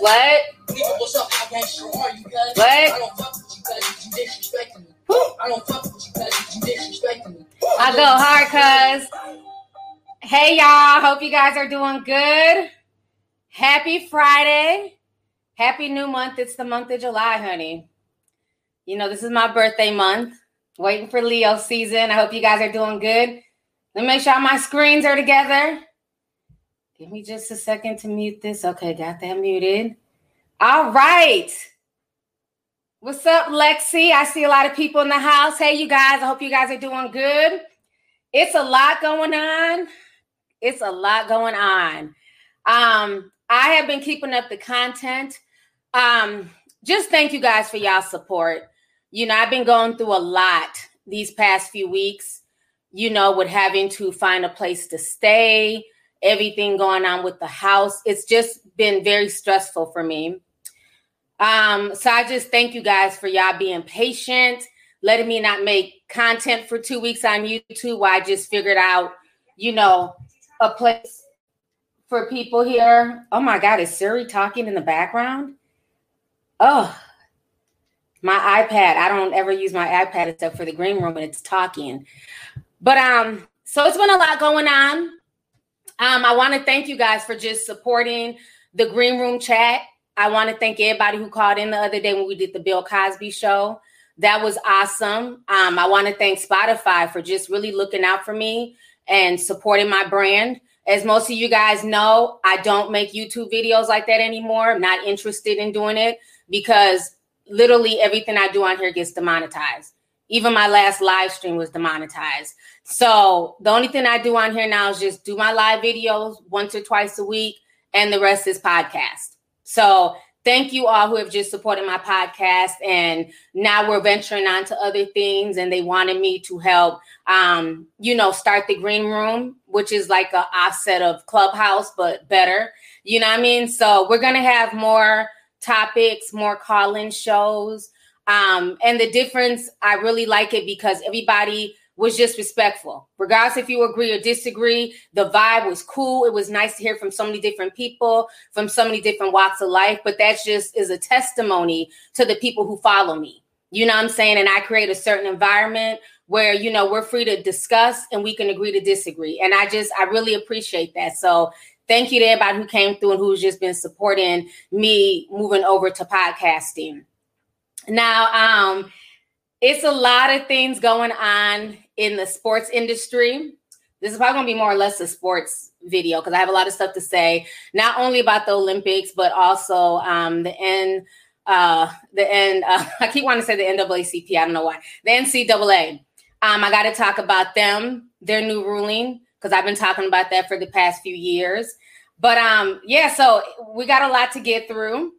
What? What? I go hard, cuz. Hey, y'all. Hope you guys are doing good. Happy Friday. Happy new month. It's the month of July, honey. You know, this is my birthday month. Waiting for Leo season. I hope you guys are doing good. Let me make sure all my screens are together. Give me just a second to mute this. Okay, got that muted. All right. What's up, Lexi? I see a lot of people in the house. Hey, you guys. I hope you guys are doing good. It's a lot going on. It's a lot going on. Um, I have been keeping up the content. Um, just thank you guys for y'all support. You know, I've been going through a lot these past few weeks, you know, with having to find a place to stay, everything going on with the house. It's just been very stressful for me. Um, so I just thank you guys for y'all being patient, letting me not make content for two weeks on YouTube while I just figured out, you know, a place for people here. Oh my God, is Siri talking in the background? Oh, my iPad. I don't ever use my iPad except for the green room and it's talking. But um, so it's been a lot going on. Um, I want to thank you guys for just supporting the green room chat. I want to thank everybody who called in the other day when we did the Bill Cosby show. That was awesome. Um, I want to thank Spotify for just really looking out for me and supporting my brand. As most of you guys know, I don't make YouTube videos like that anymore. I'm not interested in doing it because literally everything I do on here gets demonetized. Even my last live stream was demonetized. So the only thing I do on here now is just do my live videos once or twice a week, and the rest is podcast. So thank you all who have just supported my podcast. And now we're venturing on to other things, and they wanted me to help, um, you know, start the green room, which is like a offset of Clubhouse, but better. You know what I mean? So we're gonna have more topics, more call-in shows. Um, and the difference, I really like it because everybody was just respectful. Regardless if you agree or disagree, the vibe was cool. It was nice to hear from so many different people from so many different walks of life. But that just is a testimony to the people who follow me. You know what I'm saying? And I create a certain environment where, you know, we're free to discuss and we can agree to disagree. And I just, I really appreciate that. So thank you to everybody who came through and who's just been supporting me moving over to podcasting. Now, um, it's a lot of things going on in the sports industry. This is probably going to be more or less a sports video because I have a lot of stuff to say, not only about the Olympics, but also um, the N, uh, the N. Uh, I keep wanting to say the NAACP. I don't know why. The NCAA. Um, I got to talk about them, their new ruling, because I've been talking about that for the past few years. But um, yeah, so we got a lot to get through.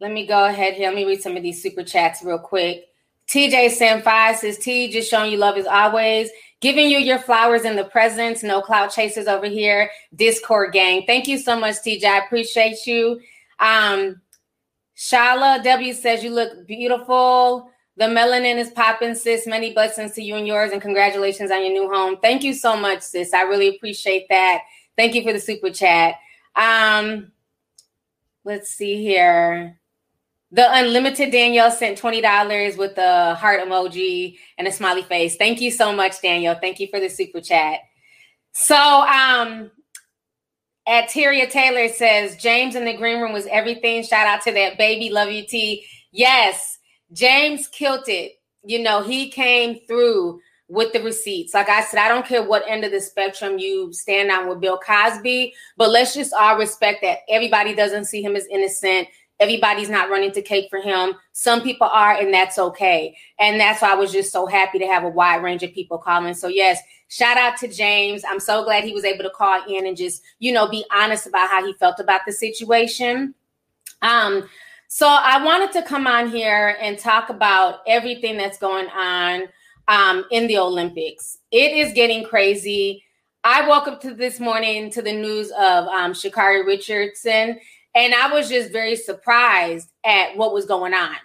Let me go ahead here. Let me read some of these super chats real quick. TJ Sam5 says, T, just showing you love as always. Giving you your flowers in the presents. No cloud chasers over here. Discord gang. Thank you so much, TJ. I appreciate you. Um, Shala W says, You look beautiful. The melanin is popping, sis. Many blessings to you and yours, and congratulations on your new home. Thank you so much, sis. I really appreciate that. Thank you for the super chat. Um, let's see here. The unlimited Danielle sent $20 with a heart emoji and a smiley face. Thank you so much, Danielle. Thank you for the super chat. So, um, at Tyria Taylor says, James in the green room was everything. Shout out to that baby. Love you, T. Yes, James killed it. You know, he came through with the receipts. Like I said, I don't care what end of the spectrum you stand on with Bill Cosby, but let's just all respect that everybody doesn't see him as innocent. Everybody's not running to cake for him. Some people are, and that's okay. And that's why I was just so happy to have a wide range of people calling. So, yes, shout out to James. I'm so glad he was able to call in and just, you know, be honest about how he felt about the situation. Um, so I wanted to come on here and talk about everything that's going on um, in the Olympics. It is getting crazy. I woke up to this morning to the news of um, Sha'Carri Richardson, and I was just very surprised at what was going on.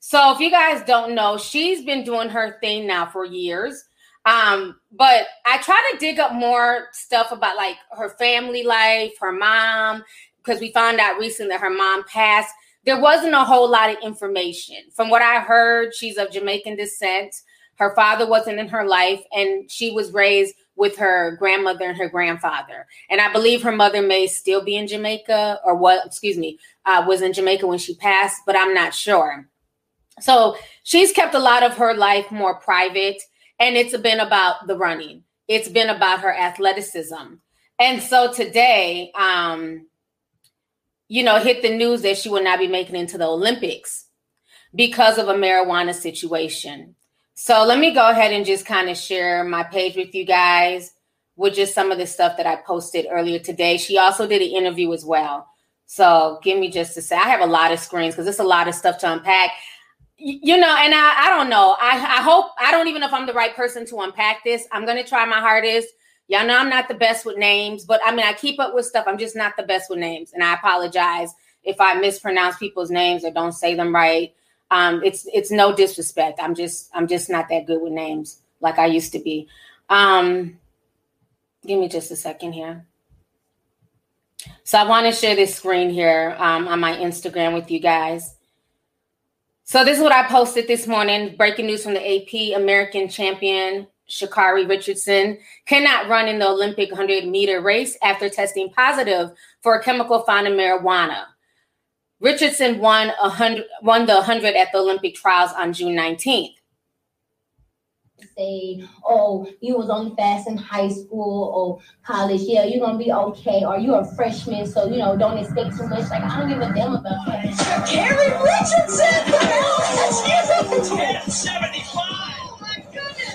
So, if you guys don't know, she's been doing her thing now for years. Um, but I try to dig up more stuff about like her family life, her mom, because we found out recently that her mom passed there wasn't a whole lot of information. From what I heard, she's of Jamaican descent. Her father wasn't in her life, and she was raised with her grandmother and her grandfather. And I believe her mother may still be in Jamaica, or what, excuse me, uh, was in Jamaica when she passed, but I'm not sure. So she's kept a lot of her life more private, and it's been about the running, it's been about her athleticism. And so today, um, you know, hit the news that she will not be making into the Olympics because of a marijuana situation. So let me go ahead and just kind of share my page with you guys with just some of the stuff that I posted earlier today. She also did an interview as well. So give me just a say, I have a lot of screens because it's a lot of stuff to unpack. You know, and I, I don't know. I, I hope I don't even know if I'm the right person to unpack this. I'm gonna try my hardest. Y'all know I'm not the best with names, but I mean, I keep up with stuff. I'm just not the best with names. And I apologize if I mispronounce people's names or don't say them right. Um, it's it's no disrespect. I'm just I'm just not that good with names like I used to be. Um, give me just a second here. So I want to share this screen here um, on my Instagram with you guys. So this is what I posted this morning. Breaking news from the AP: American champion Sha'Carri Richardson cannot run in the Olympic 100 meter race after testing positive for a chemical found in marijuana. Richardson won, 100, won the 100 at the Olympic trials on June 19th. Say, oh, you was only fast in high school or college. Yeah, you're gonna be okay. Or you're a freshman, so you know, don't expect too much. Like I don't give a damn about that. Carrie Richardson, the 75.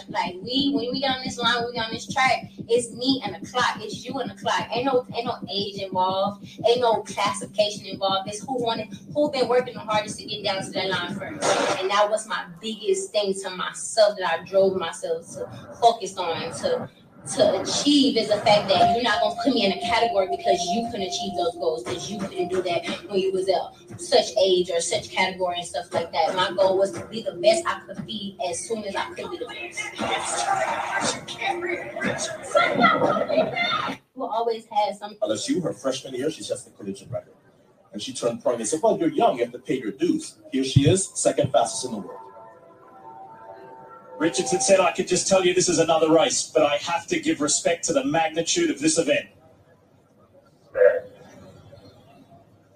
Like we, when we on this line, we on this track, it's me and the clock. It's you and the clock. Ain't no, ain't no age involved. Ain't no classification involved. It's who wanted, who been working the hardest to get down to that line first. And that was my biggest thing to myself that I drove myself to focus on to to achieve is the fact that you're not gonna put me in a category because you couldn't achieve those goals because you couldn't do that when you was at such age or such category and stuff like that. My goal was to be the best I could be as soon as I could be the best. We'll always have some. LSU, her freshman year, she sets the collegiate record. And she turned pro and said, Well, you're young, you have to pay your dues. Here she is, second fastest in the world. Richardson said, I could just tell you this is another race, but I have to give respect to the magnitude of this event.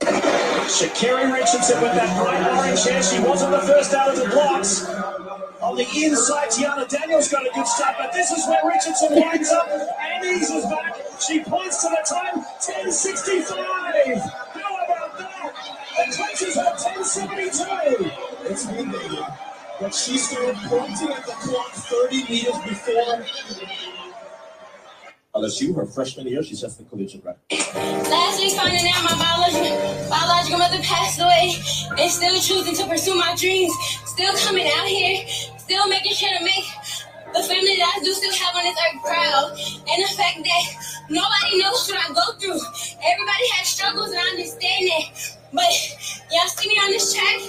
Sha'Carri Richardson with that bright orange hair. She wasn't the first out of the blocks. On the inside, Teahna Daniels got a good start, but this is where Richardson winds up and eases back. She points to the time, 10.65. How about that? The clutches at 10.72. It's me, but she started pointing at the clock 30 meters before. LSU, her freshman year, she sets the collegiate record. Last week, finding out my biological, biological mother passed away, and still choosing to pursue my dreams, still coming out here, still making sure to make the family that I do still have on this earth proud, and the fact that nobody knows what I go through. Everybody has struggles, and I understand that. But y'all see me on this track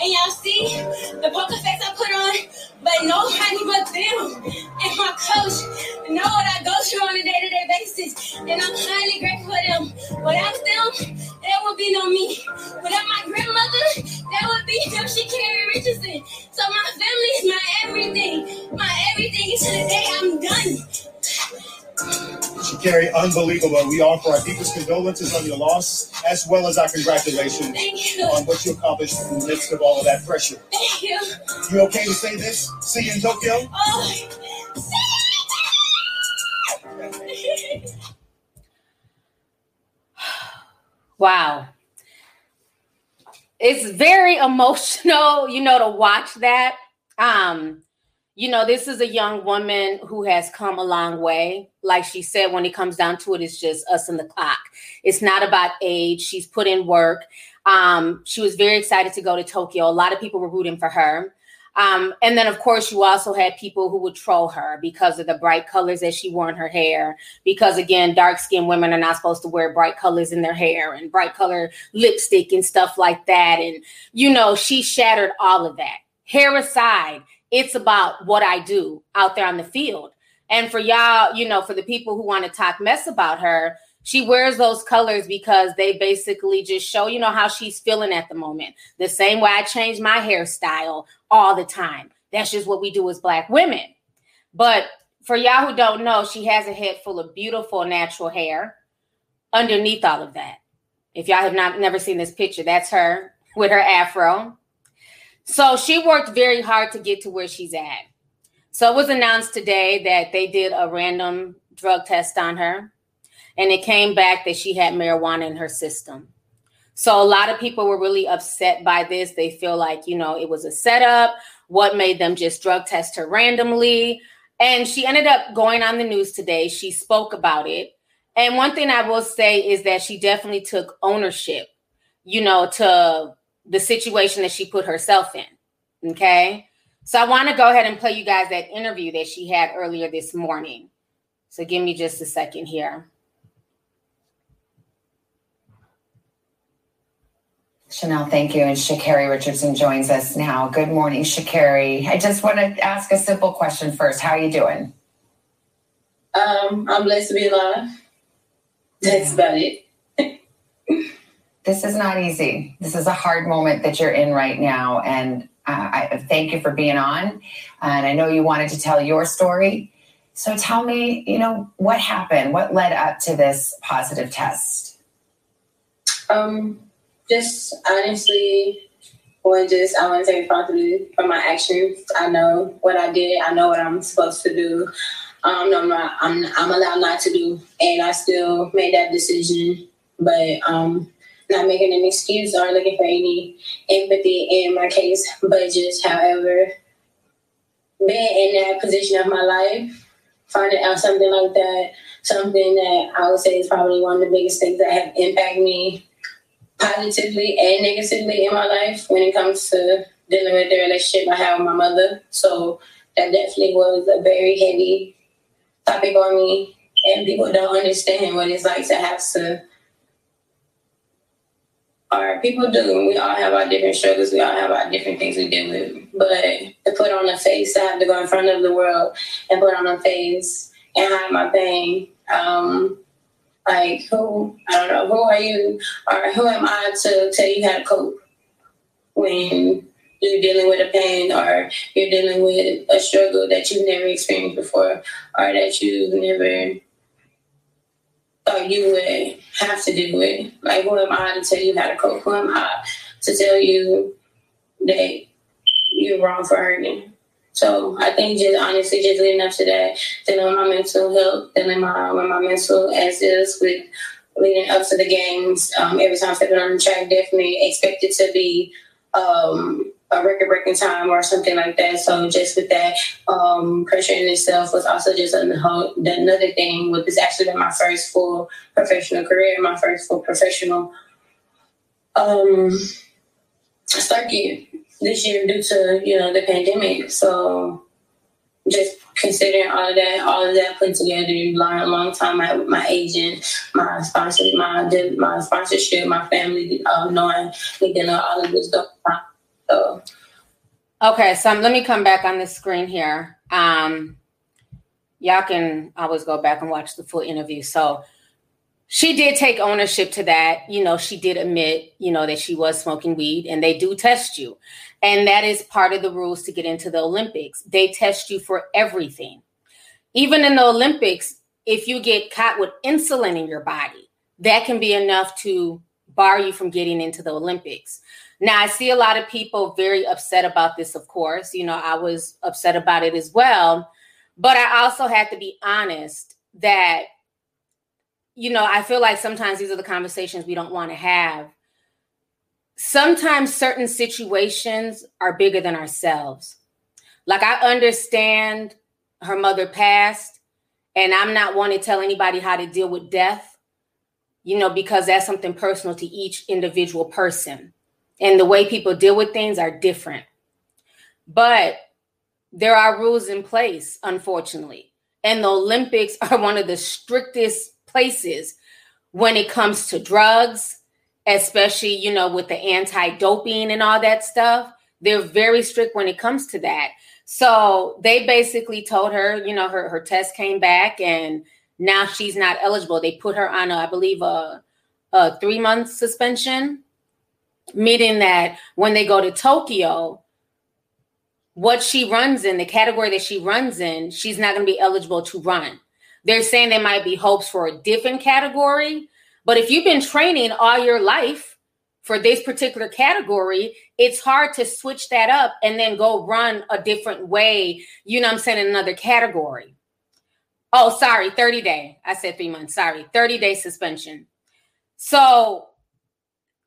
and y'all see the poker face I put on, but nobody but them and my coach know what I go through on a day-to-day basis. And I'm highly grateful for them. Without them, there would be no me. Without my grandmother, there would be no Sha'Carri Richardson. So my family is my everything. My everything to the day I'm done. Sha'Carri, unbelievable. We offer our deepest condolences on your loss, as well as our congratulations Thank you. on what you accomplished in the midst of all of that pressure. Thank you. You okay to say this? See you in Tokyo? Oh. Wow. it's very emotional, you know, to watch that. Um, you know, this is a young woman who has come a long way. Like she said, when it comes down to it, it's just us and the clock. It's not about age. She's put in work. Um, she was very excited to go to Tokyo. A lot of people were rooting for her. Um, and then, of course, you also had people who would troll her because of the bright colors that she wore in her hair. Because, again, dark skinned women are not supposed to wear bright colors in their hair and bright color lipstick and stuff like that. And, you know, she shattered all of that. Hair aside, it's about what I do out there on the field. And for y'all, you know, for the people who want to talk mess about her, she wears those colors because they basically just show, you know, how she's feeling at the moment. The same way I change my hairstyle all the time. That's just what we do as Black women. But for y'all who don't know, she has a head full of beautiful natural hair underneath all of that. If y'all have not never seen this picture, that's her with her afro. So she worked very hard to get to where she's at. So it was announced today that they did a random drug test on her and it came back that she had marijuana in her system. So a lot of people were really upset by this. They feel like, you know, it was a setup. What made them just drug test her randomly? And she ended up going on the news today. She spoke about it. And one thing I will say is that she definitely took ownership, you know, to the situation that she put herself in. Okay. So I want to go ahead and play you guys that interview that she had earlier this morning. So give me just a second here. Chanel, thank you. And Sha'Carri Richardson joins us now. Good morning, Sha'Carri. I just want to ask a simple question first. How are you doing? Um, I'm blessed to be alive. That's about it. This is not easy. This is a hard moment that you're in right now. And uh, I thank you for being on. And I know you wanted to tell your story. So tell me, you know, what happened? What led up to this positive test? Um, just honestly, or just I want to take responsibility for my actions. I know what I did. I know what I'm supposed to do. Um, I'm not. I'm I'm allowed not to do, and I still made that decision. But um, not making an excuse or looking for any empathy in my case, but just however being in that position of my life, finding out something like that, something that I would say is probably one of the biggest things that have impacted me positively and negatively in my life when it comes to dealing with the relationship I have with my mother. So that definitely was a very heavy topic on me. And people don't understand what it's like to have to or people do. We all have our different struggles. We all have our different things we deal with. But to put on a face, to have to go in front of the world and put on a face and hide my pain, um, like who I don't know, who are you or who am I to tell you how to cope when you're dealing with a pain or you're dealing with a struggle that you've never experienced before or that you've never thought you would have to do it. Like who am I to tell you how to cope? Who am I to tell you that you're wrong for hurting? So I think just honestly, just leading up to that, dealing with my mental health, dealing my, with my mental as is with leading up to the games. Um, every time stepping on the track, definitely expected to be um, a record breaking time or something like that. So just with that um, pressure in itself was also just another, thing. With this actually been my first full professional career, my first full professional um, year this year due to you know the pandemic. So just considering all of that, all of that put together, a long time. My, my agent, my sponsor, my my sponsorship, my family, uh, knowing we did all of this stuff. So. Okay, so let me come back on the screen here. Um, y'all can always go back and watch the full interview. So she did take ownership to that. You know, she did admit, you know, that she was smoking weed and they do test you. And that is part of the rules to get into the Olympics. They test you for everything. Even in the Olympics, if you get caught with insulin in your body, that can be enough to bar you from getting into the Olympics. Now, I see a lot of people very upset about this, of course. You know, I was upset about it as well. But I also had to be honest that you know, I feel like sometimes these are the conversations we don't want to have. sometimes certain situations are bigger than ourselves. Like I understand her mother passed, and I'm not one to tell anybody how to deal with death, you know, because that's something personal to each individual person. And the way people deal with things are different. But there are rules in place, unfortunately. And the Olympics are one of the strictest places when it comes to drugs, especially, you know, with the anti doping and all that stuff. They're very strict when it comes to that. So they basically told her, you know, her, her test came back and now she's not eligible. They put her on, a, I believe, a, a three month suspension, meaning that when they go to Tokyo, what she runs in, the category that she runs in, she's not going to be eligible to run. They're saying there might be hopes for a different category. But if you've been training all your life for this particular category, it's hard to switch that up and then go run a different way, you know I'm saying, in another category. Oh, sorry, 30 day. I said three months. Sorry, 30 day suspension. So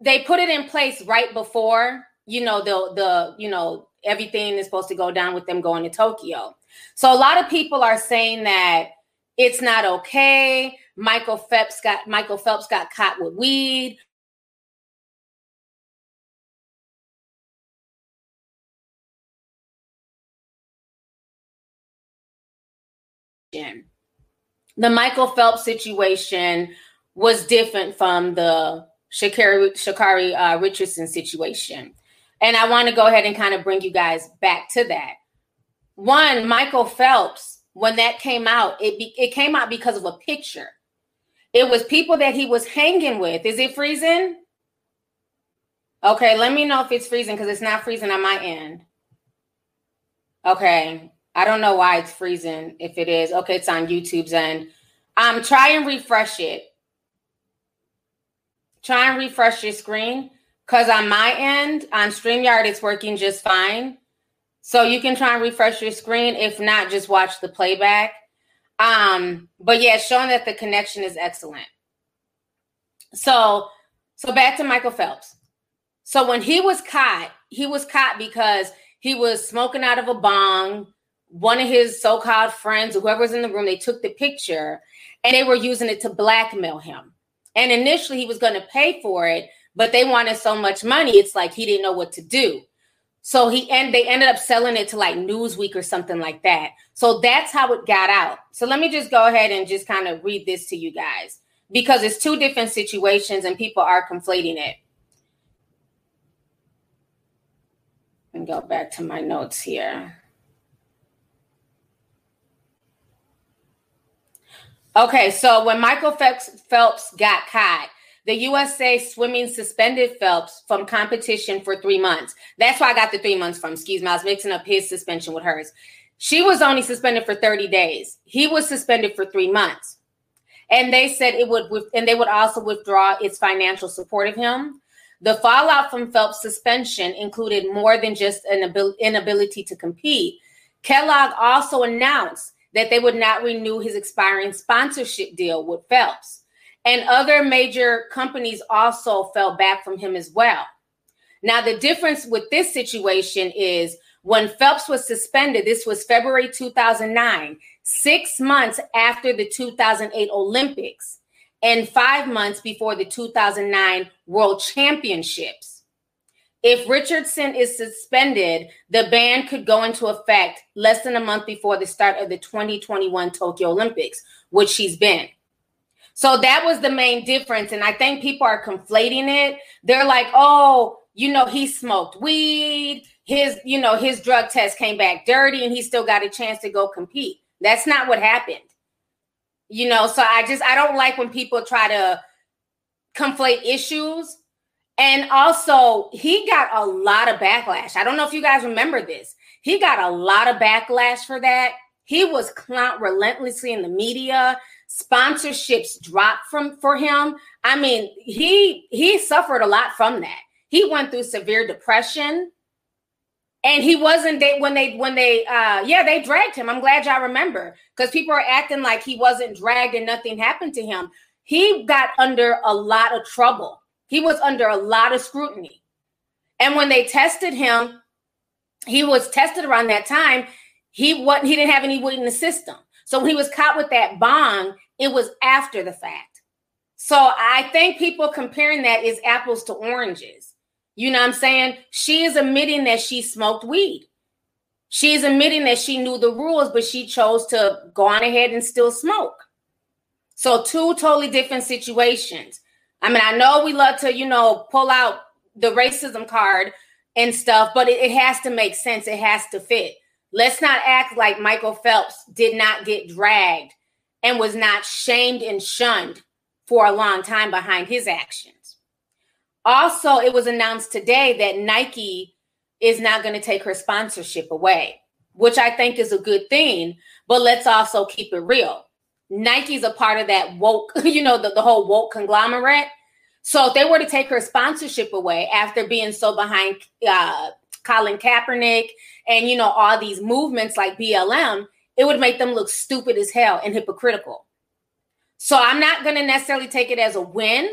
they put it in place right before, you know, the the, you know, everything is supposed to go down with them going to Tokyo. So a lot of people are saying that it's not okay. Michael Phelps got Michael Phelps got caught with weed. The Michael Phelps situation was different from the Sha'Carri, Sha'Carri uh, Richardson situation. And I want to go ahead and kind of bring you guys back to that. One, Michael Phelps, when that came out, it be, it came out because of a picture. It was people that he was hanging with. Is it freezing? Okay, let me know if it's freezing because it's not freezing on my end. Okay, I don't know why it's freezing. If it is, okay, it's on YouTube's end. Um, try and refresh it. Try and refresh your screen. Because on my end, on StreamYard, it's working just fine. So you can try and refresh your screen. If not, just watch the playback. Um, but yeah, showing that the connection is excellent. So, so back to Michael Phelps. So when he was caught, he was caught because he was smoking out of a bong. One of his so-called friends, whoever was in the room, they took the picture and they were using it to blackmail him. And initially he was going to pay for it, but they wanted so much money, it's like he didn't know what to do. So he and they ended up selling it to like Newsweek or something like that. So that's how it got out. So let me just go ahead and just kind of read this to you guys because it's two different situations and people are conflating it. And go back to my notes here. Okay, so when Michael Phelps, Phelps got caught, the USA swimming suspended Phelps from competition for three months. That's why I got the three months from. Excuse me, I was mixing up his suspension with hers. She was only suspended for 30 days. He was suspended for three months. And they said it would, and they would also withdraw its financial support of him. The fallout from Phelps' suspension included more than just an inability to compete. Kellogg also announced that they would not renew his expiring sponsorship deal with Phelps. And other major companies also fell back from him as well. Now, the difference with this situation is when Phelps was suspended, this was February 2009, six months after the 2008 Olympics, and five months before the 2009 World Championships. If Richardson is suspended, the ban could go into effect less than a month before the start of the 2021 Tokyo Olympics, which she's been. So that was the main difference. And I think people are conflating it. They're like, oh, you know, he smoked weed. His, you know, his drug test came back dirty and he still got a chance to go compete. That's not what happened. You know, so I just, I don't like when people try to conflate issues. And also, he got a lot of backlash. I don't know if you guys remember this. He got a lot of backlash for that. He was clowned relentlessly in the media sponsorships dropped from for him. I mean, he he suffered a lot from that. He went through severe depression. And he wasn't they when they when they uh yeah, they dragged him. I'm glad y'all remember because people are acting like he wasn't dragged and nothing happened to him. He got under a lot of trouble. He was under a lot of scrutiny. And when they tested him, he was tested around that time. He wasn't, he didn't have any weed in the system. So when he was caught with that bong, it was after the fact. So I think people comparing that is apples to oranges. You know what I'm saying? She is admitting that she smoked weed. She is admitting that she knew the rules, but she chose to go on ahead and still smoke. So, two totally different situations. I mean, I know we love to, you know, pull out the racism card and stuff, but it, it has to make sense. It has to fit. Let's not act like Michael Phelps did not get dragged and was not shamed and shunned for a long time behind his actions. Also, it was announced today that Nike is not going to take her sponsorship away, which I think is a good thing. But let's also keep it real. Nike's a part of that woke, you know, the, the whole woke conglomerate. So if they were to take her sponsorship away after being so behind uh, Colin Kaepernick and, you know, all these movements like BLM, it would make them look stupid as hell and hypocritical. So I'm not going to necessarily take it as a win,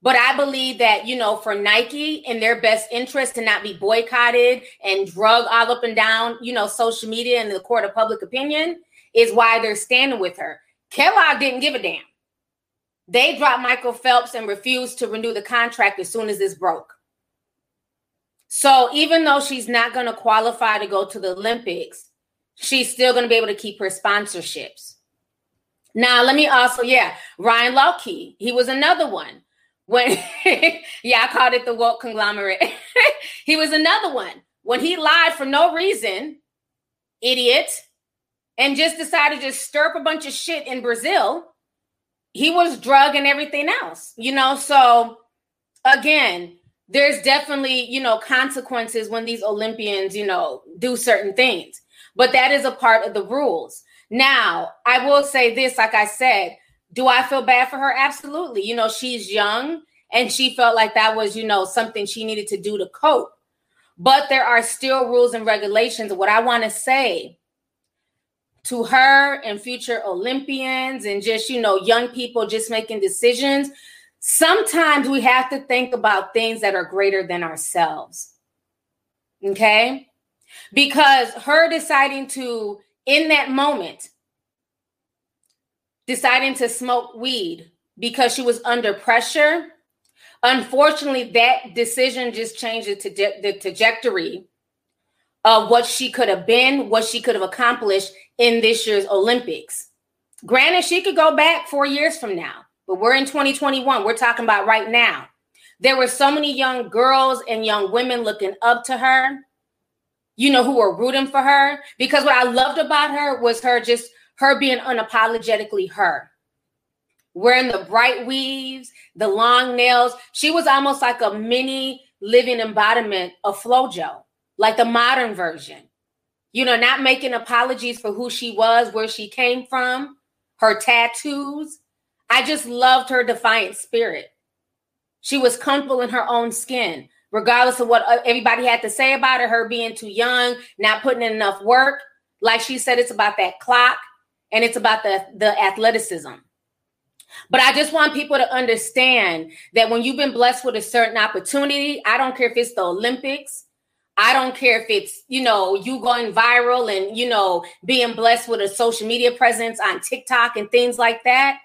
but I believe that, you know, for Nike in their best interest to not be boycotted and drug all up and down, you know, social media and the court of public opinion is why they're standing with her. Kellogg didn't give a damn. They dropped Michael Phelps and refused to renew the contract as soon as this broke. So even though she's not going to qualify to go to the Olympics, she's still going to be able to keep her sponsorships. Now, let me also, yeah, Ryan Lochte, he was another one. When, yeah, I called it the woke conglomerate. he was another one. When he lied for no reason, idiot, and just decided to stir up a bunch of shit in Brazil, he was drug and everything else, you know. So again, there's definitely, you know, consequences when these Olympians, you know, do certain things. But that is a part of the rules. Now, I will say this, like I said, do I feel bad for her? Absolutely. You know, she's young and she felt like that was, you know, something she needed to do to cope. But there are still rules and regulations. What I want to say to her and future Olympians and just, you know, young people just making decisions, sometimes we have to think about things that are greater than ourselves. Okay? Because her deciding to, in that moment, deciding to smoke weed because she was under pressure, unfortunately, that decision just changed the, the trajectory of what she could have been, what she could have accomplished in this year's Olympics. Granted, she could go back four years from now, but we're in 2021. We're talking about right now. There were so many young girls and young women looking up to her, you know, who were rooting for her. Because what I loved about her was her just her being unapologetically her. Wearing the bright weaves, the long nails. She was almost like a mini living embodiment of Flojo, like the modern version you know, not making apologies for who she was, where she came from, her tattoos. I just loved her defiant spirit. She was comfortable in her own skin, regardless of what uh, everybody had to say about her, her being too young, not putting in enough work. Like she said, it's about that clock and it's about the, the athleticism. But I just want people to understand that when you've been blessed with a certain opportunity, I don't care if it's the Olympics, I don't care if it's, you know, you going viral and, you know, being blessed with a social media presence on TikTok and things like that.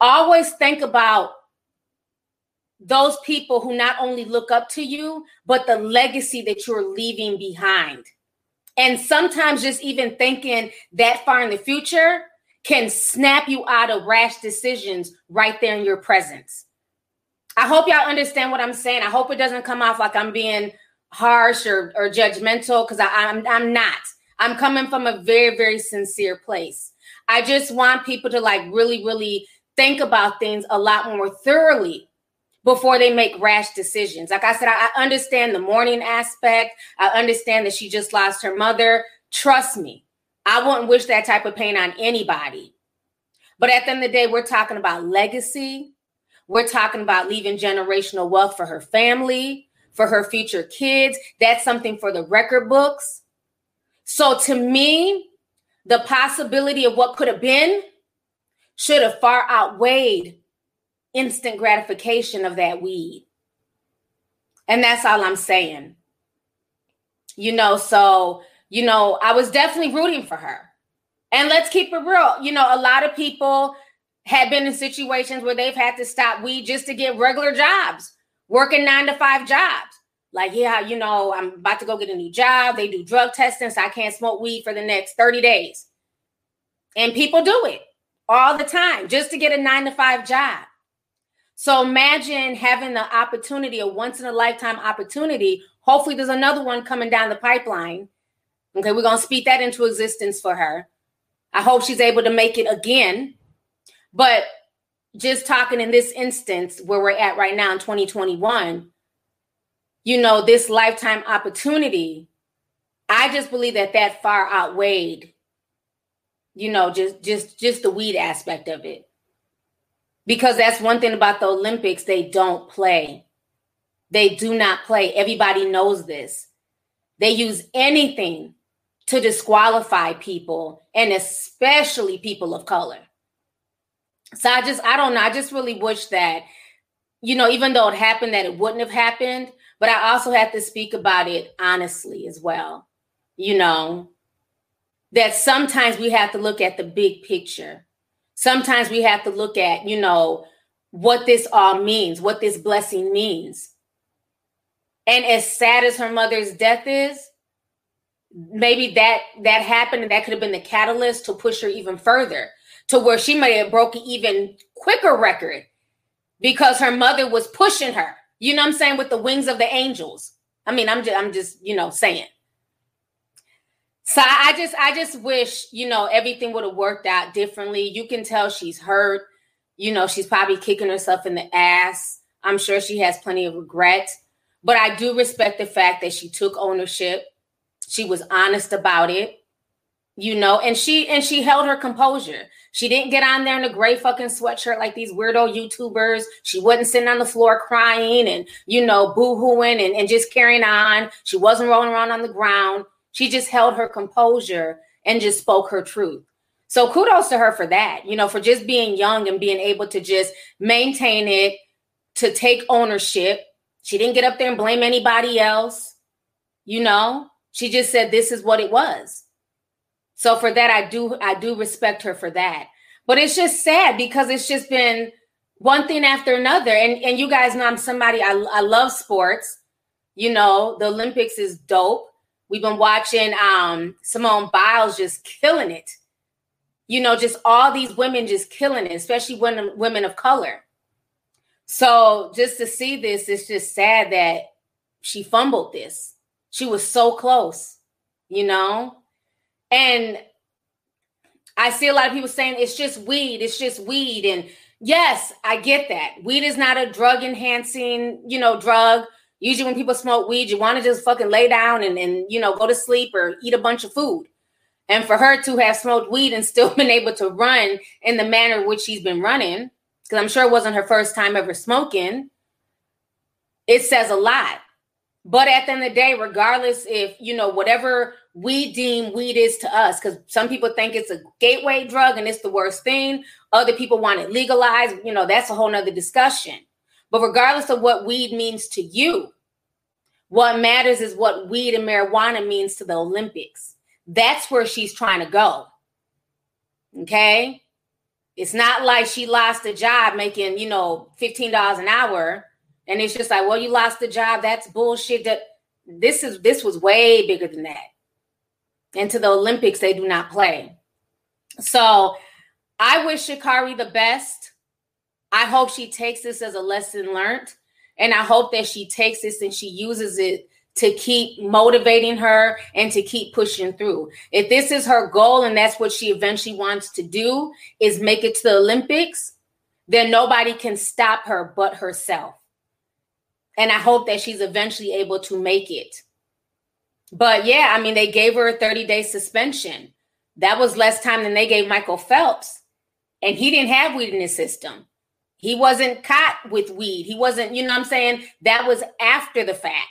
Always think about those people who not only look up to you, but the legacy that you're leaving behind. And sometimes just even thinking that far in the future can snap you out of rash decisions right there in your presence. I hope y'all understand what I'm saying. I hope it doesn't come off like I'm being harsh or, or judgmental because I'm I'm not. I'm coming from a very, very sincere place. I just want people to like really, really think about things a lot more thoroughly before they make rash decisions. Like I said, I, I understand the mourning aspect. I understand that she just lost her mother. Trust me, I wouldn't wish that type of pain on anybody. But at the end of the day, we're talking about legacy. We're talking about leaving generational wealth for her family for her future kids. That's something for the record books. So to me, the possibility of what could have been should have far outweighed instant gratification of that weed. And that's all I'm saying. You know, so, you know, I was definitely rooting for her. And let's keep it real. You know, a lot of people have been in situations where they've had to stop weed just to get regular jobs, working nine to five jobs. Like, yeah, you know, I'm about to go get a new job. They do drug testing, so I can't smoke weed for the next 30 days. And people do it all the time just to get a nine to five job. So imagine having the opportunity, a once in a lifetime opportunity. Hopefully, there's another one coming down the pipeline. Okay, we're going to speak that into existence for her. I hope she's able to make it again. But just talking in this instance where we're at right now in 2021, you know, this lifetime opportunity, I just believe that that far outweighed, you know, just just just the weed aspect of it because that's one thing about the Olympics, they don't play. They do not play. Everybody knows this. They use anything to disqualify people and especially people of color. So I just, I don't know. I just really wish that, you know, even though it happened, that it wouldn't have happened. But I also have to speak about it honestly as well. You know, that sometimes we have to look at the big picture sometimes we have to look at, you know, what this all means, what this blessing means. And as sad as her mother's death is, maybe that that happened and that could have been the catalyst to push her even further to where she may have broken even quicker record because her mother was pushing her. You know what I'm saying with the wings of the angels. I mean, I'm just I'm just, you know, saying. So I just I just wish, you know, everything would have worked out differently. You can tell she's hurt. You know, she's probably kicking herself in the ass. I'm sure she has plenty of regret. But I do respect the fact that she took ownership. She was honest about it. You know, and she and she held her composure. She didn't get on there in a gray fucking sweatshirt like these weirdo YouTubers. She wasn't sitting on the floor crying and, you know, boo-hooing and, and just carrying on. She wasn't rolling around on the ground she just held her composure and just spoke her truth. So kudos to her for that, you know, for just being young and being able to just maintain it, to take ownership. She didn't get up there and blame anybody else, you know. She just said this is what it was. So for that, I do I do respect her for that. But it's just sad because it's just been one thing after another. And and you guys know I'm somebody I, I love sports. You know, the Olympics is dope. We've been watching um, Simone Biles just killing it. You know, just all these women just killing it, especially women women of color. So just to see this, it's just sad that she fumbled this. She was so close, you know? And I see a lot of people saying it's just weed, it's just weed. And yes, I get that. Weed is not a drug enhancing, you know, drug. Usually, when people smoke weed, you want to just fucking lay down and, and you know go to sleep or eat a bunch of food. And for her to have smoked weed and still been able to run in the manner which she's been running, because I'm sure it wasn't her first time ever smoking, it says a lot. But at the end of the day, regardless if you know whatever we deem weed is to us, because some people think it's a gateway drug and it's the worst thing. Other people want it legalized. You know, that's a whole nother discussion. But regardless of what weed means to you, what matters is what weed and marijuana means to the Olympics. That's where she's trying to go. Okay. It's not like she lost a job making, you know, $15 an hour. And it's just like, well, you lost the job. That's bullshit. That this is this was way bigger than that. And to the Olympics, they do not play. So I wish Sha'Carri the best. I hope she takes this as a lesson learned and I hope that she takes this and she uses it to keep motivating her and to keep pushing through. If this is her goal and that's what she eventually wants to do is make it to the Olympics, then nobody can stop her but herself. And I hope that she's eventually able to make it. But yeah, I mean, they gave her a 30 day suspension. That was less time than they gave Michael Phelps. And he didn't have weed in his system. He wasn't caught with weed. He wasn't, you know what I'm saying? That was after the fact.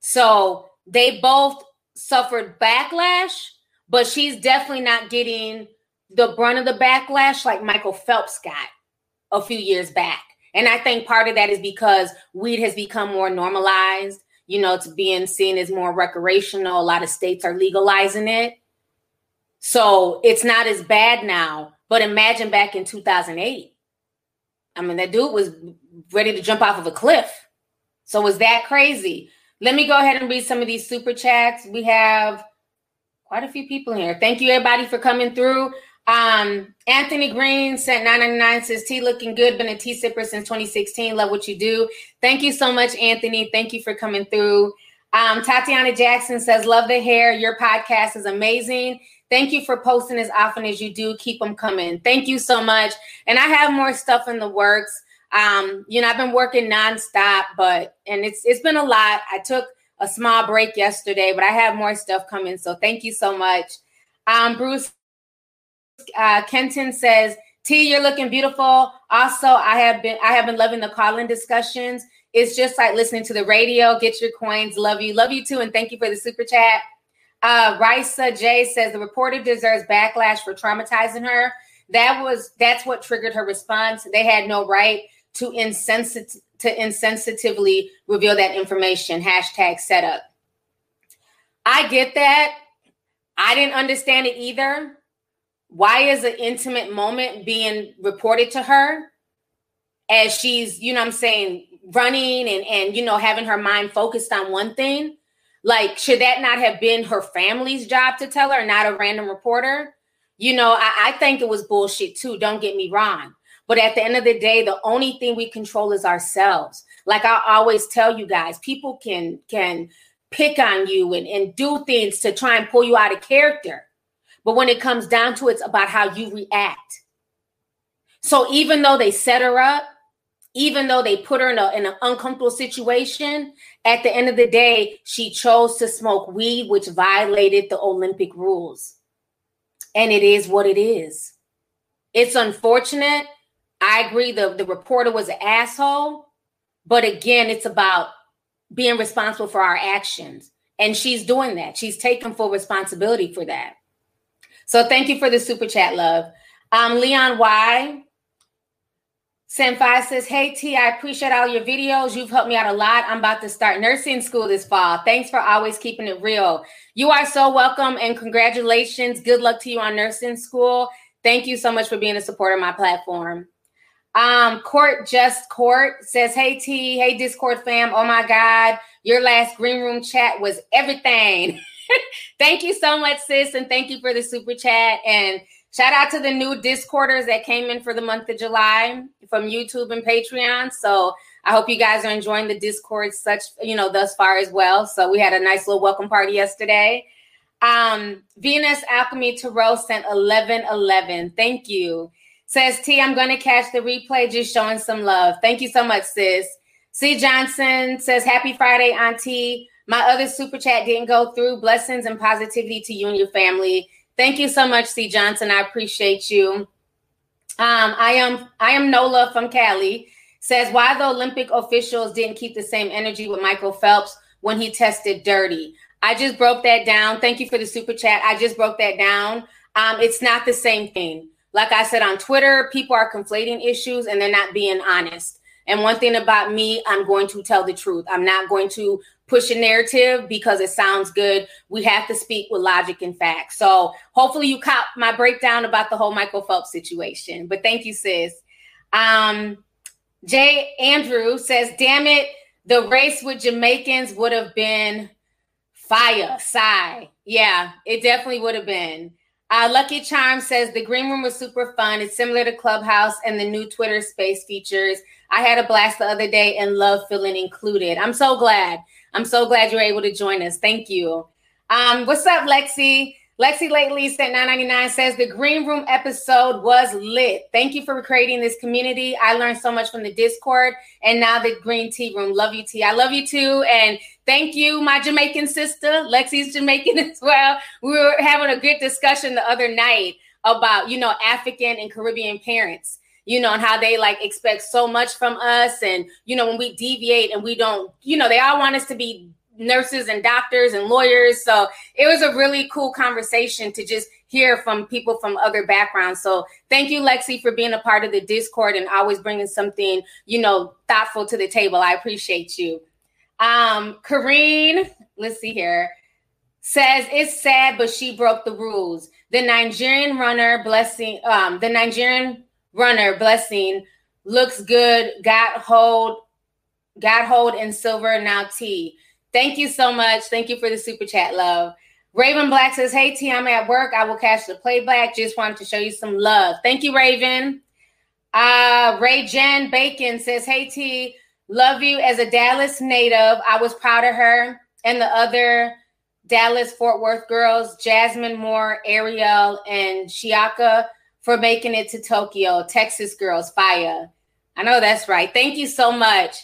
So they both suffered backlash, but she's definitely not getting the brunt of the backlash like Michael Phelps got a few years back. And I think part of that is because weed has become more normalized. You know, it's being seen as more recreational. A lot of states are legalizing it. So it's not as bad now. But imagine back in 2008. I mean, that dude was ready to jump off of a cliff. So was that crazy? Let me go ahead and read some of these super chats. We have quite a few people here. Thank you, everybody, for coming through. Um, Anthony Green sent 999 says T looking good, been a tea sipper since 2016. Love what you do. Thank you so much, Anthony. Thank you for coming through. Um, Tatiana Jackson says, Love the hair. Your podcast is amazing. Thank you for posting as often as you do. Keep them coming. Thank you so much. And I have more stuff in the works. Um, you know, I've been working nonstop, but and it's it's been a lot. I took a small break yesterday, but I have more stuff coming. So thank you so much. Um, Bruce uh, Kenton says, T, you're looking beautiful. Also, I have been I have been loving the call-in discussions. It's just like listening to the radio. Get your coins. Love you. Love you too. And thank you for the super chat. Uh Risa J says the reporter deserves backlash for traumatizing her. That was that's what triggered her response. They had no right to insensit to insensitively reveal that information. Hashtag setup. I get that. I didn't understand it either why is an intimate moment being reported to her as she's you know i'm saying running and and you know having her mind focused on one thing? Like should that not have been her family's job to tell her not a random reporter? You know I, I think it was bullshit too don't get me wrong. But at the end of the day the only thing we control is ourselves. Like i always tell you guys people can can pick on you and, and do things to try and pull you out of character but when it comes down to it, it's about how you react. So even though they set her up, even though they put her in, a, in an uncomfortable situation, at the end of the day, she chose to smoke weed, which violated the Olympic rules. And it is what it is. It's unfortunate. I agree the, the reporter was an asshole. But again, it's about being responsible for our actions. And she's doing that. She's taking full responsibility for that. So thank you for the super chat, love. Um, Leon Y. Senpai says, Hey T, I appreciate all your videos. You've helped me out a lot. I'm about to start nursing school this fall. Thanks for always keeping it real. You are so welcome and congratulations. Good luck to you on nursing school. Thank you so much for being a supporter of my platform. Um, Court Just Court says, Hey T, hey Discord fam. Oh my God, your last green room chat was everything. thank you so much, sis, and thank you for the super chat. And shout out to the new Discorders that came in for the month of July from YouTube and Patreon. So I hope you guys are enjoying the Discord such you know thus far as well. So we had a nice little welcome party yesterday. Um, Venus Alchemy Tarot sent 1111. Thank you. Says T, I'm going to catch the replay, just showing some love. Thank you so much, sis. C. Johnson says, Happy Friday, Auntie. My other super chat didn't go through. Blessings and positivity to you and your family. Thank you so much, C. Johnson. I appreciate you. Um, I am I am Nola from Cali. Says why the Olympic officials didn't keep the same energy with Michael Phelps when he tested dirty. I just broke that down. Thank you for the super chat. I just broke that down. Um, it's not the same thing. Like I said on Twitter, people are conflating issues and they're not being honest. And one thing about me, I'm going to tell the truth. I'm not going to push a narrative because it sounds good. We have to speak with logic and facts. So hopefully you caught my breakdown about the whole Michael Phelps situation. But thank you, sis. Um, Jay Andrew says, damn it, the race with Jamaicans would have been fire. Sigh. Yeah, it definitely would have been. Uh, Lucky Charm says the green room was super fun. It's similar to Clubhouse and the new Twitter space features. I had a blast the other day and love feeling included. I'm so glad. I'm so glad you're able to join us. Thank you. Um, what's up, Lexi? Lexi lately said 999 says the green room episode was lit. Thank you for creating this community. I learned so much from the Discord and now the green tea room. Love you, T. I love you too. And thank you, my Jamaican sister. Lexi's Jamaican as well. We were having a good discussion the other night about, you know, African and Caribbean parents you know, and how they like expect so much from us. And, you know, when we deviate and we don't, you know, they all want us to be nurses and doctors and lawyers. So it was a really cool conversation to just hear from people from other backgrounds. So thank you, Lexi, for being a part of the Discord and always bringing something, you know, thoughtful to the table. I appreciate you. Um, Kareen, let's see here, says it's sad, but she broke the rules. The Nigerian runner blessing, um, the Nigerian runner blessing looks good. Got hold, got hold in silver now T. Thank you so much. Thank you for the super chat, love. Raven Black says, Hey T, I'm at work. I will catch the playback. Just wanted to show you some love. Thank you, Raven. Uh, Ray Jen Bacon says, Hey T, love you as a Dallas native. I was proud of her and the other Dallas Fort Worth girls, Jasmine Moore, Ariel, and Shiaka for making it to Tokyo. Texas girls, fire. I know that's right. Thank you so much.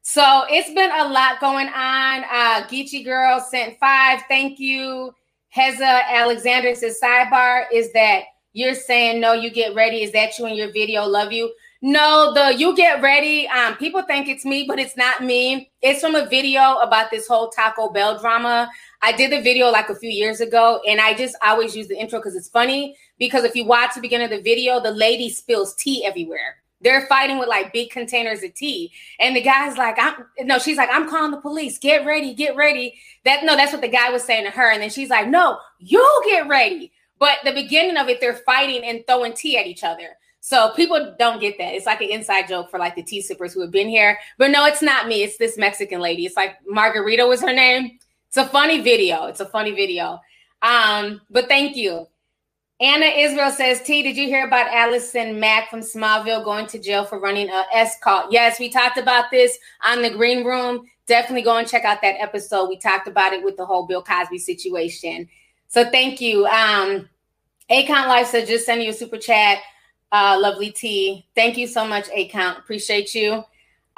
So it's been a lot going on. Uh Geechee Girl sent five. Thank you. Heza Alexander says sidebar is that you're saying no, you get ready. Is that you in your video? Love you. No, the you get ready. Um, people think it's me, but it's not me. It's from a video about this whole Taco Bell drama. I did the video like a few years ago, and I just always use the intro because it's funny. Because if you watch the beginning of the video, the lady spills tea everywhere. They're fighting with like big containers of tea, and the guy's like, "I'm no." She's like, "I'm calling the police. Get ready, get ready." That no, that's what the guy was saying to her, and then she's like, "No, you get ready." But the beginning of it, they're fighting and throwing tea at each other. So people don't get that. It's like an inside joke for like the tea sippers who have been here. But no, it's not me. It's this Mexican lady. It's like Margarita was her name. It's a funny video. It's a funny video. Um, but thank you. Anna Israel says, T, did you hear about Allison Mack from Smallville going to jail for running a S call? Yes, we talked about this on the green room. Definitely go and check out that episode. We talked about it with the whole Bill Cosby situation. So thank you. Um, Acon Life said, just send you a super chat. Uh, lovely T. Thank you so much, Acon. Appreciate you.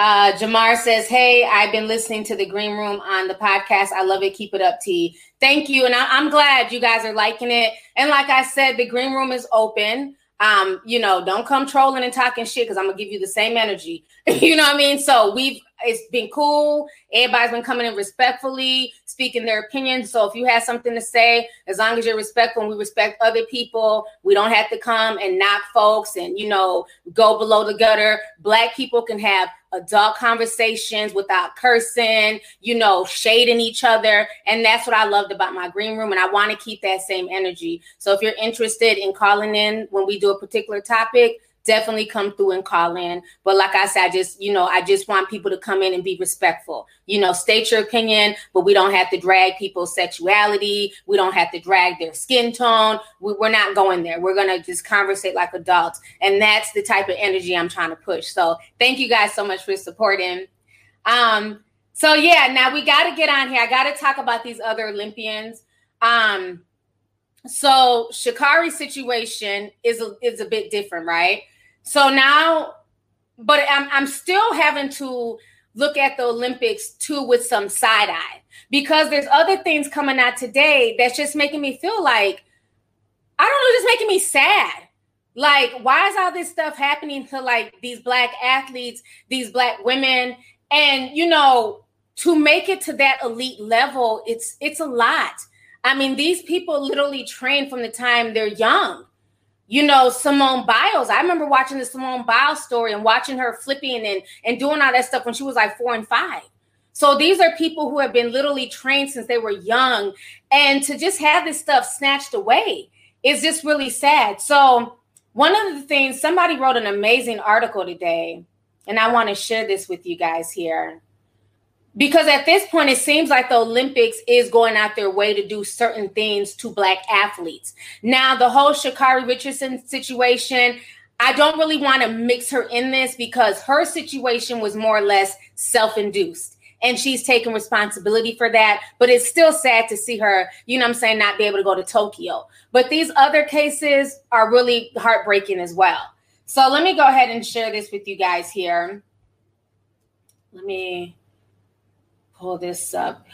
Uh, Jamar says, Hey, I've been listening to the Green Room on the podcast. I love it. Keep it up, T. Thank you. And I- am glad you guys are liking it. And like I said, the Green Room is open. Um, you know, don't come trolling and talking shit because I'm gonna give you the same energy. you know what I mean? So we've it's been cool. Everybody's been coming in respectfully, speaking their opinions. So if you have something to say, as long as you're respectful and we respect other people, we don't have to come and knock folks and you know go below the gutter. Black people can have adult conversations without cursing, you know, shading each other. And that's what I loved about my green room. And I want to keep that same energy. So if you're interested in calling in when we do a particular topic, definitely come through and call in. But like I said, I just, you know, I just want people to come in and be respectful. You know, state your opinion, but we don't have to drag people's sexuality. We don't have to drag their skin tone. We, are not going there. We're going to just conversate like adults. And that's the type of energy I'm trying to push. So thank you guys so much for supporting. Um, so yeah, now we got to get on here. I got to talk about these other Olympians. Um, so Sha'Carri's situation is a, is a bit different, right? So now, but I'm, I'm still having to look at the Olympics too with some side eye because there's other things coming out today that's just making me feel like, I don't know, just making me sad. Like, why is all this stuff happening to like these black athletes, these black women? And you know, to make it to that elite level, it's it's a lot. I mean, these people literally train from the time they're young you know, Simone Biles. I remember watching the Simone Biles story and watching her flipping and, and doing all that stuff when she was like four and five. So these are people who have been literally trained since they were young. And to just have this stuff snatched away is just really sad. So, one of the things, somebody wrote an amazing article today, and I want to share this with you guys here because at this point it seems like the olympics is going out their way to do certain things to black athletes. Now the whole Sha'Carri Richardson situation i don't really want to mix her in this because her situation was more or less self-induced. And she's taking responsibility for that. But it's still sad to see her you know i'm saying not be able to go to tokyo. But these other cases are really heartbreaking as well. So let me go ahead and share this with you guys here. Let me pull this up.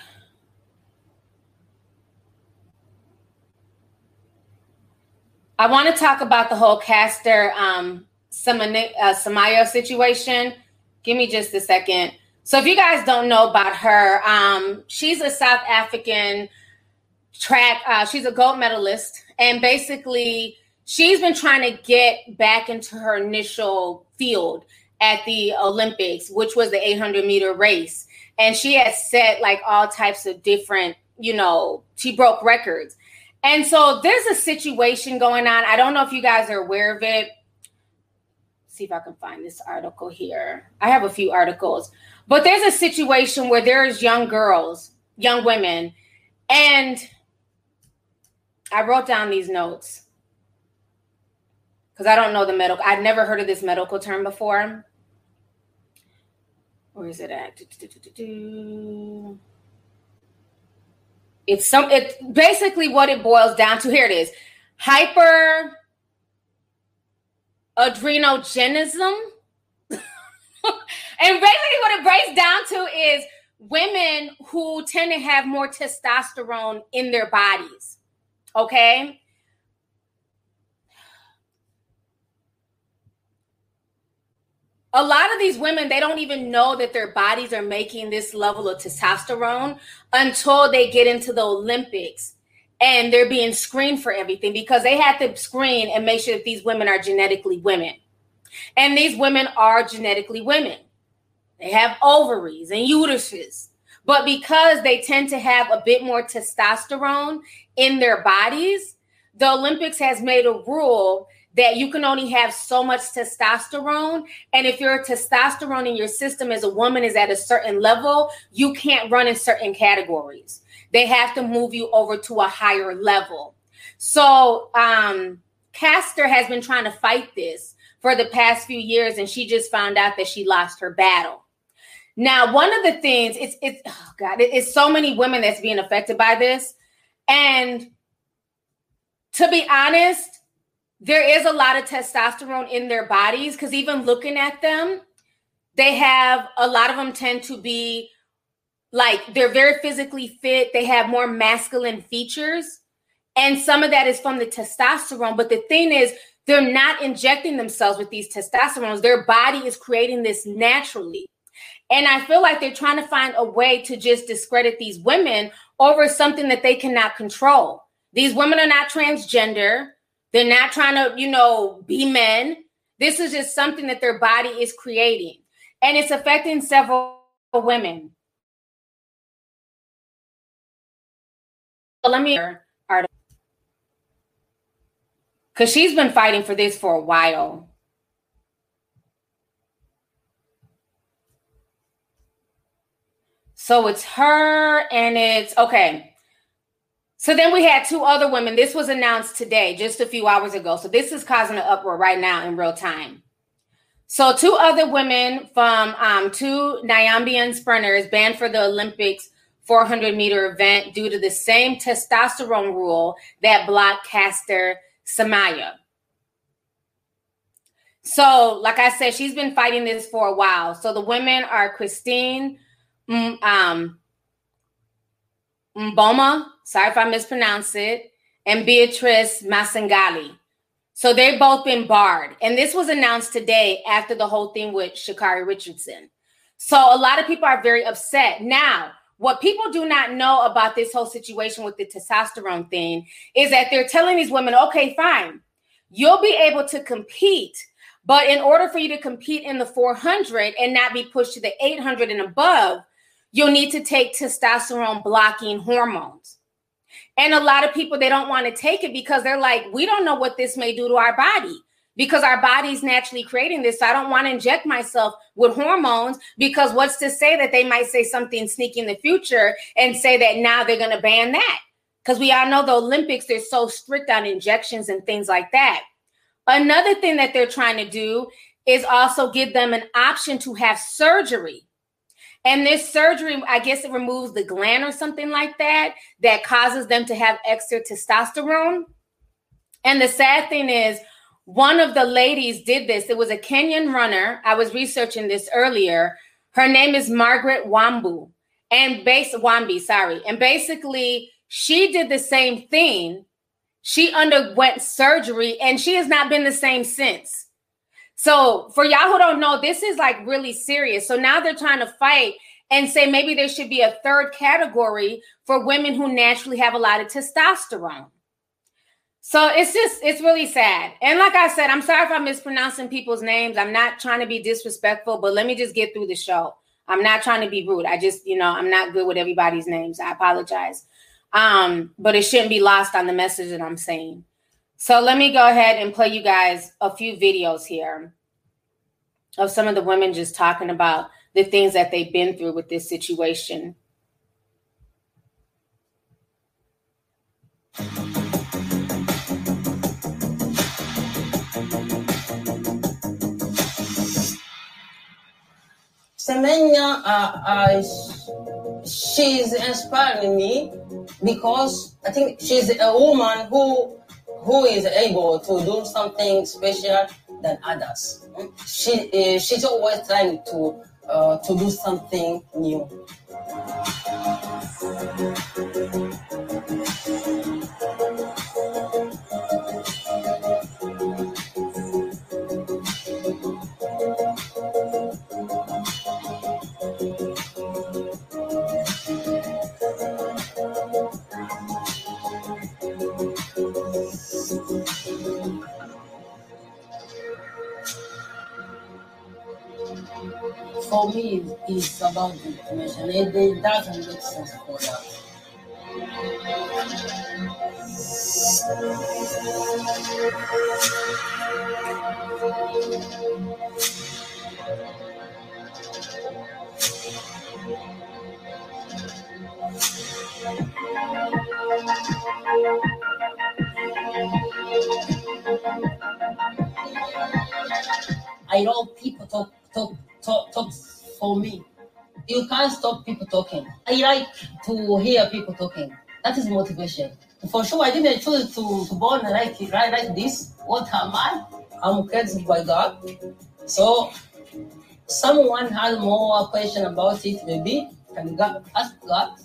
I want to talk about the whole Caster um, uh, situation. Give me just a second. So, if you guys don't know about her, um, she's a South African track. Uh, she's a gold medalist and basically she's been trying to get back into her initial field at the Olympics, which was the 800 meter race. And she has set like all types of different, you know, she broke records. And so there's a situation going on. I don't know if you guys are aware of it. see if I can find this article here. I have a few articles, but there's a situation where there's young girls, young women, and I wrote down these notes because I don't know the medical. I'd never heard of this medical term before. Where is it at? It's some. It's basically what it boils down to. Here it is: hyper adrenogenism. and basically, what it breaks down to is women who tend to have more testosterone in their bodies. Okay. A lot of these women, they don't even know that their bodies are making this level of testosterone until they get into the Olympics and they're being screened for everything because they have to screen and make sure that these women are genetically women. And these women are genetically women. They have ovaries and uteruses. But because they tend to have a bit more testosterone in their bodies, the Olympics has made a rule that you can only have so much testosterone. And if your testosterone in your system as a woman is at a certain level, you can't run in certain categories. They have to move you over to a higher level. So, um, Caster has been trying to fight this for the past few years, and she just found out that she lost her battle. Now, one of the things it's it's oh God, it's so many women that's being affected by this, and to be honest, there is a lot of testosterone in their bodies because even looking at them, they have a lot of them tend to be like they're very physically fit, they have more masculine features, and some of that is from the testosterone. But the thing is, they're not injecting themselves with these testosterones, their body is creating this naturally. And I feel like they're trying to find a way to just discredit these women over something that they cannot control. These women are not transgender. They're not trying to, you know, be men. This is just something that their body is creating. And it's affecting several women. let me because she's been fighting for this for a while. So it's her and it's okay. So then we had two other women. This was announced today, just a few hours ago. So this is causing an uproar right now in real time. So two other women from um, two Namibian sprinters banned for the Olympics 400 meter event due to the same testosterone rule that blocked Caster Semenya. So, like I said, she's been fighting this for a while. So the women are Christine um, Mboma, sorry if I mispronounce it, and Beatrice Masangali. So they've both been barred. And this was announced today after the whole thing with Sha'Carri Richardson. So a lot of people are very upset. Now, what people do not know about this whole situation with the testosterone thing is that they're telling these women, okay, fine, you'll be able to compete. But in order for you to compete in the 400 and not be pushed to the 800 and above, you'll need to take testosterone blocking hormones. And a lot of people they don't want to take it because they're like, we don't know what this may do to our body because our body's naturally creating this. So I don't want to inject myself with hormones because what's to say that they might say something sneaky in the future and say that now they're going to ban that? Because we all know the Olympics, they're so strict on injections and things like that. Another thing that they're trying to do is also give them an option to have surgery and this surgery, I guess it removes the gland or something like that, that causes them to have extra testosterone. And the sad thing is, one of the ladies did this. It was a Kenyan runner. I was researching this earlier. Her name is Margaret Wambu. And base Wambi, sorry. And basically, she did the same thing. She underwent surgery and she has not been the same since. So for y'all who don't know, this is like really serious. So now they're trying to fight and say maybe there should be a third category for women who naturally have a lot of testosterone. So it's just it's really sad. And like I said, I'm sorry if I'm mispronouncing people's names. I'm not trying to be disrespectful, but let me just get through the show. I'm not trying to be rude. I just, you know, I'm not good with everybody's names. I apologize. Um, but it shouldn't be lost on the message that I'm saying. So let me go ahead and play you guys a few videos here of some of the women just talking about the things that they've been through with this situation. Semenya, uh, uh, she's inspiring me because I think she's a woman who who is able to do something special than others. She uh, she's always trying to uh, to do something new. For me, it's about the information. It, it doesn't make sense for us. I know people talk talk talk talk for me. You can't stop people talking. I like to hear people talking. That is motivation. For sure, I didn't choose to, to born like right like this. What am I? I'm created by God. So someone has more question about it, maybe can God ask God.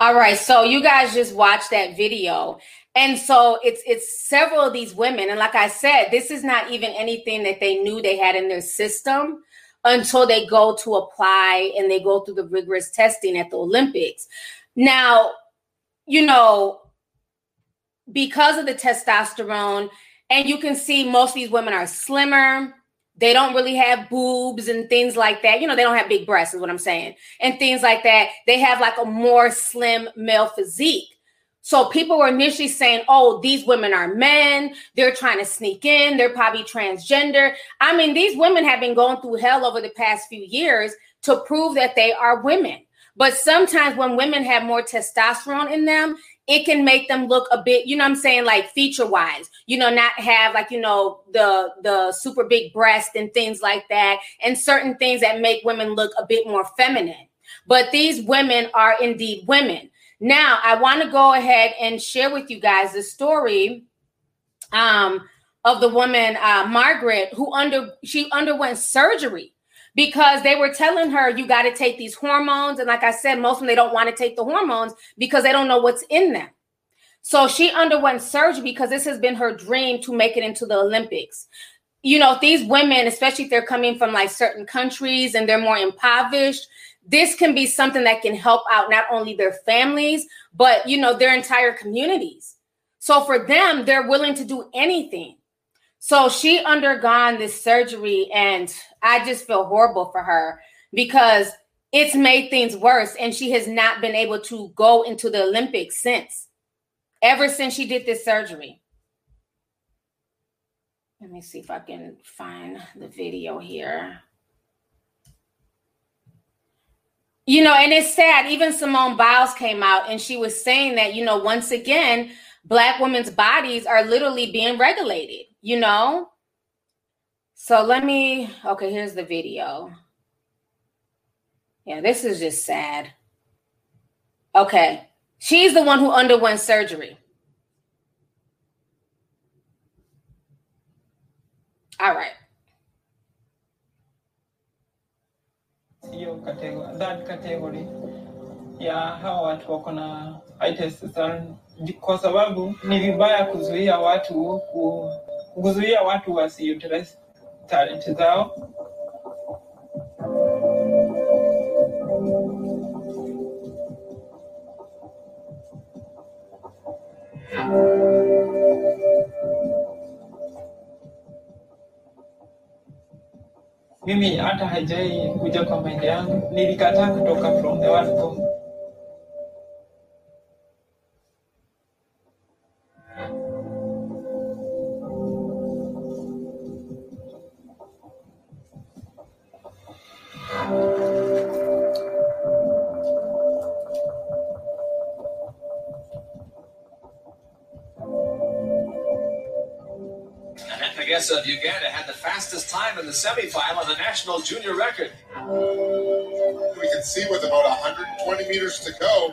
All right, so you guys just watched that video. And so it's it's several of these women and like I said, this is not even anything that they knew they had in their system until they go to apply and they go through the rigorous testing at the Olympics. Now, you know, because of the testosterone and you can see most of these women are slimmer, they don't really have boobs and things like that. You know, they don't have big breasts, is what I'm saying, and things like that. They have like a more slim male physique. So people were initially saying, oh, these women are men. They're trying to sneak in. They're probably transgender. I mean, these women have been going through hell over the past few years to prove that they are women. But sometimes when women have more testosterone in them, it can make them look a bit, you know I'm saying, like feature wise, you know, not have like, you know, the the super big breast and things like that, and certain things that make women look a bit more feminine. But these women are indeed women. Now, I want to go ahead and share with you guys the story um, of the woman uh, Margaret who under she underwent surgery because they were telling her you got to take these hormones, and like I said, most of them they don't want to take the hormones because they don't know what's in them. So she underwent surgery because this has been her dream to make it into the Olympics. You know, these women, especially if they're coming from like certain countries and they're more impoverished, this can be something that can help out not only their families but you know their entire communities. So for them they're willing to do anything. So she undergone this surgery and i just feel horrible for her because it's made things worse and she has not been able to go into the olympics since ever since she did this surgery. Let me see if i can find the video here You know, and it's sad. Even Simone Biles came out and she was saying that, you know, once again, black women's bodies are literally being regulated, you know? So let me, okay, here's the video. Yeah, this is just sad. Okay. She's the one who underwent surgery. All right. Hiyo category, that category ya hawa watu wako na kwa sababu ni vibaya kuzuia watu ku, kuzuia watu wasiutilize talent zao. Mimi hata haijai kuja kwa maindi yangu. Nilikataa kutoka from the word go in the semifinal, the national junior record. We can see with about 120 meters to go.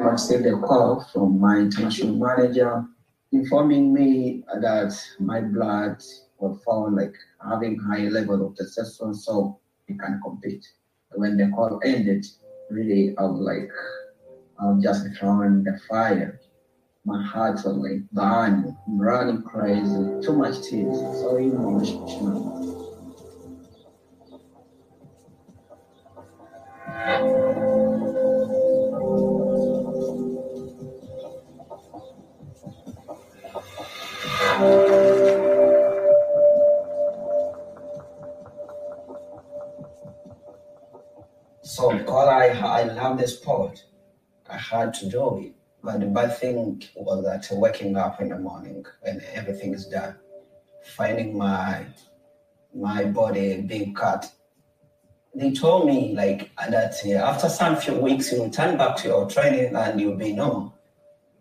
I received a call from my international manager informing me that my blood was found like having high level of testosterone, so we can compete. When the call ended, really, I was like, I was just throwing the fire. My heart was like burning, running crazy, too much tears, so emotional. So because I I love this sport, I had to do it. But the bad thing was that waking up in the morning when everything is done, finding my my body being cut. They told me like that uh, after some few weeks you return back to your training and you'll be normal,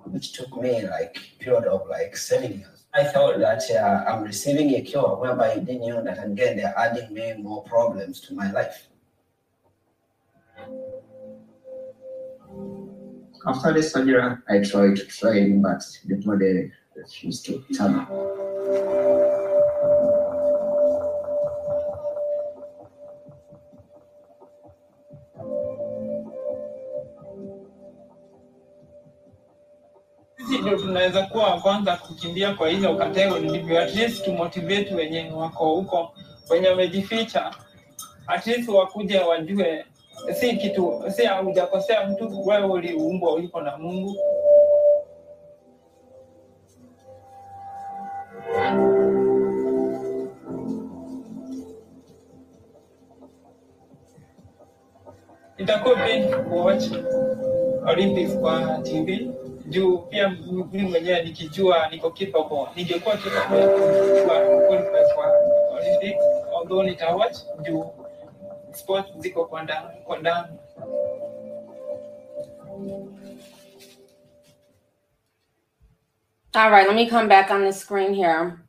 which took me like period of like seven years. I thought that uh, I'm receiving a cure, whereby didn't know that again they're adding me more problems to my life. After the surgery, I tried to train, but the body refused to turn tunaweza kuwa wa kwanza kukimbia kwa hizo kategori, ndivyo at least tumotivate wenye wako huko wenye wamejificha. At least wakuje wajue si kitu si haujakosea mtu wewe uliumbwa uliko na mungu. Itakuwa olympics kwa tv juu pia mimi mwenyewe nikijua niko capable ningekuwa qualify kwa olympics. Although nitawatch juu ziko kwa damu kwa damu All right, let me come back on the screen here.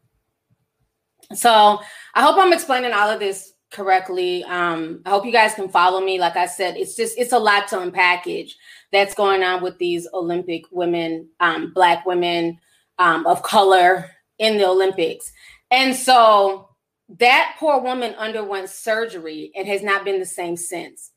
So I hope I'm explaining all of this correctly. Um, I hope you guys can follow me. Like I said, it's just it's a lot to unpackage that's going on with these Olympic women, um, black women um, of color in the Olympics. And so that poor woman underwent surgery and has not been the same since.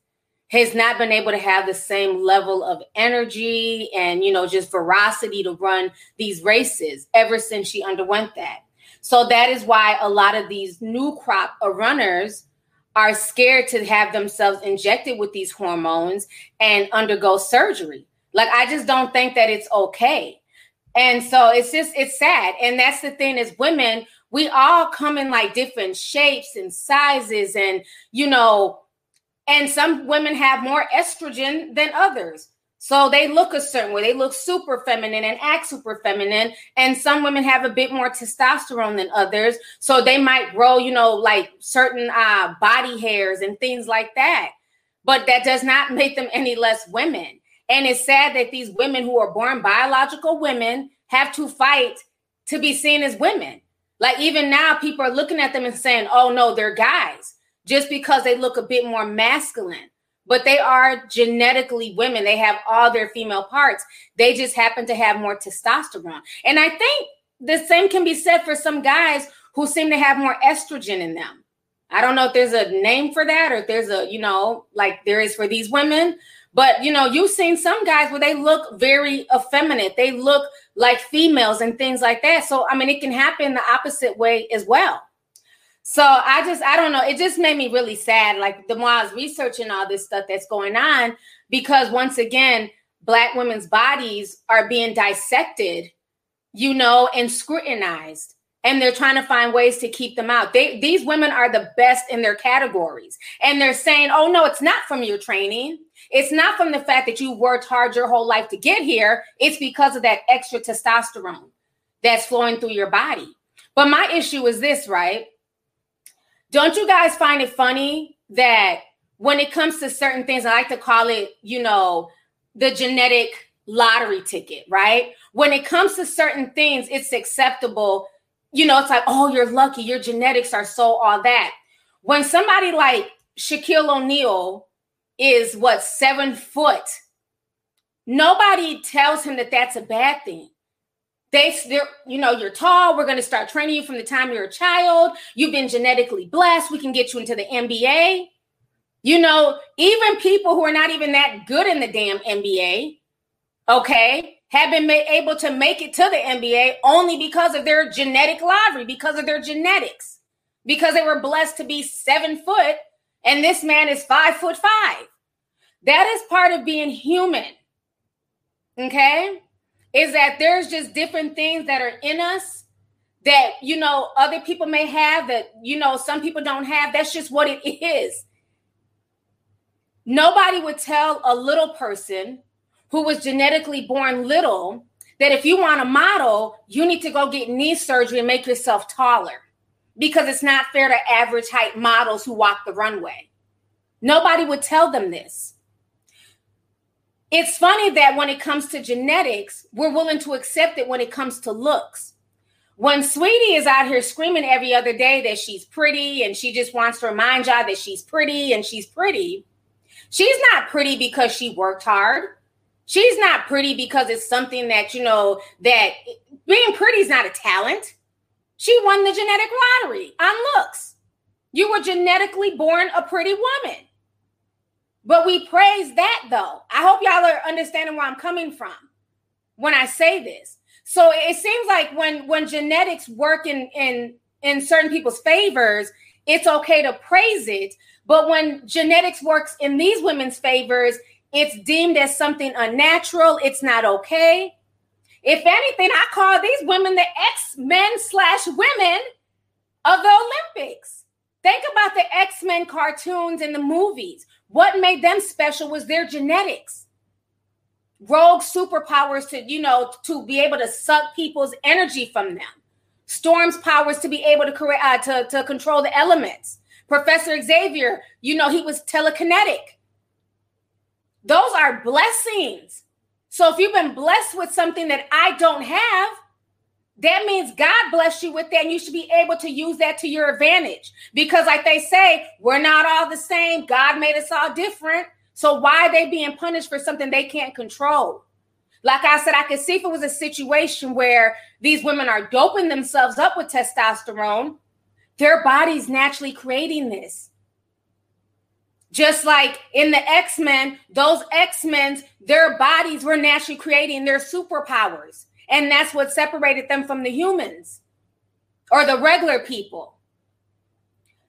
Has not been able to have the same level of energy and you know just veracity to run these races ever since she underwent that. So that is why a lot of these new crop of runners are scared to have themselves injected with these hormones and undergo surgery. Like I just don't think that it's okay. And so it's just it's sad. And that's the thing is women, we all come in like different shapes and sizes and you know, and some women have more estrogen than others. So they look a certain way. They look super feminine and act super feminine. And some women have a bit more testosterone than others. So they might grow, you know, like certain uh, body hairs and things like that. But that does not make them any less women. And it's sad that these women who are born biological women have to fight to be seen as women. Like even now, people are looking at them and saying, oh, no, they're guys just because they look a bit more masculine but they are genetically women. They have all their female parts. They just happen to have more testosterone. And I think the same can be said for some guys who seem to have more estrogen in them. I don't know if there's a name for that or if there's a, you know, like there is for these women. But, you know, you've seen some guys where they look very effeminate. They look like females and things like that. So, I mean, it can happen the opposite way as well. So I just, I don't know. It just made me really sad. Like the more I was researching all this stuff that's going on, because once again, Black women's bodies are being dissected you know, and scrutinized. And they're trying to find ways to keep them out. They these women are the best in their categories. And they're saying, oh no, it's not from your training. It's not from the fact that you worked hard your whole life to get here. It's because of that extra testosterone that's flowing through your body. But my issue is this, right? Don't you guys find it funny that when it comes to certain things, I like to call it, you know, the genetic lottery ticket, right? When it comes to certain things, it's acceptable. You know, it's like, oh, you're lucky, your genetics are so all that. When somebody like Shaquille O'Neal is what seven foot, nobody tells him that that's a bad thing. They, they're, you know, you're tall. We're going to start training you from the time you're a child. You've been genetically blessed. We can get you into the NBA. You know, even people who are not even that good in the damn NBA, okay, have been able to make it to the NBA only because of their genetic lottery, because of their genetics, because they were blessed to be seven foot, and this man is five foot five. That is part of being human. Okay is that there's just different things that are in us that you know other people may have that you know some people don't have that's just what it is nobody would tell a little person who was genetically born little that if you want a model you need to go get knee surgery and make yourself taller because it's not fair to average height models who walk the runway nobody would tell them this it's funny that when it comes to genetics, we're willing to accept it when it comes to looks. When Sweetie is out here screaming every other day that she's pretty and she just wants to remind y'all that she's pretty and she's pretty, she's not pretty because she worked hard. She's not pretty because it's something that, you know, that being pretty is not a talent. She won the genetic lottery on looks. You were genetically born a pretty woman. But we praise that though. I hope y'all are understanding where I'm coming from when I say this. So it seems like when when genetics work in in in certain people's favors, it's okay to praise it. But when genetics works in these women's favors, it's deemed as something unnatural. It's not okay. If anything, I call these women the X Men slash women of the Olympics. Think about the X Men cartoons and the movies. What made them special was their genetics. Rogue superpowers to, you know, to be able to suck people's energy from them. Storm's powers to be able to create uh, to, to control the elements. Professor Xavier, you know, he was telekinetic. Those are blessings. So if you've been blessed with something that I don't have, that means God blessed you with that, and you should be able to use that to your advantage. Because, like they say, we're not all the same. God made us all different. So, why are they being punished for something they can't control? Like I said, I could see if it was a situation where these women are doping themselves up with testosterone, their body's naturally creating this. Just like in the X Men, those X Men, their bodies were naturally creating their superpowers. And that's what separated them from the humans or the regular people.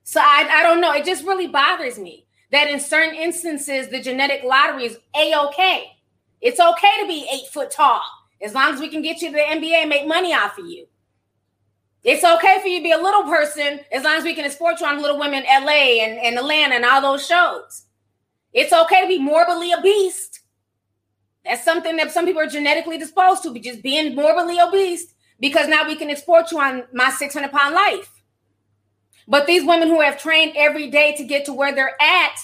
So I, I don't know. It just really bothers me that in certain instances, the genetic lottery is a okay. It's okay to be eight foot tall as long as we can get you to the NBA and make money off of you. It's okay for you to be a little person as long as we can export you on Little Women LA and, and Atlanta and all those shows. It's okay to be morbidly obese that's something that some people are genetically disposed to, be just being morbidly obese because now we can export you on my 600 pound life. But these women who have trained every day to get to where they're at,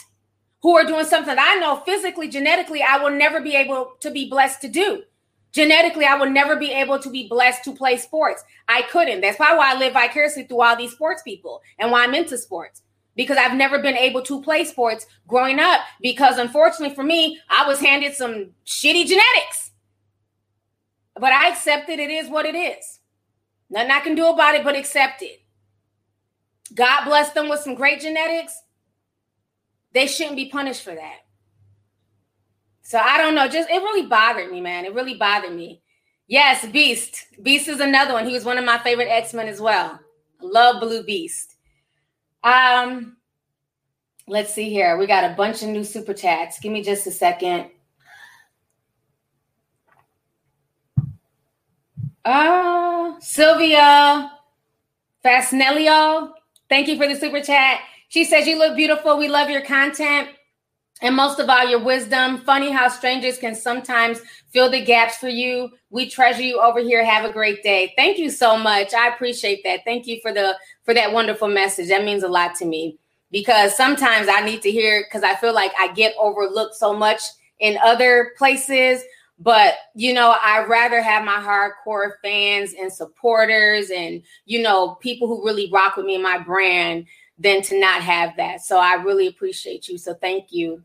who are doing something that I know physically, genetically, I will never be able to be blessed to do. Genetically, I will never be able to be blessed to play sports. I couldn't. That's why I live vicariously through all these sports people and why I'm into sports because I've never been able to play sports growing up because unfortunately for me, I was handed some shitty genetics. But I accepted it is what it is. Nothing I can do about it but accept it. God bless them with some great genetics. They shouldn't be punished for that. So I don't know. Just it really bothered me, man. It really bothered me. Yes, Beast. Beast is another one. He was one of my favorite X-Men as well. love Blue Beast. Um, let's see here. We got a bunch of new super chats. Give me just a second. Uh, Sylvia Fasnelio, thank you for the super chat. She says, You look beautiful. We love your content and most of all, your wisdom. Funny how strangers can sometimes fill the gaps for you. We treasure you over here. Have a great day. Thank you so much. I appreciate that. Thank you for the for that wonderful message. That means a lot to me because sometimes I need to hear because I feel like I get overlooked so much in other places. But you know, I'd rather have my hardcore fans and supporters and you know people who really rock with me and my brand than to not have that. So I really appreciate you. So thank you.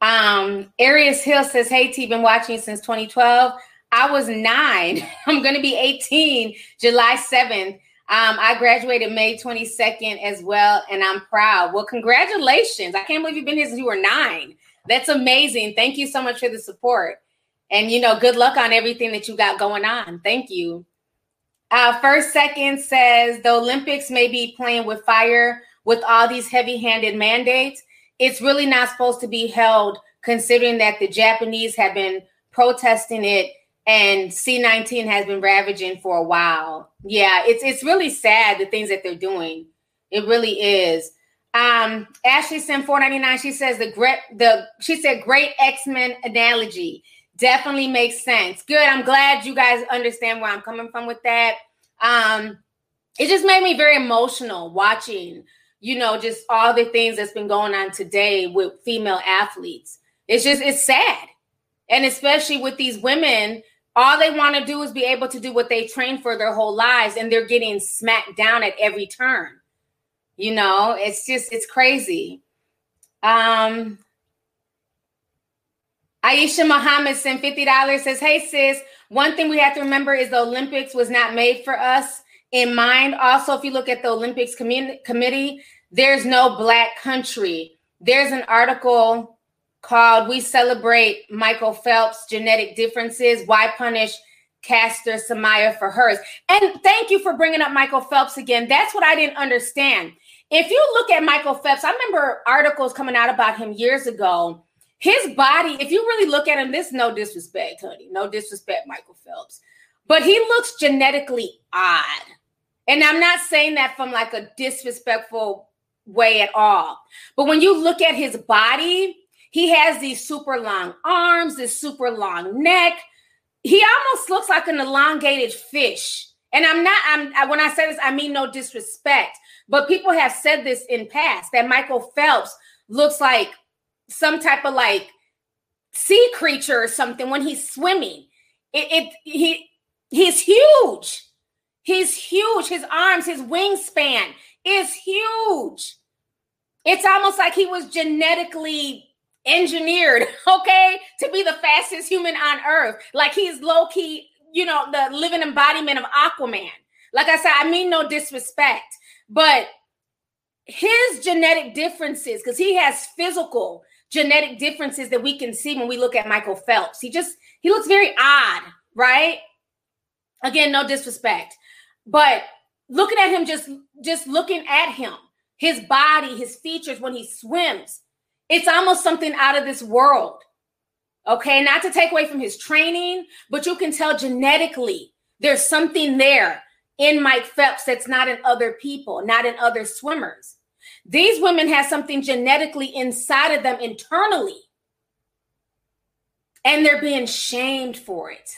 Um, Arius Hill says, Hey T, been watching since 2012. I was nine. I'm gonna be 18 July 7th. Um, I graduated May 22nd as well, and I'm proud. Well, congratulations. I can't believe you've been here since you were nine. That's amazing. Thank you so much for the support. And you know, good luck on everything that you got going on. Thank you. Uh, first second says the Olympics may be playing with fire with all these heavy-handed mandates it's really not supposed to be held considering that the Japanese have been protesting it and C19 has been ravaging for a while. Yeah, it's it's really sad the things that they're doing. It really is. Um, Ashley sent 499. She says the great the she said great X-Men analogy. Definitely makes sense. Good. I'm glad you guys understand where I'm coming from with that. Um, it just made me very emotional watching you know, just all the things that's been going on today with female athletes. It's just, it's sad. And especially with these women, all they want to do is be able to do what they trained for their whole lives, and they're getting smacked down at every turn. You know, it's just, it's crazy. Um, Aisha Muhammad sent $50 says, Hey sis, one thing we have to remember is the Olympics was not made for us in mind. Also, if you look at the Olympics committee, there's no black country. There's an article called We Celebrate Michael Phelps' Genetic Differences. Why Punish Caster Semenya for hers? And thank you for bringing up Michael Phelps again. That's what I didn't understand. If you look at Michael Phelps, I remember articles coming out about him years ago. His body, if you really look at him, this no disrespect, honey, no disrespect, Michael Phelps, but he looks genetically odd. And I'm not saying that from like a disrespectful way at all. But when you look at his body, he has these super long arms, this super long neck. He almost looks like an elongated fish. And I'm not, I'm when I say this, I mean no disrespect, but people have said this in past that Michael Phelps looks like some type of like sea creature or something when he's swimming. It, it he he's huge. He's huge. His arms, his wingspan is huge. It's almost like he was genetically engineered, okay, to be the fastest human on earth. Like he's low key, you know, the living embodiment of Aquaman. Like I said, I mean no disrespect, but his genetic differences, because he has physical genetic differences that we can see when we look at Michael Phelps. He just he looks very odd, right? Again, no disrespect, but looking at him just just looking at him his body his features when he swims it's almost something out of this world. Okay? Not to take away from his training but you can tell genetically there's something there in mike phelps that's not in other people not in other swimmers. These women have something genetically inside of them internally and they're being shamed for it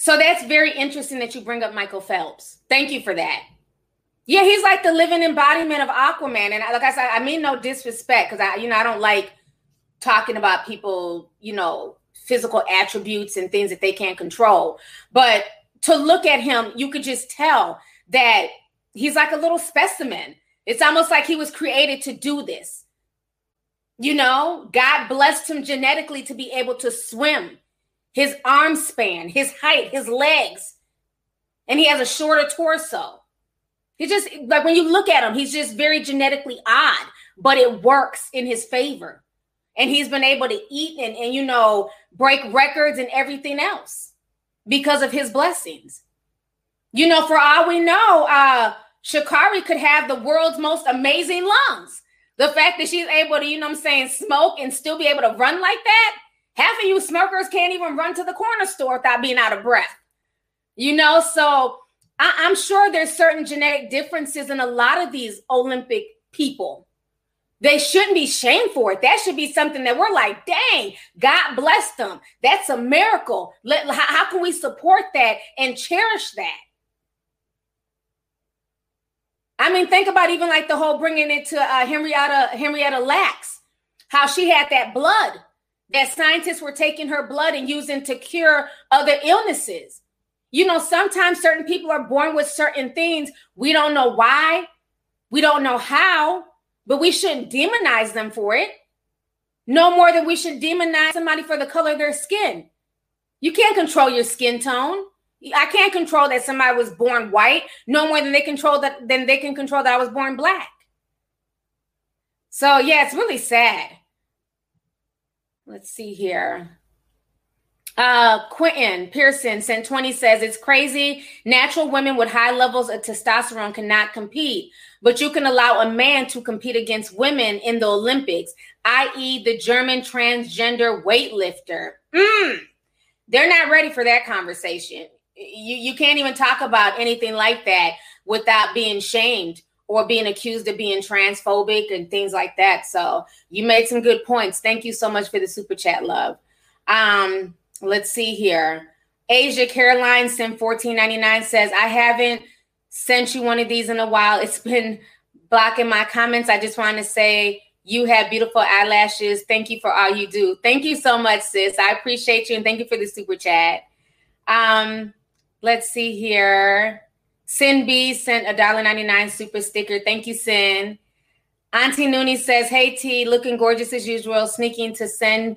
so that's very interesting that you bring up Michael Phelps. Thank you for that. Yeah, he's like the living embodiment of Aquaman. And like I said, I mean no disrespect because I, you know, I don't like talking about people, you know, physical attributes and things that they can't control. But to look at him, you could just tell that he's like a little specimen. It's almost like he was created to do this. You know, God blessed him genetically to be able to swim his arm span, his height, his legs, and he has a shorter torso. He just like when you look at him, he's just very genetically odd, but it works in his favor. And he's been able to eat and, and you know break records and everything else because of his blessings. You know, for all we know, uh Sha'Carri could have the world's most amazing lungs. The fact that she's able to, you know I'm saying, smoke and still be able to run like that, Half of you smokers can't even run to the corner store without being out of breath. You know, so I, I'm sure there's certain genetic differences in a lot of these Olympic people. They shouldn't be shamed for it. That should be something that we're like, dang, God bless them. That's a miracle. Let, how, how can we support that and cherish that? I mean, think about even like the whole bringing it to uh, Henrietta Henrietta Lacks, how she had that blood that scientists were taking her blood and using to cure other illnesses. You know, sometimes certain people are born with certain things. We don't know why, we don't know how, but we shouldn't demonize them for it. No more than we should demonize somebody for the color of their skin. You can't control your skin tone. I can't control that somebody was born white no more than they control that than they can control that I was born black. So yeah, it's really sad. Let's see here. Uh, Quentin Pearson sent 20 says it's crazy. Natural women with high levels of testosterone cannot compete, but you can allow a man to compete against women in the Olympics, i.e., the German transgender weightlifter. Mm, they're not ready for that conversation you, you can't even talk about anything like that without being shamed or being accused of being transphobic and things like that. So you made some good points. Thank you so much for the super chat, love. Um, let's see here. Asia Caroline sent 1499 says, I haven't sent you one of these in a while. It's been blocking my comments. I just want to say you have beautiful eyelashes. Thank you for all you do. Thank you so much, sis. I appreciate you and thank you for the super chat. Um, Let's see here. Sin B sent a dollar ninety nine super sticker. Thank you, Sin. Auntie Nooney says, "Hey T, looking gorgeous as usual. Sneaking to send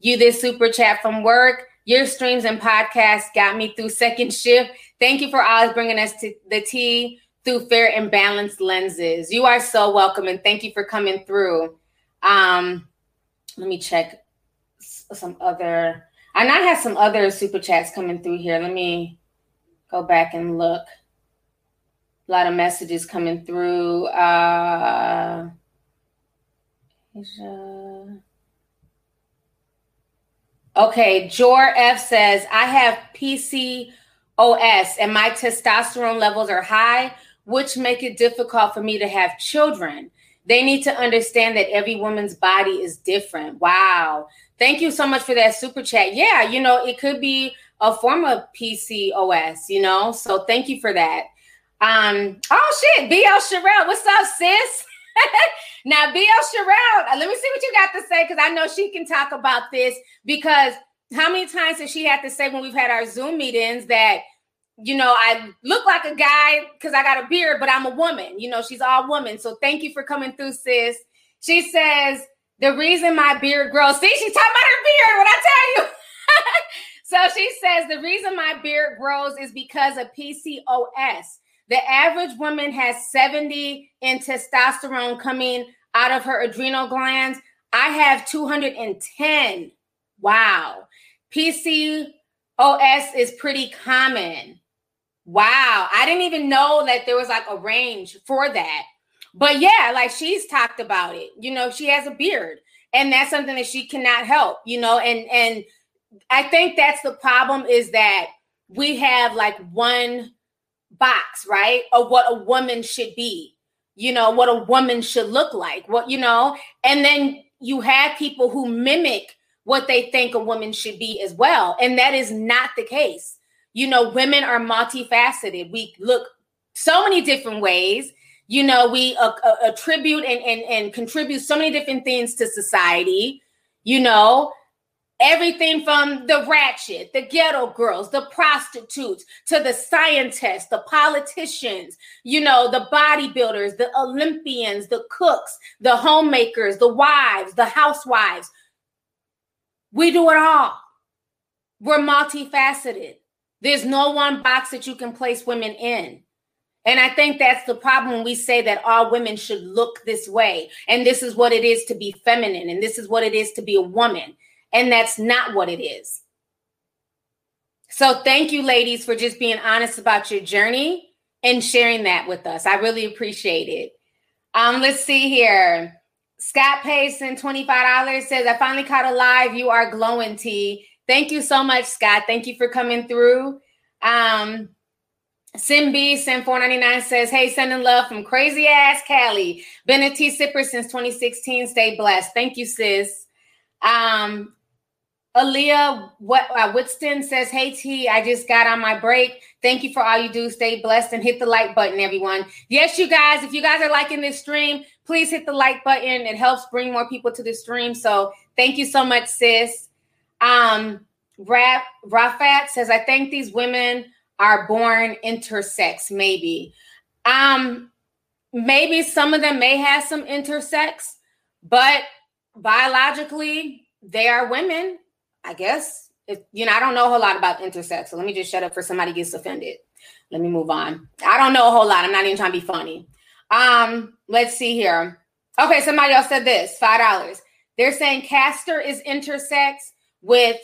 you this super chat from work. Your streams and podcasts got me through second shift. Thank you for always bringing us to the tea through fair and balanced lenses. You are so welcome, and thank you for coming through. Um, let me check some other. I now have some other super chats coming through here. Let me go back and look. A lot of messages coming through. Uh, Okay, Jor F says, I have PCOS and my testosterone levels are high, which make it difficult for me to have children. They need to understand that every woman's body is different. Wow. Thank you so much for that super chat. Yeah, you know, it could be a form of PCOS, you know? So thank you for that. Um, oh shit, BL Sherelle, what's up, sis? now, BL Sherelle, uh, let me see what you got to say because I know she can talk about this because how many times has she had to say when we've had our Zoom meetings that you know, I look like a guy because I got a beard, but I'm a woman. You know, she's all woman. So thank you for coming through, sis. She says, the reason my beard grows. See, she's talking about her beard. What I tell you. So she says the reason my beard grows is because of PCOS. The average woman has 70 in testosterone coming out of her adrenal glands. I have 210. Wow. PCOS is pretty common. Wow. I didn't even know that there was like a range for that. But yeah, like she's talked about it. You know, she has a beard and that's something that she cannot help, you know, and and I think that's the problem is that we have like one box, right? Of what a woman should be, you know, what a woman should look like, what, you know, and then you have people who mimic what they think a woman should be as well. And that is not the case. You know, women are multifaceted. We look so many different ways. You know, we uh, uh, attribute and, and, and contribute so many different things to society. You know, Everything from the ratchet, the ghetto girls, the prostitutes, to the scientists, the politicians, you know, the bodybuilders, the Olympians, the cooks, the homemakers, the wives, the housewives. We do it all. We're multifaceted. There's no one box that you can place women in. And I think that's the problem when we say that all women should look this way. And this is what it is to be feminine. And this is what it is to be a woman. And that's not what it is. So thank you, ladies, for just being honest about your journey and sharing that with us. I really appreciate it. Um, let's see here. Scott Payson, $25 says, I finally caught a live. You are glowing, T. Thank you so much, Scott. Thank you for coming through. Um, Sim 499 says, Hey, sending love from crazy ass Cali. Been a tea sipper since 2016. Stay blessed. Thank you, sis. Um, Aaliyah what uh, Whitston says, Hey T, I just got on my break. Thank you for all you do. Stay blessed and hit the like button, everyone. Yes, you guys, if you guys are liking this stream, please hit the like button. It helps bring more people to the stream. So thank you so much, sis. Um, Raf, Rafat says, I think these women are born intersex, maybe. Um, maybe some of them may have some intersex, but biologically, they are women I guess you know, I don't know a whole lot about intersex. So let me just shut up for somebody gets offended. Let me move on. I don't know a whole lot. I'm not even trying to be funny. Um, let's see here. Okay, somebody else said this five dollars. They're saying Caster is intersex with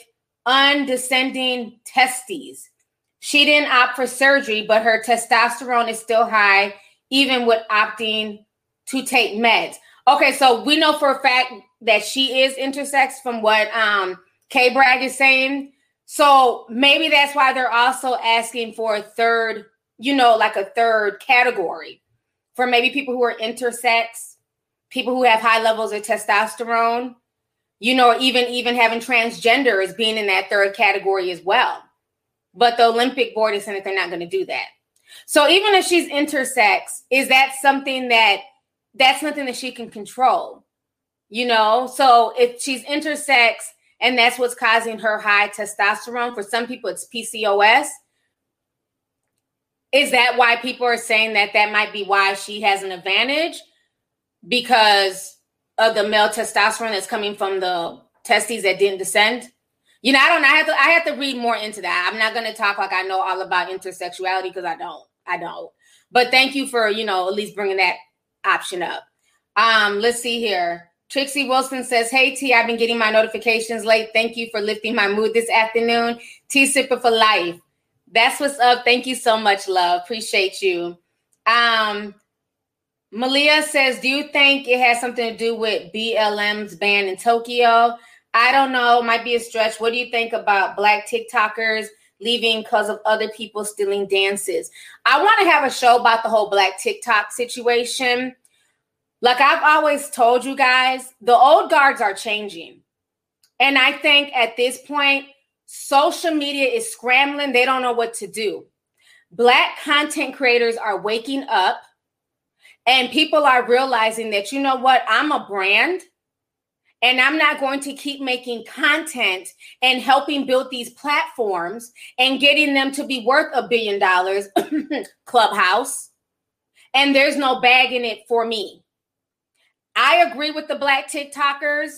undescending testes. She didn't opt for surgery, but her testosterone is still high, even with opting to take meds. Okay, so we know for a fact that she is intersex from what um K Bragg is saying. So maybe that's why they're also asking for a third, you know, like a third category for maybe people who are intersex, people who have high levels of testosterone, you know, even even having transgender is being in that third category as well. But the Olympic board is saying that they're not going to do that. So even if she's intersex, is that something that that's nothing that she can control? You know, so if she's intersex and that's what's causing her high testosterone. For some people, it's PCOS. Is that why people are saying that that might be why she has an advantage? Because of the male testosterone that's coming from the testes that didn't descend? You know, I don't. I have to I have to read more into that. I'm not gonna talk like I know all about intersexuality because I don't. I don't. But thank you for, you know, at least bringing that option up. Um, let's see here. Trixie Wilson says, Hey T, I've been getting my notifications late. Thank you for lifting my mood this afternoon. T sipper for life. That's what's up. Thank you so much, love. Appreciate you. Um, Malia says, Do you think it has something to do with BLM's ban in Tokyo? I don't know. Might be a stretch. What do you think about black TikTokers leaving because of other people stealing dances? I want to have a show about the whole black TikTok situation like I've always told you guys, the old guards are changing. And I think at this point, social media is scrambling. They don't know what to do. Black content creators are waking up and people are realizing that, you know what, I'm a brand and I'm not going to keep making content and helping build these platforms and getting them to be worth a billion dollars, Clubhouse. And there's no bag in it for me. I agree with the black TikTokers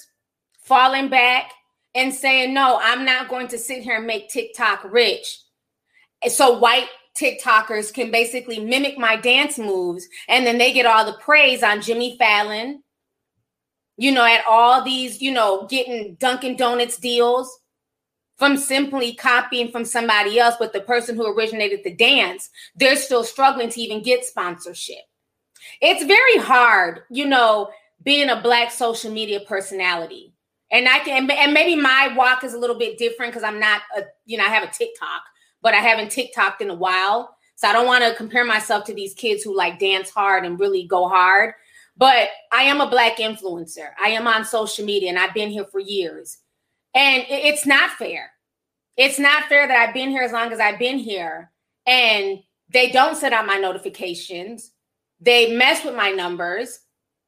falling back and saying, no, I'm not going to sit here and make TikTok rich. So white TikTokers can basically mimic my dance moves and then they get all the praise on Jimmy Fallon, you know, at all these, you know, getting Dunkin' Donuts deals from simply copying from somebody else, but the person who originated the dance, they're still struggling to even get sponsorship. It's very hard, you know, being a black social media personality. And I can and maybe my walk is a little bit different because I'm not a you know I have a TikTok, but I haven't TikToked in a while. So I don't want to compare myself to these kids who like dance hard and really go hard. But I am a black influencer. I am on social media and I've been here for years. And it's not fair. It's not fair that I've been here as long as I've been here and they don't set out my notifications. They mess with my numbers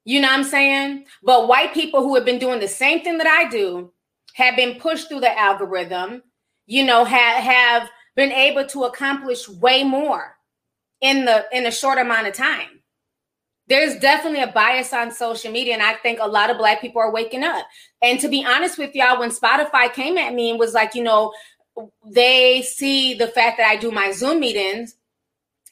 you know what I'm saying? But white people who have been doing the same thing that I do have been pushed through the algorithm, you know, have have been able to accomplish way more in the in a short amount of time. There's definitely a bias on social media, and I think a lot of black people are waking up. And to be honest with y'all, when Spotify came at me and was like, you know, they see the fact that I do my Zoom meetings,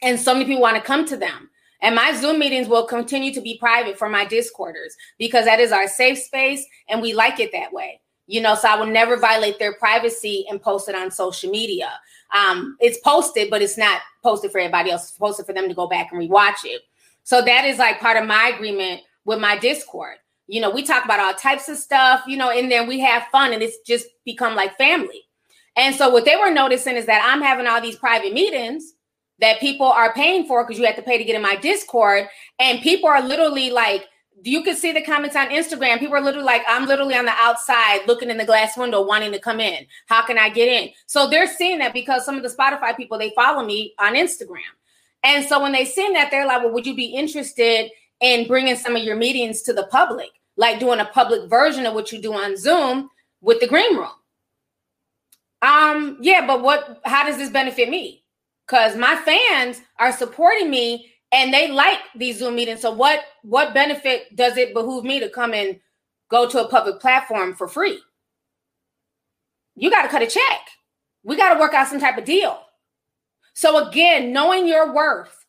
and so many people want to come to them. And my Zoom meetings will continue to be private for my Discorders because that is our safe space and we like it that way. You know, so I will never violate their privacy and post it on social media. Um, it's posted, but it's not posted for everybody else. It's posted for them to go back and rewatch it. So that is like part of my agreement with my Discord. You know, we talk about all types of stuff, you know, and then we have fun and it's just become like family. And so what they were noticing is that I'm having all these private meetings that people are paying for because you have to pay to get in my Discord. And people are literally like, you can see the comments on Instagram. People are literally like, I'm literally on the outside looking in the glass window, wanting to come in. How can I get in? So they're seeing that because some of the Spotify people they follow me on Instagram. And so when they see that, they're like, well, would you be interested in bringing some of your meetings to the public, like doing a public version of what you do on Zoom with the green room? Um, yeah, but what? How does this benefit me? Because my fans are supporting me and they like these Zoom meetings. So what what benefit does it behoove me to come and go to a public platform for free? You got to cut a check. We got to work out some type of deal. So again, knowing your worth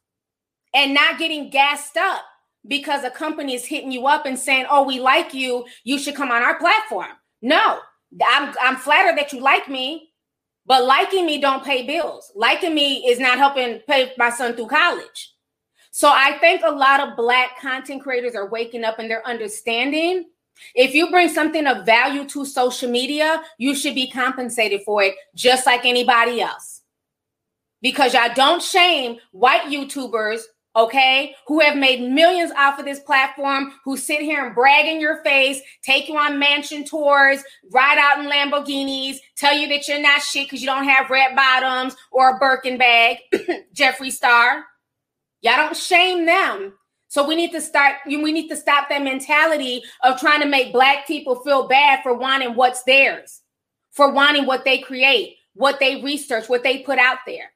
and not getting gassed up because a company is hitting you up and saying, "Oh, we like you. You should come on our platform." No, I'm I'm flattered that you like me, but liking me don't pay bills. Liking me is not helping pay my son through college. So I think a lot of black content creators are waking up and they're understanding if you bring something of value to social media, you should be compensated for it just like anybody else. Because I don't shame white YouTubers okay, who have made millions off of this platform, who sit here and brag in your face, take you on mansion tours, ride out in Lamborghinis, tell you that you're not shit because you don't have red bottoms or a Birkin bag, Jeffree Star. Y'all don't shame them. So we need to start, we need to stop that mentality of trying to make black people feel bad for wanting what's theirs, for wanting what they create, what they research, what they put out there.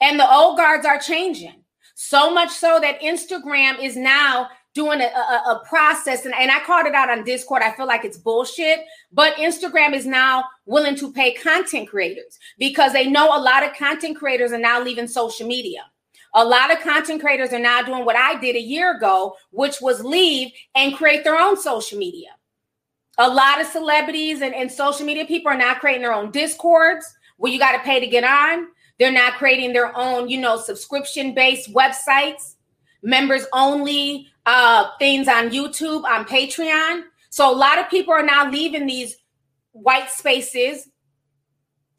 And the old guards are changing. So much so that Instagram is now doing a, a, a, process and, and i called it out on discord. I feel like it's bullshit but instagram is now willing to pay content creators because they know a lot of content creators are now leaving social media. A lot of content creators are now doing what i did a year ago which was leave and create their own social media. A lot of celebrities and, and social media people are now creating their own discords where you got to pay to get on they're not creating their own, you know, subscription based websites, members only uh, things on YouTube, on Patreon. So a lot of people are now leaving these white spaces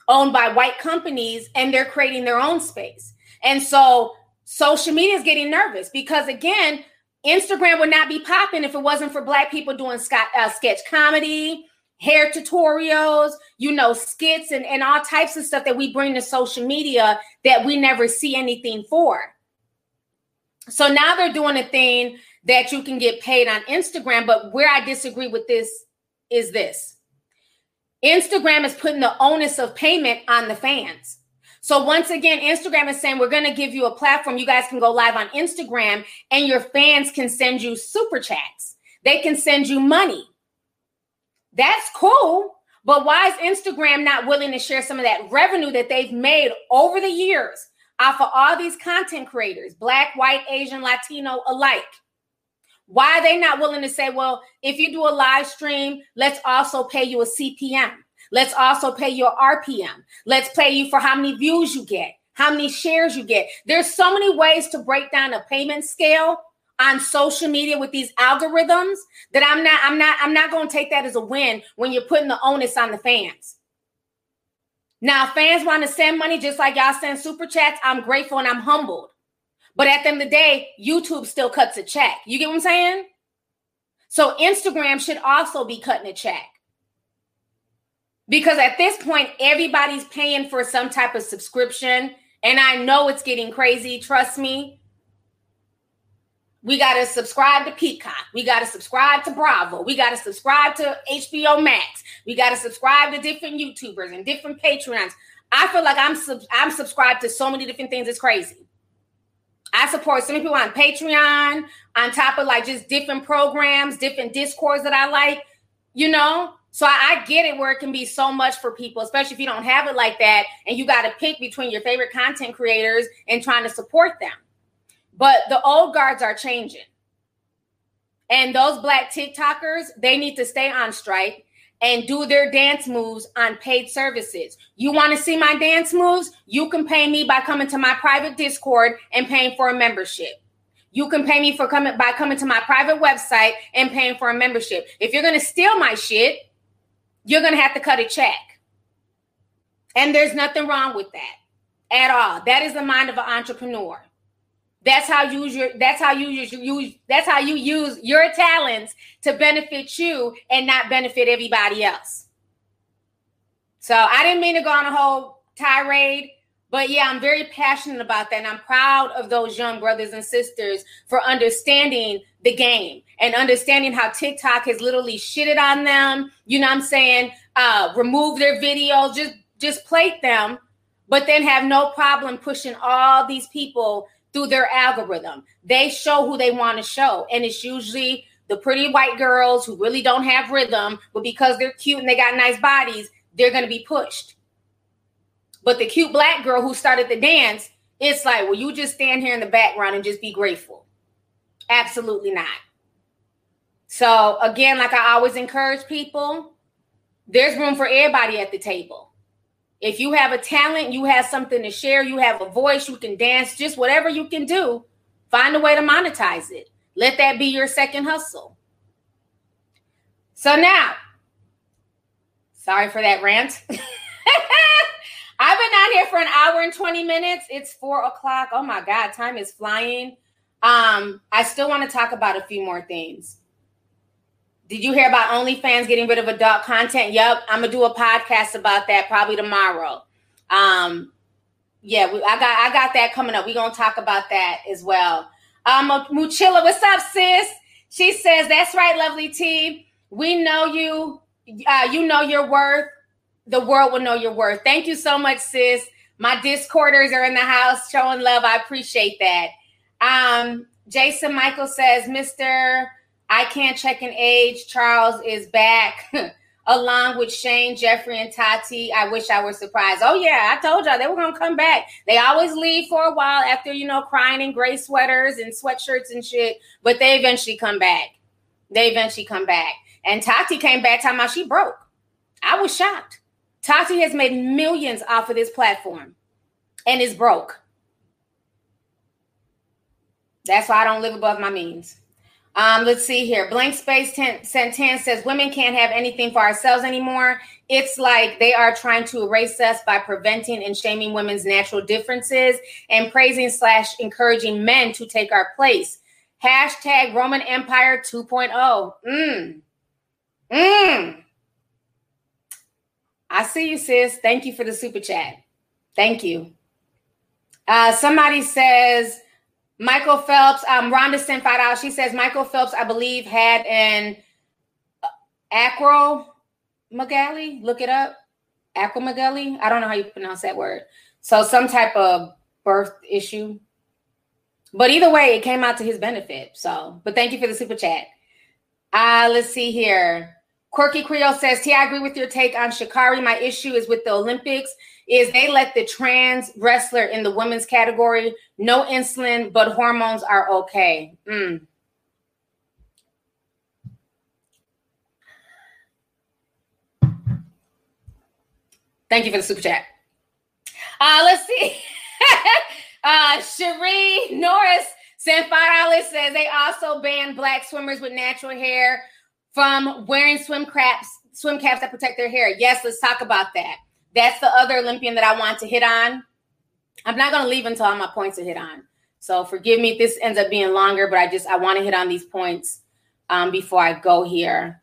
owned by white companies and they're creating their own space. And so social media is getting nervous because, again, Instagram would not be popping if it wasn't for Black people doing uh, sketch comedy, hair tutorials, you know, skits and, and all types of stuff that we bring to social media that we never see anything for. So now they're doing a thing that you can get paid on Instagram. But where I disagree with this is this Instagram is putting the onus of payment on the fans. So once again, Instagram is saying we're going to give you a platform. You guys can go live on Instagram and your fans can send you super chats. They can send you money. That's cool. But why is Instagram not willing to share some of that revenue that they've made over the years off of all these content creators, black, white, Asian, Latino alike? Why are they not willing to say, well, if you do a live stream, let's also pay you a CPM. Let's also pay you RPM. Let's pay you for how many views you get, how many shares you get. There's so many ways to break down a payment scale on social media with these algorithms that I'm not I'm not I'm not going to take that as a win when you're putting the onus on the fans. Now, fans want to send money just like y'all send super chats. I'm grateful and I'm humbled. But at the end of the day, YouTube still cuts a check. You get what I'm saying? So Instagram should also be cutting a check. Because at this point, everybody's paying for some type of subscription. And I know it's getting crazy. Trust me. We got to subscribe to Peacock. We got to subscribe to Bravo. We got to subscribe to HBO Max. We got to subscribe to different YouTubers and different Patreons. I feel like I'm sub- I'm subscribed to so many different things. It's crazy. I support so many people on Patreon, on top of like just different programs, different discords that I like, you know. So I, I get it where it can be so much for people, especially if you don't have it like that and you got to pick between your favorite content creators and trying to support them. But the old guards are changing. And those black TikTokers, they need to stay on strike and do their dance moves on paid services. You want to see my dance moves? You can pay me by coming to my private Discord and paying for a membership. You can pay me for coming by coming to my private website and paying for a membership. If you're going to steal my shit, you're going to have to cut a check. And there's nothing wrong with that at all. That is the mind of an entrepreneur. That's how you use your that's how you use, use that's how you use your talents to benefit you and not benefit everybody else. So I didn't mean to go on a whole tirade, but yeah, I'm very passionate about that. And I'm proud of those young brothers and sisters for understanding the game and understanding how TikTok has literally shitted on them. You know what I'm saying? Uh, remove their videos, just just plate them, but then have no problem pushing all these people through their algorithm. They show who they want to show. And it's usually the pretty white girls who really don't have rhythm, but because they're cute and they got nice bodies, they're going to be pushed. But the cute black girl who started the dance, it's like, well, you just stand here in the background and just be grateful. Absolutely not. So, again, like I always encourage people, there's room for everybody at the table. If you have a talent, you have something to share, you have a voice, you can dance, just whatever you can do, find a way to monetize it. Let that be your second hustle. So now, sorry for that rant. I've been out here for an hour and 20 minutes. It's four o'clock. Oh my God, time is flying. Um, I still want to talk about a few more things. Did you hear about OnlyFans getting rid of adult content? Yep, I'm gonna do a podcast about that probably tomorrow. Um, yeah, we, I got I got that coming up. We're gonna talk about that as well. Um, Muchilla, what's up, sis? She says, "That's right, lovely T. We know you. Uh, you know your worth. The world will know your worth. Thank you so much, sis. My Discorders are in the house showing love. I appreciate that. Um, Jason Michael says, Mister." I can't check an age. Charles is back. Along with Shane, Jeffree, and Tati. I wish I were surprised. Oh, yeah, I told y'all they were going to come back. They always leave for a while after, you know, crying in gray sweaters and sweatshirts and shit, but they eventually come back. They eventually come back. And Tati came back talking about she broke. I was shocked. Tati has made millions off of this platform and is broke. That's why I don't live above my means. Um, let's see here. Blank Space 10, 10 says women can't have anything for ourselves anymore. It's like they are trying to erase us by preventing and shaming women's natural differences and praising slash encouraging men to take our place. Hashtag Roman Empire 2.0. Mmm. Mmm. I see you, sis. Thank you for the super chat. Thank you. Uh, somebody says, Michael Phelps, um, Rhonda sent five. She says Michael Phelps, I believe, had an acromegaly. Look it up. Acromegaly. I don't know how you pronounce that word. So some type of birth issue. But either way, it came out to his benefit. So, but thank you for the super chat. Uh, let's see here. Quirky Creole says, T, I agree with your take on Sha'Carri. My issue is with the Olympics is they let the trans wrestler in the women's category no insulin, but hormones are okay. Mm. Thank you for the super chat. Uh, let's see. uh, Cherie Norris sent five dollars. Says they also ban black swimmers with natural hair from wearing swim caps, swim caps that protect their hair. Yes, let's talk about that. That's the other Olympian that I want to hit on. I'm not going to leave until all my points are hit on. So forgive me if this ends up being longer, but I just I want to hit on these points um, before I go here.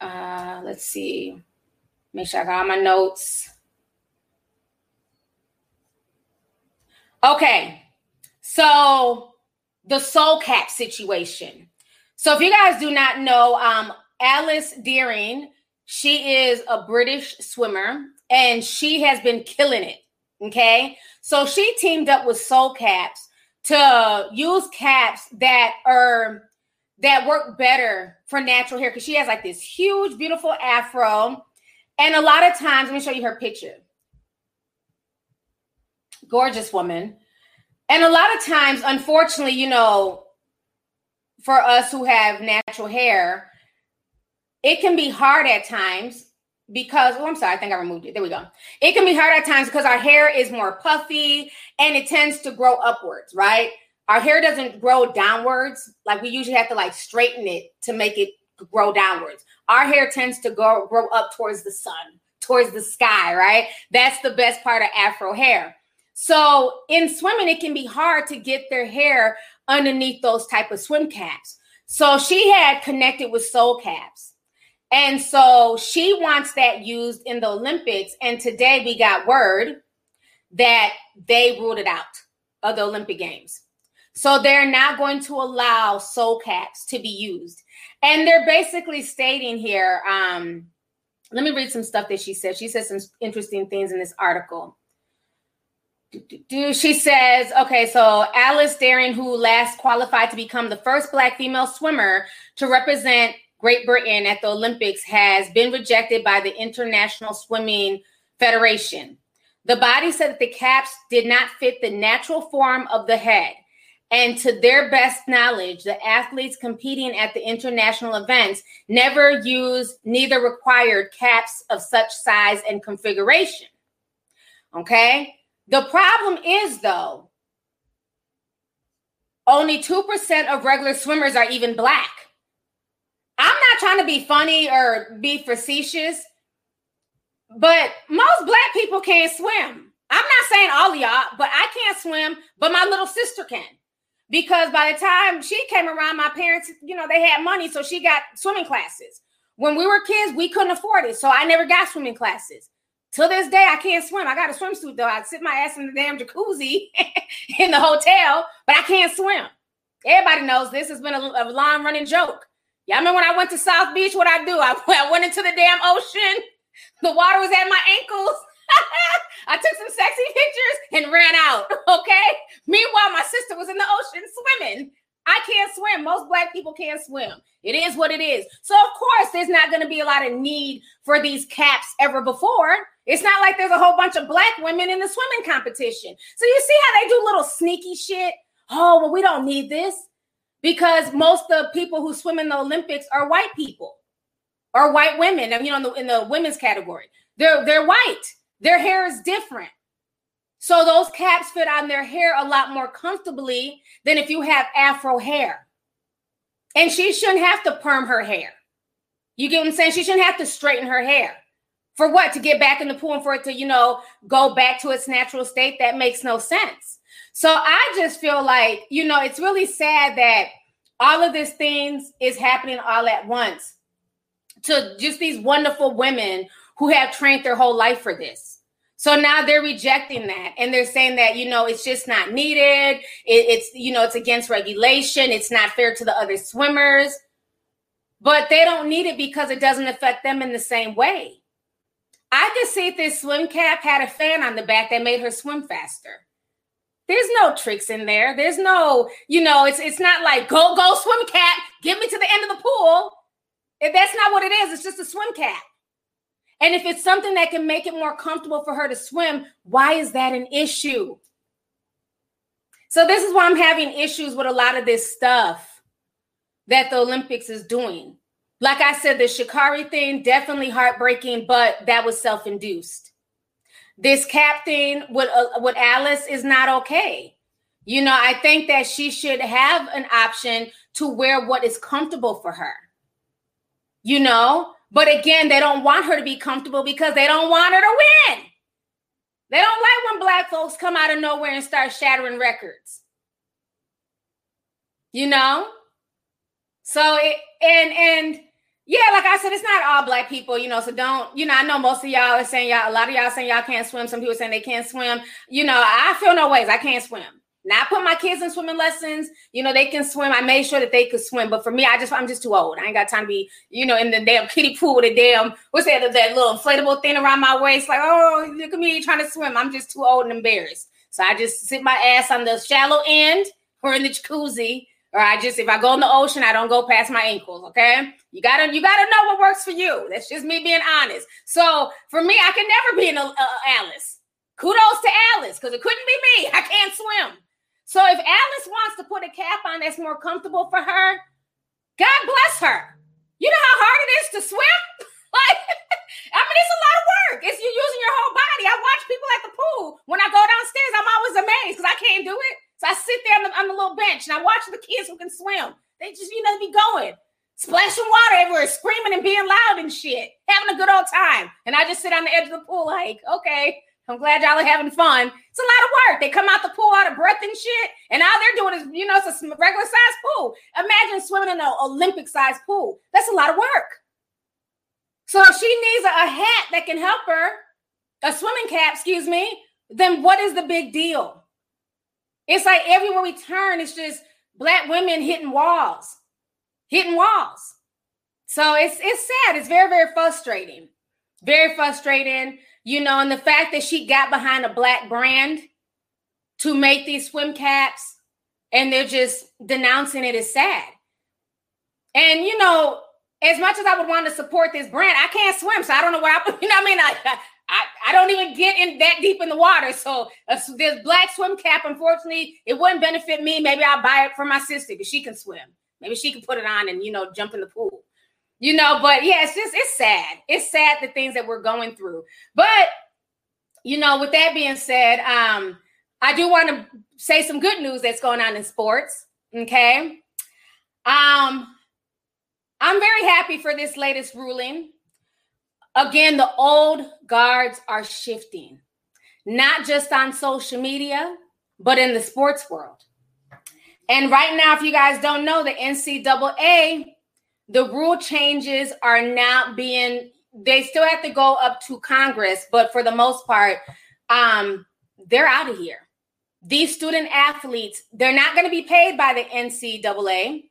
Uh, let's see. Make sure I got all my notes. Okay, so the soul cap situation. So if you guys do not know, um, Alice Dearing she is a British swimmer and she has been killing it. Okay. So she teamed up with Soul Caps to use caps that are that work better for natural hair because she has like this huge, beautiful afro. And a lot of times, let me show you her picture. Gorgeous woman. And a lot of times, unfortunately, you know, for us who have natural hair, it can be hard at times because oh i'm sorry i think i removed it there we go it can be hard at times because our hair is more puffy and it tends to grow upwards right our hair doesn't grow downwards like we usually have to like straighten it to make it grow downwards our hair tends to go grow up towards the sun towards the sky, right? That's the best part of afro hair. So in swimming, it can be hard to get their hair underneath those type of swim caps. So she had connected with soul caps. And so she wants that used in the Olympics. And today we got word that they ruled it out of the Olympic Games. So they're not going to allow soul caps to be used. And they're basically stating here, um, let me read some stuff that she said. She said some interesting things in this article. She says, okay, so Alice Dearing, who last qualified to become the first Black female swimmer to represent Great Britain at the Olympics, has been rejected by the International Swimming Federation. The body said that the caps did not fit the natural form of the head. And to their best knowledge, the athletes competing at the international events never used, neither required caps of such size and configuration. Okay. The problem is, though, only 2% of regular swimmers are even black. I'm not trying to be funny or be facetious, but most black people can't swim. I'm not saying all of y'all, but I can't swim, but my little sister can. Because by the time she came around, my parents, you know, they had money, so she got swimming classes. When we were kids, we couldn't afford it, so I never got swimming classes. Till this day, I can't swim. I got a swimsuit though. I sit my ass in the damn jacuzzi in the hotel, but I can't swim. Everybody knows this has been a, a long running joke. Y'all remember when I went to South Beach? What I do? I, I went into the damn ocean. The water was at my ankles. I took some sexy pictures and ran out. Okay. Meanwhile, my sister was in the ocean swimming. I can't swim. Most black people can't swim. It is what it is. So, of course, there's not going to be a lot of need for these caps ever before. It's not like there's a whole bunch of black women in the swimming competition. So, you see how they do little sneaky shit? Oh, well, we don't need this because most of the people who swim in the Olympics are white people or white women. You know, in the, in the women's category, they're they're white. Their hair is different. So those caps fit on their hair a lot more comfortably than if you have afro hair. And she shouldn't have to perm her hair. You get what I'm saying? She shouldn't have to straighten her hair. For what? To get back in the pool and for it to, you know, go back to its natural state? That makes no sense. So I just feel like, you know, it's really sad that all of these things is happening all at once to just these wonderful women who have trained their whole life for this. So now they're rejecting that and they're saying that, you know, it's just not needed. It, it's, you know, it's against regulation. It's not fair to the other swimmers. But they don't need it because it doesn't affect them in the same way. I could see if this swim cap had a fan on the back that made her swim faster. There's no tricks in there. There's no, you know, it's it's not like go go swim cap, get me to the end of the pool. If that's not what it is. It's just a swim cap. And if it's something that can make it more comfortable for her to swim, why is that an issue? So, this is why I'm having issues with a lot of this stuff that the Olympics is doing. Like I said, the Sha'Carri thing, definitely heartbreaking, but that was self induced. This cap thing with, uh, with Alice is not okay. You know, I think that she should have an option to wear what is comfortable for her. You know, but again, they don't want her to be comfortable because they don't want her to win. They don't like when black folks come out of nowhere and start shattering records. You know? So it and and yeah, like I said, it's not all black people, you know. So don't, you know, I know most of y'all are saying y'all, a lot of y'all saying y'all can't swim. Some people saying they can't swim. You know, I feel no ways. I can't swim. Now I put my kids in swimming lessons. You know, they can swim. I made sure that they could swim. But for me, I just I'm just too old. I ain't got time to be, you know, in the damn kiddie pool with a damn what's that that little inflatable thing around my waist. Like, oh, look at me trying to swim. I'm just too old and embarrassed. So I just sit my ass on the shallow end or in the jacuzzi. Or I just if I go in the ocean, I don't go past my ankles. Okay. You gotta you gotta know what works for you. That's just me being honest. So for me, I can never be an uh, Alice. Kudos to Alice, because it couldn't be me. I can't swim. So if Alice wants to put a cap on that's more comfortable for her, God bless her. You know how hard it is to swim? like, I mean, it's a lot of work. It's you using your whole body. I watch people at the pool. When I go downstairs, I'm always amazed because I can't do it. So I sit there on the, on the little bench and I watch the kids who can swim. They just, you know, be going. splashing water everywhere, screaming and being loud and shit, having a good old time. And I just sit on the edge of the pool, like, okay, I'm glad y'all are having fun. It's a lot of work. They come out the pool out of breath and shit, and all they're doing is, you know, it's a regular size pool. Imagine swimming in an Olympic size pool. That's a lot of work. So if she needs a, a hat that can help her, a swimming cap, excuse me, then what is the big deal? It's like everywhere we turn, it's just black women hitting walls, hitting walls. So it's it's sad. It's very very frustrating, very frustrating. You know, and the fact that she got behind a black brand to make these swim caps, and they're just denouncing it is sad. And you know, as much as I would want to support this brand, I can't swim, so I don't know where I. You know, I mean, I, I I don't even get in that deep in the water. So uh, this black swim cap, unfortunately, it wouldn't benefit me. Maybe I'll buy it for my sister because she can swim. Maybe she can put it on and you know jump in the pool. You know, but yeah, it's just it's sad. It's sad the things that we're going through. But you know, with that being said, um, I do want to say some good news that's going on in sports. Okay. Um, I'm very happy for this latest ruling. Again, the old guards are shifting, not just on social media, but in the sports world. And right now, if you guys don't know, the NCAA, the rule changes are now being, they still have to go up to Congress, but for the most part, um, they're out of here. These student athletes, they're not going to be paid by the NCAA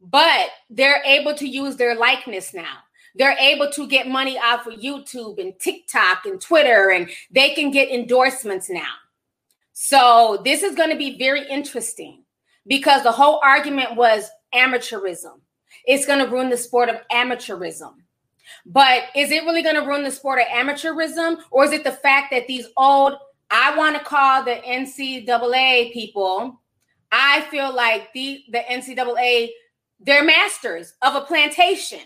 but they're able to use their likeness now. They're able to get money off of YouTube and TikTok and Twitter, and they can get endorsements now. So, this is going to be very interesting because the whole argument was amateurism. It's going to ruin the sport of amateurism. But is it really going to ruin the sport of amateurism? Or is it the fact that these old, I want to call the NCAA people, I feel like the, the NCAA they're masters of a plantation.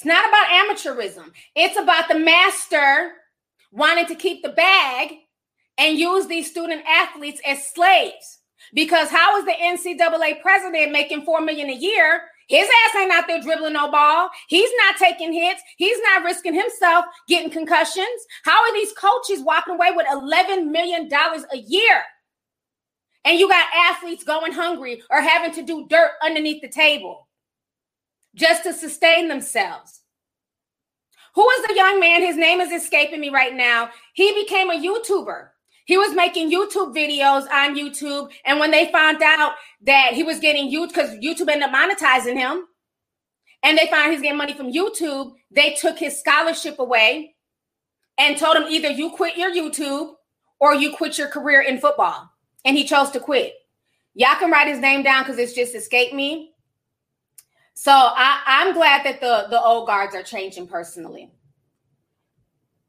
It's not about amateurism. It's about the master wanting to keep the bag and use these student athletes as slaves. Because how is the NCAA president making four million a year? His ass ain't out there dribbling no ball. He's not taking hits. He's not risking himself getting concussions. How are these coaches walking away with $11 million a year? and you got athletes going hungry or having to do dirt underneath the table just to sustain themselves. Who is the young man? His name is escaping me right now. He became a YouTuber. He was making YouTube videos on YouTube. And when they found out that he was getting YouTube, because YouTube ended up monetizing him, and they found he's getting money from YouTube, they took his scholarship away and told him either you quit your YouTube or you quit your career in football and he chose to quit. Y'all can write his name down because it's just escaped me. So I, I'm glad that the, the old guards are changing personally.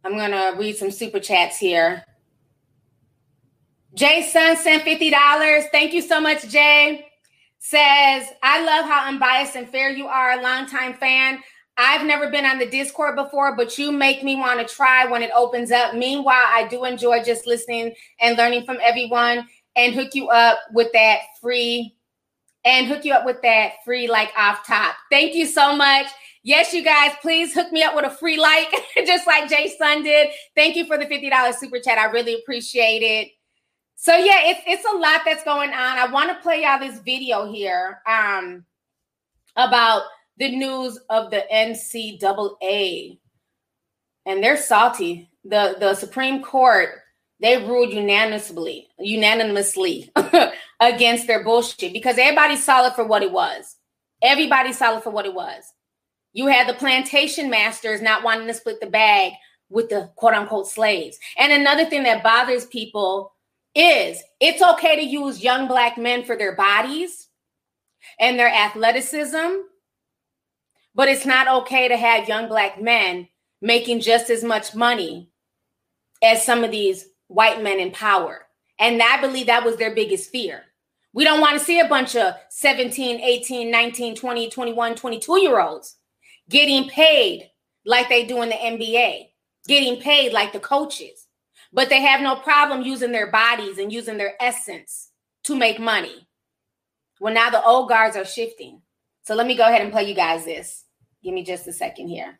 I'm gonna read some super chats here. Jay Sun sent $50. Thank you so much, Jay. Says, I love how unbiased and fair you are, a longtime fan. I've never been on the Discord before, but you make me want to try when it opens up. Meanwhile, I do enjoy just listening and learning from everyone and hook you up with that free and hook you up with that free like off top. Thank you so much. Yes, you guys, please hook me up with a free like, just like Jay Sun did. Thank you for the $50 super chat. I really appreciate it. So yeah, it's it's a lot that's going on. I want to play y'all this video here um about the news of the NCAA. And they're salty. The the Supreme Court they ruled unanimously, unanimously against their bullshit because everybody saw it for what it was. Everybody saw it for what it was. You had the plantation masters not wanting to split the bag with the quote unquote slaves. And another thing that bothers people is it's okay to use young black men for their bodies and their athleticism, but it's not okay to have young black men making just as much money as some of these white men in power. And I believe that was their biggest fear. We don't want to see a bunch of 17, 18, 19, 20, 21, 22 year olds getting paid like they do in the NBA, getting paid like the coaches. But they have no problem using their bodies and using their essence to make money. Well, now the old guards are shifting. So let me go ahead and play you guys this. Give me just a second here.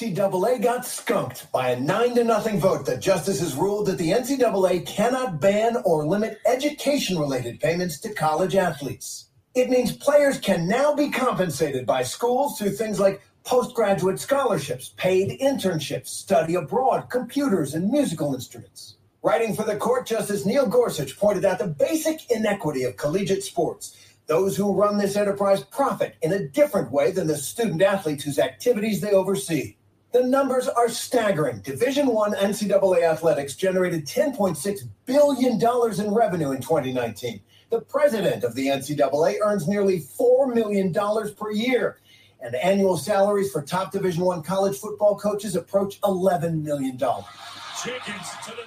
NCAA got skunked by a nine to nothing vote that justices ruled that the NCAA cannot ban or limit education related payments to college athletes. It means players can now be compensated by schools through things like postgraduate scholarships, paid internships, study abroad, computers, and musical instruments. Writing for the court, Justice Neil Gorsuch pointed out the basic inequity of collegiate sports. Those who run this enterprise profit in a different way than the student athletes whose activities they oversee. The numbers are staggering. Division One NCAA athletics generated $10.6 billion in revenue in 2019. The president of the NCAA earns nearly $4 million per year. And annual salaries for top Division One college football coaches approach $11 million.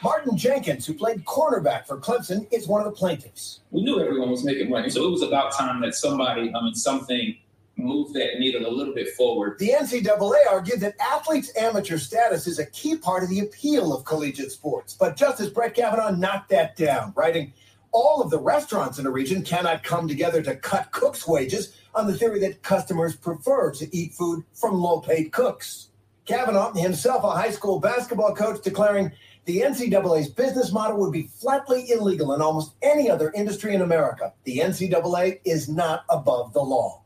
Martin Jenkins, who played cornerback for Clemson, is one of the plaintiffs. We knew everyone was making money, so it was about time that somebody, I mean, something move that needle a little bit forward. The NCAA argued that athletes' amateur status is a key part of the appeal of collegiate sports. But Justice Brett Kavanaugh knocked that down, writing, all of the restaurants in a region cannot come together to cut cooks' wages on the theory that customers prefer to eat food from low paid cooks. Kavanaugh, himself a high school basketball coach, declaring the NCAA's business model would be flatly illegal in almost any other industry in America. The NCAA is not above the law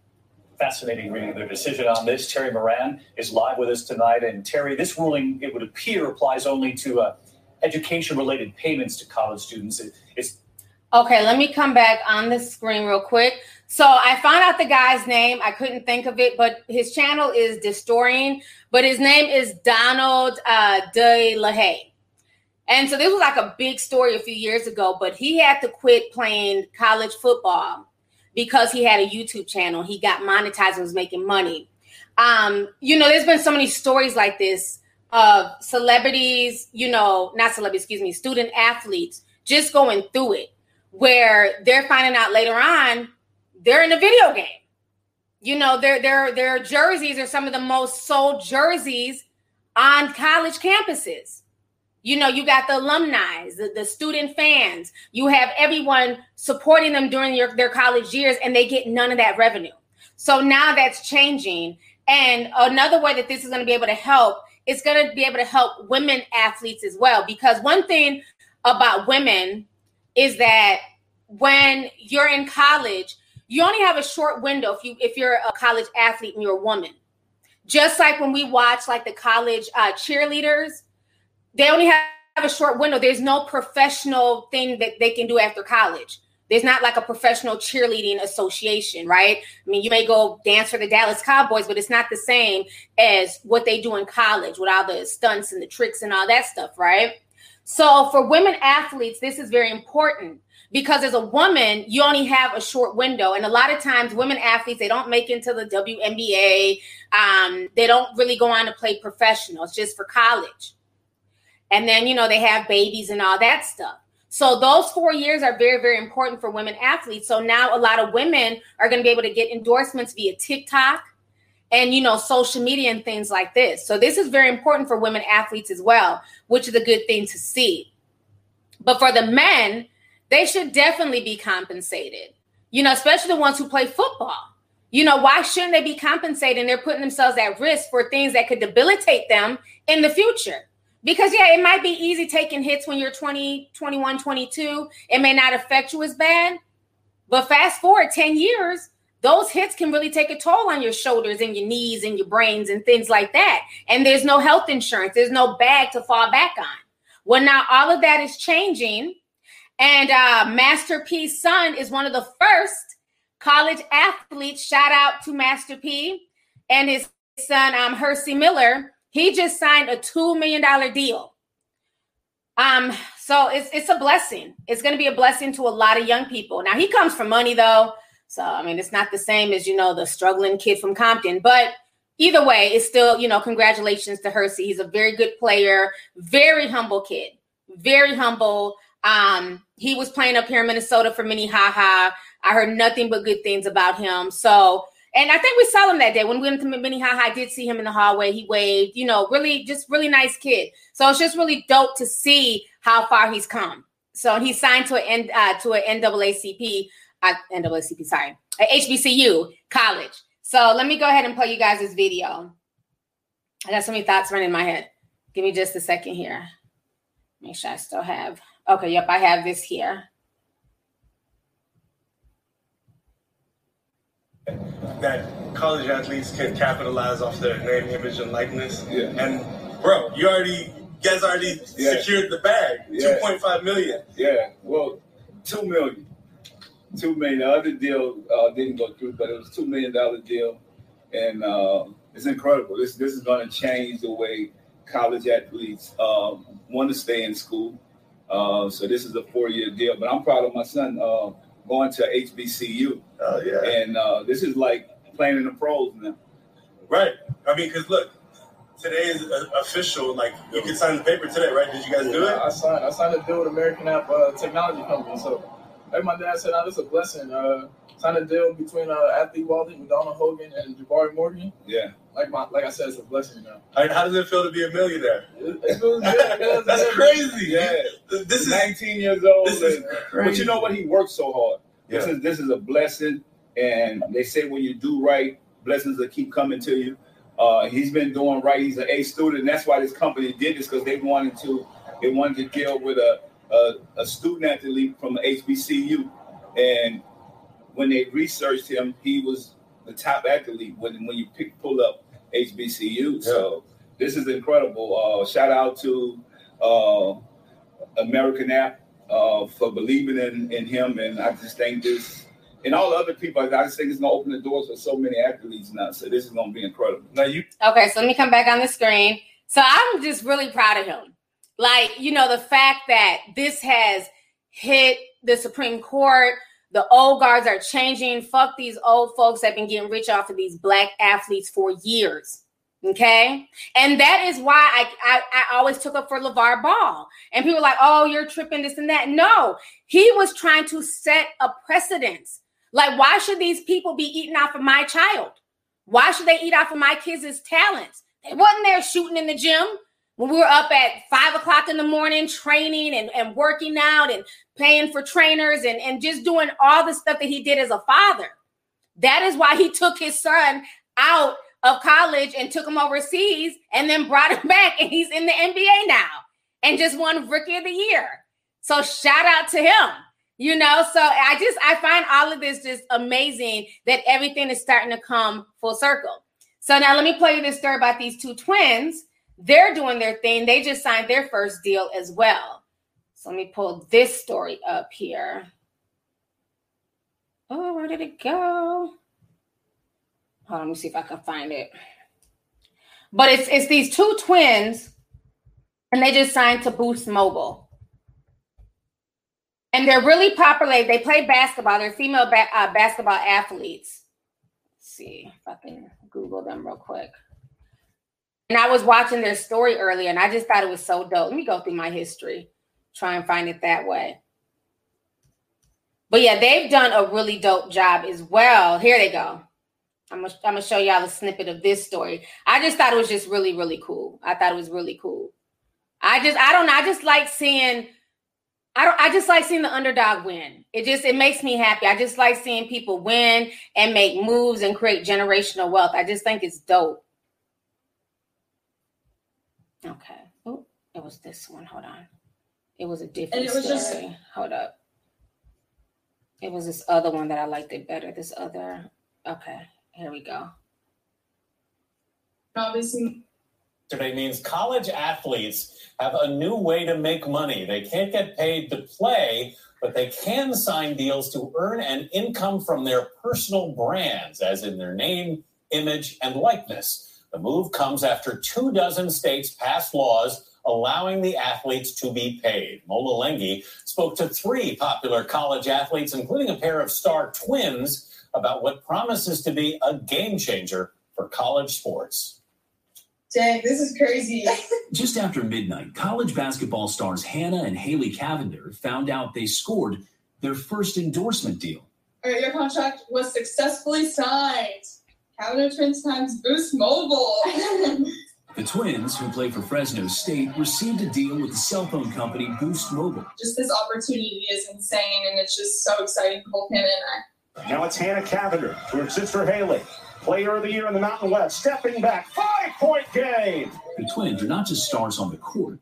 fascinating reading their decision on this. Terry Moran is live with us tonight. And Terry, this ruling, it would appear, applies only to uh, education related payments to college students. It, it's Okay, let me come back on the screen real quick. So I found out the guy's name. I couldn't think of it, but his channel is Deestroying, but his name is Donald uh, De La Haye. And so this was like a big story a few years ago, but he had to quit playing college football because he had a YouTube channel. He got monetized and was making money. Um, you know, there's been so many stories like this of celebrities, you know, not celebrities, excuse me, student athletes just going through it where they're finding out later on they're in a video game. You know, their their their jerseys are some of the most sold jerseys on college campuses. You know, you got the alumni, the, the student fans. You have everyone supporting them during your, their college years, and they get none of that revenue. So now that's changing. And another way that this is going to be able to help is going to be able to help women athletes as well. Because one thing about women is that when you're in college, you only have a short window if you if you're a college athlete and you're a woman. Just like when we watch like the college uh, cheerleaders, they only have a short window. There's no professional thing that they can do after college. There's not like a professional cheerleading association, right? I mean, you may go dance for the Dallas Cowboys, but it's not the same as what they do in college with all the stunts and the tricks and all that stuff, right? So for women athletes, this is very important because as a woman, you only have a short window. And a lot of times, women athletes, they don't make into the WNBA. Um, they don't really go on to play professional. It's just for college and then you know they have babies and all that stuff. So those four years are very very important for women athletes. So now a lot of women are going to be able to get endorsements via tiktok and you know social media and things like this. So this is very important for women athletes as well which is a good thing to see. But for the men they should definitely be compensated. You know especially the ones who play football. You know why shouldn't they be compensated they're putting themselves at risk for things that could debilitate them in the future because yeah it might be easy taking hits when you're 20 21 22 it may not affect you as bad. But fast forward 10 years those hits can really take a toll on your shoulders and your knees and your brains and things like that. And there's no health insurance. There's no bag to fall back on. Well now all of that is changing. And uh, master p's son is one of the first college athletes shout out to master p and his son um, Hercy Miller he just signed a $2 million deal. Um, so it's it's a blessing. It's gonna be a blessing to a lot of young people. Now he comes from money though. So I mean it's not the same as you know the struggling kid from Compton, but either way, it's still, you know, congratulations to Hercy. He's a very good player, very humble kid, very humble. Um, he was playing up here in Minnesota for Minnehaha. I heard nothing but good things about him. So and I think we saw him that day when we went to Minnehaha. I did see him in the hallway. He waved, you know, really just really nice kid. So it's just really dope to see how far he's come. So he signed to an uh, to an NAACP uh, NAACP, sorry, HBCU college. So let me go ahead and play you guys this video. I got so many thoughts running in my head. Give me just a second here. Make sure I still have. Okay, yep, I have this here. That college athletes can capitalize off their name, image, and likeness. Yeah. And bro, you already you guys already Yeah. secured the bag, Yeah. two point five million. Yeah, well, two million. Two million. The other deal uh, didn't go through, but it was two million dollar deal, and uh, it's incredible. This this is going to change the way college athletes um, want to stay in school. Uh, so this is a four year deal, but I'm proud of my son uh, going to HBCU. Oh yeah. And uh, this is like playing in the pros now. Right. I mean, because look, today is uh, official. Like you can sign the paper today, right? Did you guys do it? I signed. I signed a deal with American App uh, Technology Company. So, like my dad said, oh, this is a blessing. Uh, signed a deal between uh, Athlete Walden, with Donald Hogan, and Jabari Morgan. Yeah. Like my, like I said, it's a blessing. now. How, how does it feel to be a millionaire? It, it feels good. That's it's- crazy. Yeah. This is 19 years old. This is and- crazy. But you know what? He worked so hard. This is this is a blessing, and they say when you do right, blessings will keep coming to you. Uh, he's been doing right. He's an A student. And that's why this company did this because they wanted to they wanted to deal with a a, a student athlete from the HBCU, and when they researched him, he was the top athlete when when you pick pull up HBCU. So this is incredible. Uh, shout out to uh, American App uh, for believing in, in him, and I just think this and all the other people. I just think it's gonna open the doors for so many athletes now. So this is gonna be incredible. Now you Okay, so let me come back on the screen. So I'm just really proud of him. Like, you know, the fact that this has hit the Supreme Court, the old guards are changing. Fuck these old folks that have been getting rich off of these black athletes for years. Okay. And that is why I, I, I always took up for LeVar Ball. And people like, oh, you're tripping this and that. No, he was trying to set a precedence. Like, why should these people be eating off of my child? Why should they eat off of my kids' talents? They wasn't there shooting in the gym when we were up at five o'clock in the morning training and, and working out and paying for trainers and, and just doing all the stuff that he did as a father. That is why he took his son out of college and took him overseas and then brought him back and he's in the NBA now and just won rookie of the year. So shout out to him. You know, so I just I find all of this just amazing that everything is starting to come full circle. So now let me play you this story about these two twins. They're doing their thing. They just signed their first deal as well. So let me pull this story up here. Oh, where did it go? Hold on, let me see if I can find it. But it's it's these two twins, and they just signed to Boost Mobile. And they're really popular. They play basketball. They're female ba- uh, basketball athletes. Let's see if I can Google them real quick. And I was watching their story earlier, and I just thought it was so dope. Let me go through my history, try and find it that way. But yeah, they've done a really dope job as well. Here they go. I'm gonna, I'm show y'all a snippet of this story. I just thought it was just really, really cool. I thought it was really cool. I just, I don't know. I just like seeing, I don't, I just like seeing the underdog win. It just, it makes me happy. I just like seeing people win and make moves and create generational wealth. I just think it's dope. Okay. Oh, it was this one. Hold on. It was a different it was story. just- Hold up. It was this other one that I liked it better. This other. Okay. Here we go. Obviously, Today means college athletes have a new way to make money. They can't get paid to play, but they can sign deals to earn an income from their personal brands, as in their name, image, and likeness. The move comes after two dozen states passed laws allowing the athletes to be paid. Mola Lenghi spoke to three popular college athletes, including a pair of star twins, about what promises to be a game changer for college sports. dang, this is crazy. Just after midnight, college basketball stars Hanna and Haley Cavinder found out they scored their first endorsement deal. All right, your contract was successfully signed. Cavinder Twins times Boost Mobile. The twins, who play for Fresno State, received a deal with the cell phone company Boost Mobile. Just this opportunity is insane, and it's just so exciting for both Hanna and I. Now it's Hanna Cavinder to her sister Haley. Player of the year in the Mountain West, stepping back, five point game. The twins are not just stars on the court,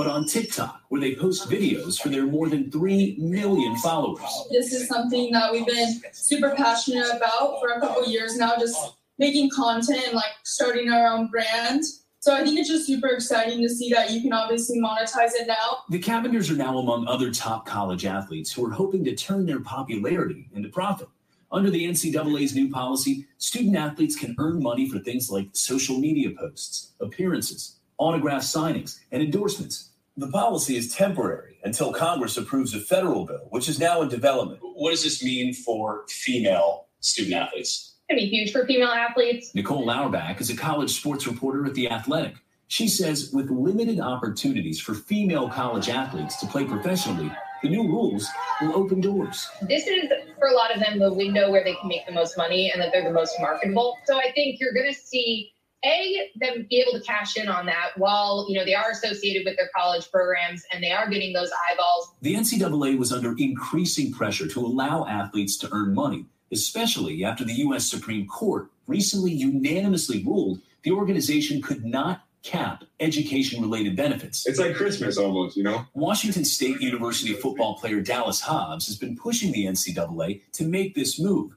but on TikTok, where they post videos for their more than 3 million followers. This is something that we've been super passionate about for a couple years now, just making content and like starting our own brand. So I think it's just super exciting to see that you can obviously monetize it now. The Cavinders are now among other top college athletes who are hoping to turn their popularity into profit. Under the NCAA's new policy, student athletes can earn money for things like social media posts, appearances, autograph signings, and endorsements. The policy is temporary until Congress approves a federal bill, which is now in development. What does this mean for female student athletes? going to be huge for female athletes. Nicole Auerbach is a college sports reporter at The Athletic. She says with limited opportunities for female college athletes to play professionally, the new rules will open doors. This is, for a lot of them, the window where they can make the most money and that they're the most marketable. So I think you're going to see a them be able to cash in on that while you know they are associated with their college programs and they are getting those eyeballs. The NCAA was under increasing pressure to allow athletes to earn money especially after the U.S. Supreme Court recently unanimously ruled the organization could not cap education related benefits. It's like Christmas almost, you know? Washington State University football player Dallas Hobbs has been pushing the NCAA to make this move.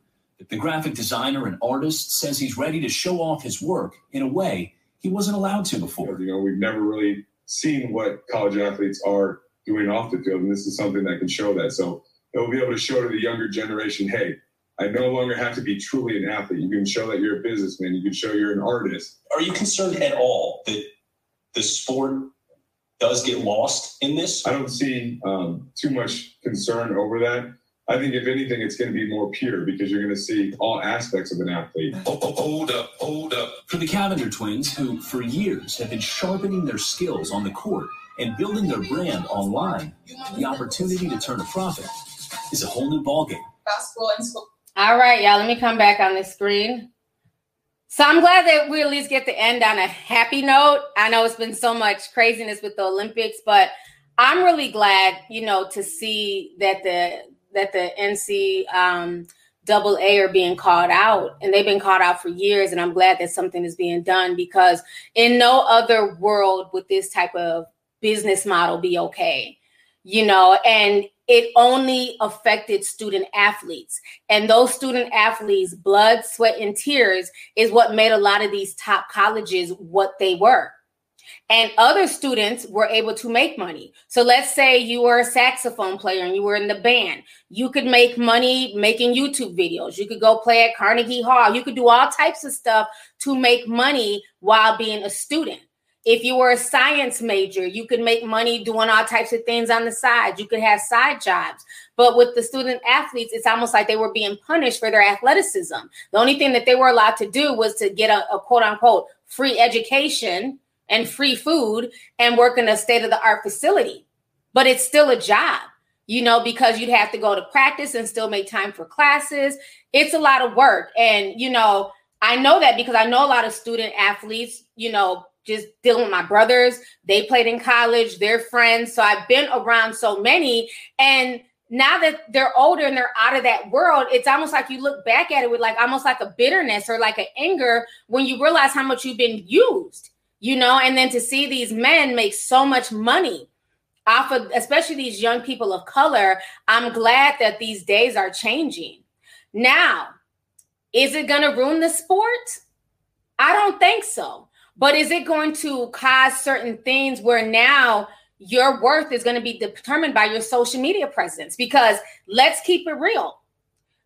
The graphic designer and artist says he's ready to show off his work in a way he wasn't allowed to before. You know, we've never really seen what college athletes are doing off the field, and this is something that can show that. So they'll be able to show to the younger generation, hey, I no longer have to be truly an athlete. You can show that you're a businessman. You can show you're an artist. Are you concerned at all that the sport does get lost in this? I don't see um, too much concern over that. I think if anything, it's going to be more pure because you're going to see all aspects of an athlete. Hold up, hold up. For the Cavinder twins, who for years have been sharpening their skills on the court and building their brand online, the opportunity to turn a profit is a whole new ballgame. Basketball and school. All right, y'all, let me come back on the screen. So I'm glad that we at least get to end on a happy note. I know it's been so much craziness with the Olympics, but I'm really glad, you know, to see that the that the NC um, double A are being called out, and they've been called out for years. And I'm glad that something is being done because in no other world would this type of business model be okay, you know. And it only affected student athletes. And those student athletes' blood, sweat, and tears is what made a lot of these top colleges what they were. And other students were able to make money. So let's say you were a saxophone player and you were in the band. You could make money making YouTube videos. You could go play at Carnegie Hall. You could do all types of stuff to make money while being a student. If you were a science major, you could make money doing all types of things on the side. You could have side jobs. But with the student athletes, it's almost like they were being punished for their athleticism. The only thing that they were allowed to do was to get a, a quote unquote free education and free food and work in a state of the art facility. But it's still a job, you know, because you'd have to go to practice and still make time for classes. It's a lot of work. And, you know, I know that because I know a lot of student athletes, you know, just dealing with my brothers. They played in college, they're friends. So I've been around so many. And now that they're older and they're out of that world, it's almost like you look back at it with like almost like a bitterness or like an anger when you realize how much you've been used, you know, and then to see these men make so much money off of especially these young people of color. I'm glad that these days are changing. Now, is it going to ruin the sport? I don't think so. But is it going to cause certain things where now your worth is going to be determined by your social media presence? Because let's keep it real.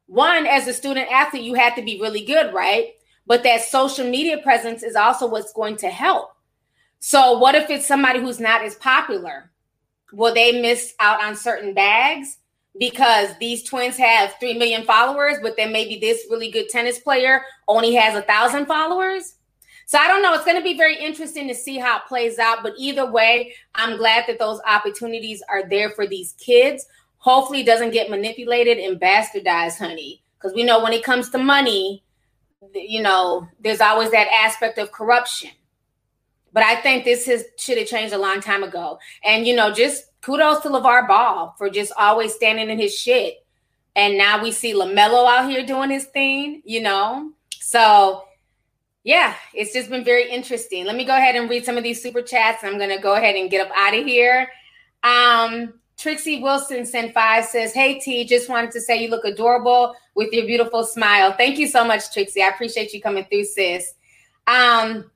One, as a student athlete, you have to be really good, right? But that social media presence is also what's going to help. So, what if it's somebody who's not as popular? Will they miss out on certain bags because these twins have 3 million followers, but then maybe this really good tennis player only has a thousand followers? So I don't know. It's going to be very interesting to see how it plays out. But either way, I'm glad that those opportunities are there for these kids. Hopefully, it doesn't get manipulated and bastardized, honey. Because we know when it comes to money, you know, there's always that aspect of corruption. But I think this has should have changed a long time ago. And you know, just kudos to LeVar Ball for just always standing in his shit. And now we see LaMelo out here doing his thing, you know. So yeah, it's just been very interesting. Let me go ahead and read some of these super chats. I'm gonna go ahead and get up out of here. Um, Trixie Wilson sent five says, Hey T, just wanted to say you look adorable with your beautiful smile. Thank you so much, Trixie. I appreciate you coming through, sis. Um,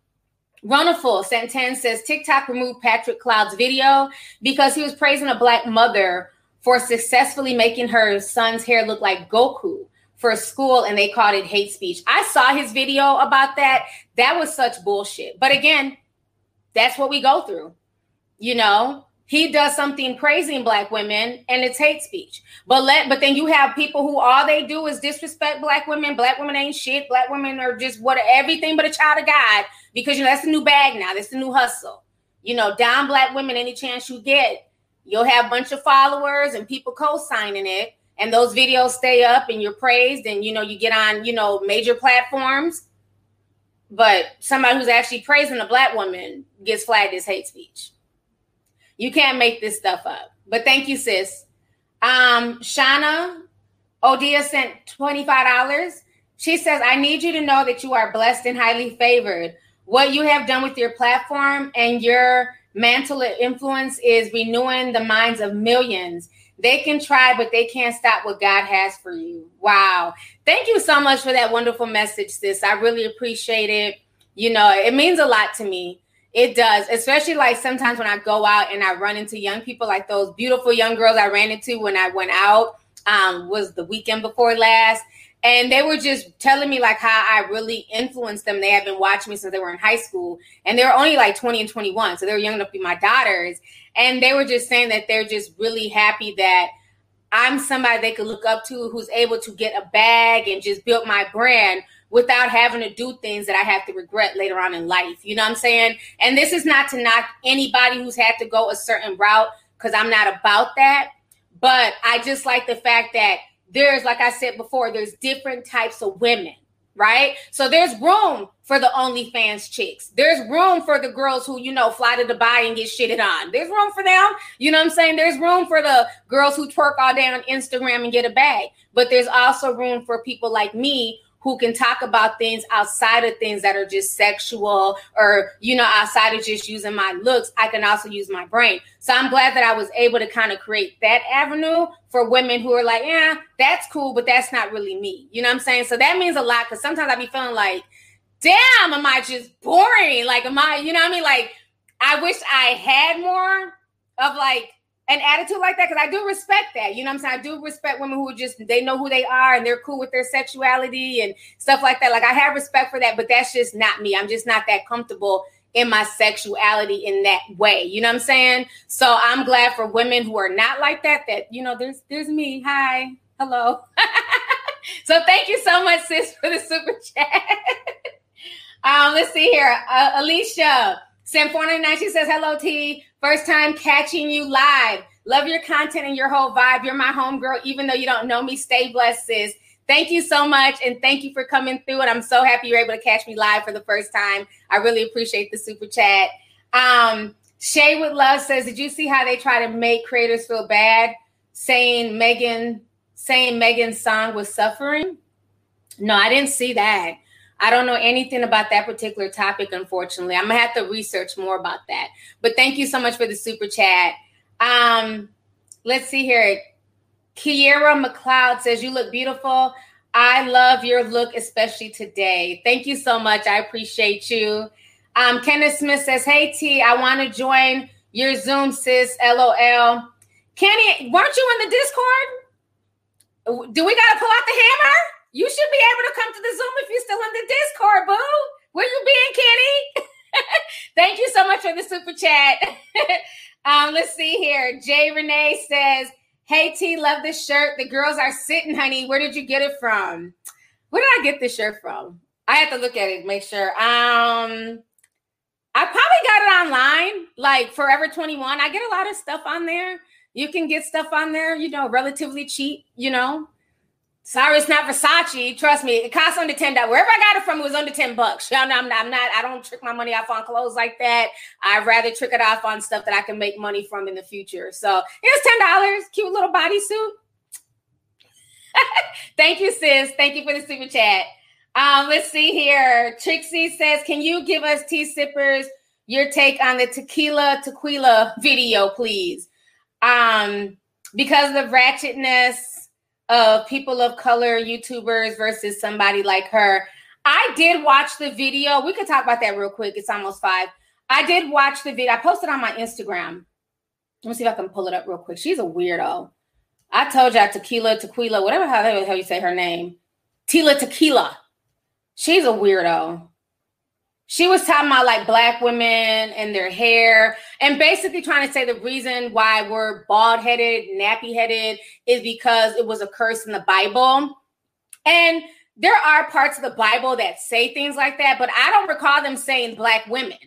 Runnerful sent 10 says TikTok removed Patrick Cloud's video because he was praising a black mother for successfully making her son's hair look like Goku for school and they called it hate speech. I saw his video about that. That was such bullshit. But again, that's what we go through. You know, he does something praising black women and it's hate speech. But let but then you have people who all they do is disrespect black women. Black women ain't shit. Black women are just what everything but a child of God because you know that's the new bag now. That's the new hustle. You know, down black women any chance you get. You'll have a bunch of followers and people co-signing it and those videos stay up and you're praised and you know you get on you know major platforms but somebody who's actually praising a black woman gets flagged as hate speech you can't make this stuff up but thank you sis um shana odia sent $25 she says i need you to know that you are blessed and highly favored what you have done with your platform and your mantle of influence is renewing the minds of millions they can try, but they can't stop what God has for you. Wow. Thank you so much for that wonderful message, sis. I really appreciate it. You know, it means a lot to me. It does, especially like sometimes when I go out and I run into young people, like those beautiful young girls I ran into when I went out. Um, was the weekend before last, and they were just telling me like how I really influenced them. They had been watching me since they were in high school, and they were only like 20 and 21, so they were young enough to be my daughters. And they were just saying that they're just really happy that I'm somebody they could look up to who's able to get a bag and just build my brand without having to do things that I have to regret later on in life. You know what I'm saying? And this is not to knock anybody who's had to go a certain route because I'm not about that. But I just like the fact that there's, like I said before, there's different types of women right? So there's room for the OnlyFans chicks. There's room for the girls who, you know, fly to Dubai and get shitted on. There's room for them. You know what I'm saying? There's room for the girls who twerk all day on Instagram and get a bag. But there's also room for people like me who can talk about things outside of things that are just sexual or you know outside of just using my looks i can also use my brain. So i'm glad that i was able to kind of create that avenue for women who are like yeah that's cool but that's not really me. You know what i'm saying? So that means a lot because sometimes i be feeling like damn am i just boring? Like am i you know what i mean? Like i wish i had more of like an attitude like that because I do respect that. You know what I'm saying? I do respect women who just they know who they are and they're cool with their sexuality and stuff like that. Like I have respect for that, but that's just not me. I'm just not that comfortable in my sexuality in that way. You know what I'm saying? So I'm glad for women who are not like that. That you know, there's there's me. Hi, hello. so thank you so much, sis, for the super chat. um, let's see here, uh, Alicia. Sam 499, she says, Hello, T. First time catching you live. Love your content and your whole vibe. You're my homegirl, even though you don't know me. Stay blessed, sis. Thank you so much. And thank you for coming through. And I'm so happy you're able to catch me live for the first time. I really appreciate the super chat. Um, Shay with Love says, Did you see how they try to make creators feel bad? Saying Megan, saying Megan's song was suffering? No, I didn't see that. I don't know anything about that particular topic, unfortunately. I'm gonna have to research more about that. But thank you so much for the super chat. Um, let's see here. Kiera McLeod says, You look beautiful. I love your look, especially today. Thank you so much. I appreciate you. Um, Kenneth Smith says, Hey T, I want to join your Zoom, sis. LOL. Kenny, weren't you in the Discord? Do we gotta pull out the hammer? You should be able to come to the Zoom if you're still in the Discord, boo. Where you been, Kenny? Thank you so much for the super chat. um, let's see here. Jay Renee says, Hey T, love this shirt. The girls are sitting, honey. Where did you get it from? Where did I get this shirt from? I have to look at it, make sure. Um, I probably got it online, like Forever 21. I get a lot of stuff on there. You can get stuff on there, you know, relatively cheap, you know. Sorry, it's not Versace. Trust me, it costs under ten dollars. Wherever I got it from, it was under ten bucks. Y'all know I'm not, I'm not. I don't trick my money off on clothes like that. I'd rather trick it off on stuff that I can make money from in the future. So here's ten dollars. Cute little bodysuit. Thank you, sis. Thank you for the super chat. Um, let's see here. Trixie says, "Can you give us tea sippers your take on the tequila tequila video, please?" Um, because of the ratchetness of people of color YouTubers versus somebody like her. I did watch the video. We could talk about that real quick. It's almost five. I did watch the video. I posted on my Instagram. Let me see if I can pull it up real quick. She's a weirdo. I told y'all tequila, tequila, whatever how the hell you say her name. Tila Tequila. She's a weirdo. She was talking about like black women and their hair, and basically trying to say the reason why we're bald headed, nappy headed is because it was a curse in the Bible. And there are parts of the Bible that say things like that, but I don't recall them saying black women.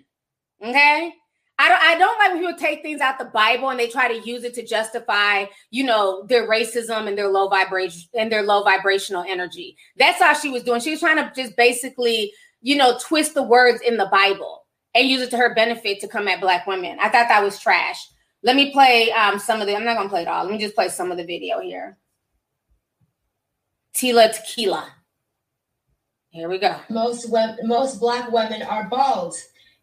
Okay. I don't I don't like when people take things out the Bible and they try to use it to justify, you know, their racism and their low vibration and their low vibrational energy. That's all she was doing. She was trying to just basically you know, twist the words in the Bible and use it to her benefit to come at black women. I thought that was trash. Let me play um, some of the, I'm not gonna play it all. Let me just play some of the video here. Tila Tequila. Here we go. Most web, most black women are bald,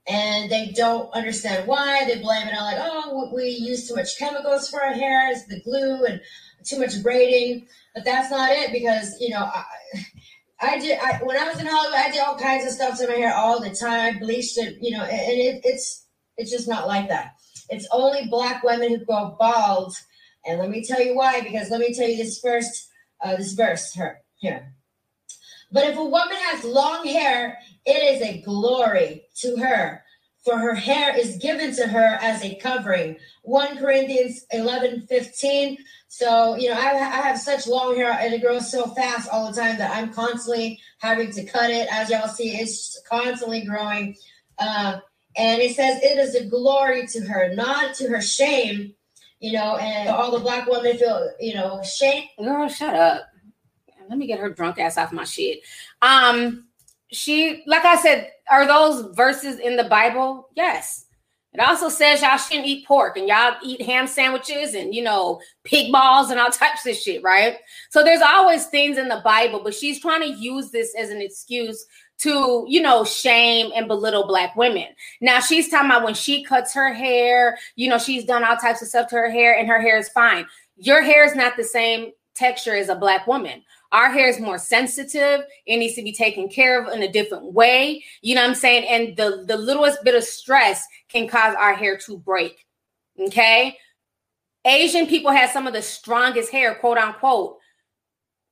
and they don't understand why. They blame it on like, oh, we use too much chemicals for our hair, the glue and too much braiding. But that's not it because you know, I, I did. I, when I was in Hollywood, I did all kinds of stuff to my hair all the time. I bleached it, you know, and it, it's it's just not like that. It's only black women who go bald, and let me tell you why. Because let me tell you this first, uh, this verse here. Here. But if a woman has long hair, it is a glory to her, for her hair is given to her as a covering. 1 Corinthians 11 15. So, you know, I, I have such long hair and it grows so fast all the time that I'm constantly having to cut it. As y'all see, it's constantly growing. Uh, and it says it is a glory to her, not to her shame, you know, and all the black women feel, you know, shame. Girl, shut up let me get her drunk ass off my shit. Um, she, like I said, are those verses in the Bible? Yes. It also says y'all shouldn't eat pork and y'all eat ham sandwiches and you know pig balls and all types of shit, right? So there's always things in the Bible, but she's trying to use this as an excuse to, you know, shame and belittle black women. Now she's talking about when she cuts her hair, you know, she's done all types of stuff to her hair and her hair is fine. Your hair is not the same texture as a black woman. Our hair is more sensitive. It needs to be taken care of in a different way. You know what I'm saying? And the, the littlest bit of stress can cause our hair to break. Okay. Asian people have some of the strongest hair, quote unquote,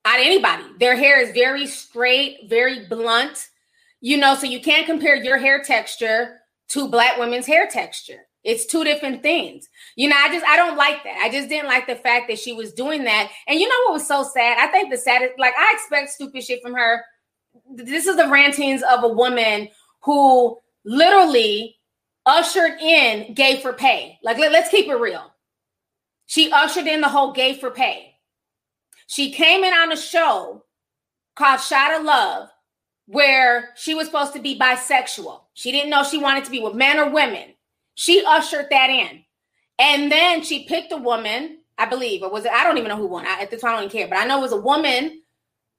out of anybody. Their hair is very straight, very blunt, you know, so you can't compare your hair texture to black women's hair texture. It's two different things. You know, I just I don't like that. I just didn't like the fact that she was doing that. And you know what was so sad? I think the saddest, like I expect stupid shit from her. This is the rantings of a woman who literally ushered in gay for pay. Like let, let's keep it real. She ushered in the whole gay for pay. She came in on a show called Shot of Love where she was supposed to be bisexual. She didn't know she wanted to be with men or women. She ushered that in. And then she picked a woman, I believe, or was it? I don't even know who won. I, at the time, I don't care, but I know it was a woman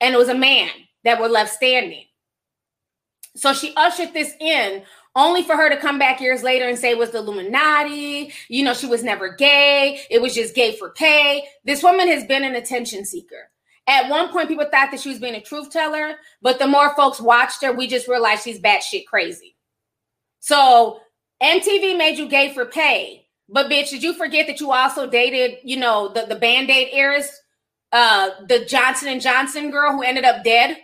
and it was a man that were left standing. So she ushered this in only for her to come back years later and say it was the Illuminati. You know, she was never gay. It was just gay for pay. This woman has been an attention seeker. At one point, people thought that she was being a truth teller, but the more folks watched her, we just realized she's batshit crazy. So MTV made you gay for pay. But bitch, did you forget that you also dated, you know, the, the band-aid heiress, uh, the Johnson and Johnson girl who ended up dead?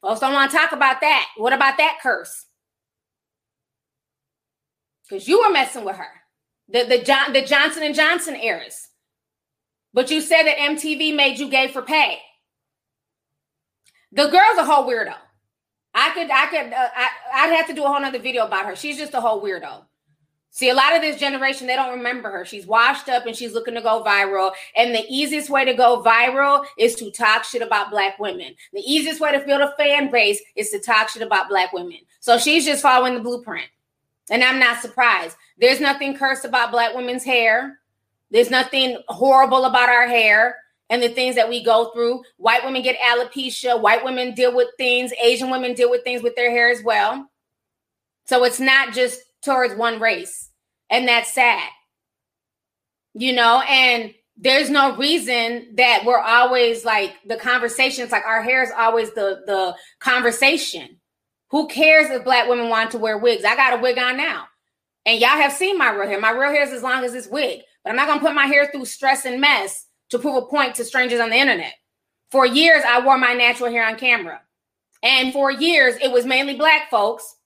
Folks don't want to talk about that. What about that curse? Because you were messing with her. The the John the Johnson and Johnson heiress. But you said that MTV made you gay for pay. The girl's a whole weirdo. I could, I could, uh, I, I'd have to do a whole nother video about her. She's just a whole weirdo. See, a lot of this generation, they don't remember her. She's washed up and she's looking to go viral. And the easiest way to go viral is to talk shit about black women. The easiest way to build a fan base is to talk shit about black women. So she's just following the blueprint. And I'm not surprised. There's nothing cursed about black women's hair. There's nothing horrible about our hair and the things that we go through. White women get alopecia. White women deal with things. Asian women deal with things with their hair as well. So it's not just towards one race. And that's sad. You know, and there's no reason that we're always like the conversations like our hair is always the the conversation. Who cares if black women want to wear wigs? I got a wig on now. And y'all have seen my real hair. My real hair is as long as this wig. But I'm not going to put my hair through stress and mess to prove a point to strangers on the internet. For years, I wore my natural hair on camera. And for years, it was mainly black folks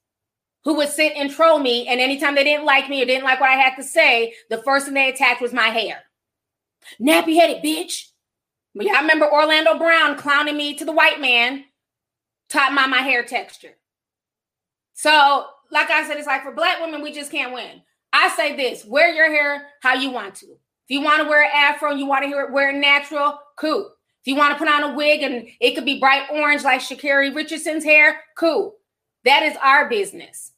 who would sit and troll me. And anytime they didn't like me or didn't like what I had to say, the first thing they attacked was my hair. Nappy headed bitch. But y'all remember Orlando Brown clowning me to the white man, taught my my hair texture. So, like I said, it's like for black women, we just can't win. I say this wear your hair how you want to. You want to wear an afro and you want to hear it wear natural, cool. If you want to put on a wig and it could be bright orange like Sha'Carri Richardson's hair, cool. That is our business.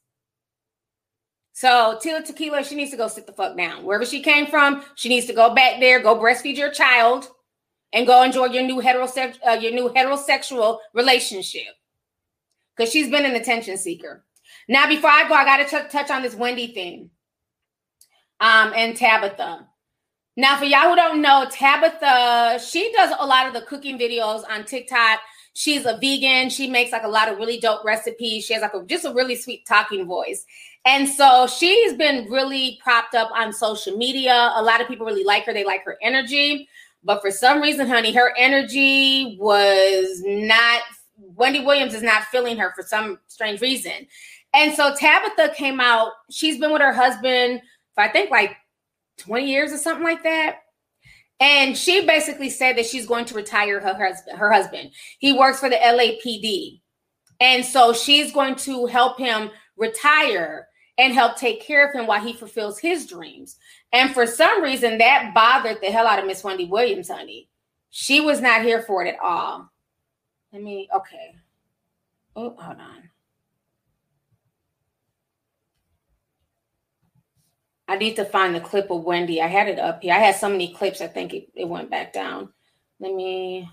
So Tila Tequila, she needs to go sit the fuck down. Wherever she came from, she needs to go back there, go breastfeed your child, and go enjoy your new heterosex uh, your new heterosexual relationship. Because she's been an attention seeker. Now, before I go, I got to t- touch on this Wendy thing um, and Tabitha. Now, for y'all who don't know, Tabitha, she does a lot of the cooking videos on TikTok. She's a vegan. She makes like a lot of really dope recipes. She has like a, just a really sweet talking voice. And so she's been really propped up on social media. A lot of people really like her. They like her energy. But for some reason, honey, her energy was not, Wendy Williams is not feeling her for some strange reason. And so Tabitha came out. She's been with her husband for I think like 20 years or something like that. And she basically said that she's going to retire her husband. Her husband. He works for the LAPD. And so she's going to help him retire and help take care of him while he fulfills his dreams. And for some reason, that bothered the hell out of Miss Wendy Williams, honey. She was not here for it at all. Let me, okay. Oh, hold on. I need to find the clip of Wendy. I had it up here. I had so many clips, I think it, it went back down. Let me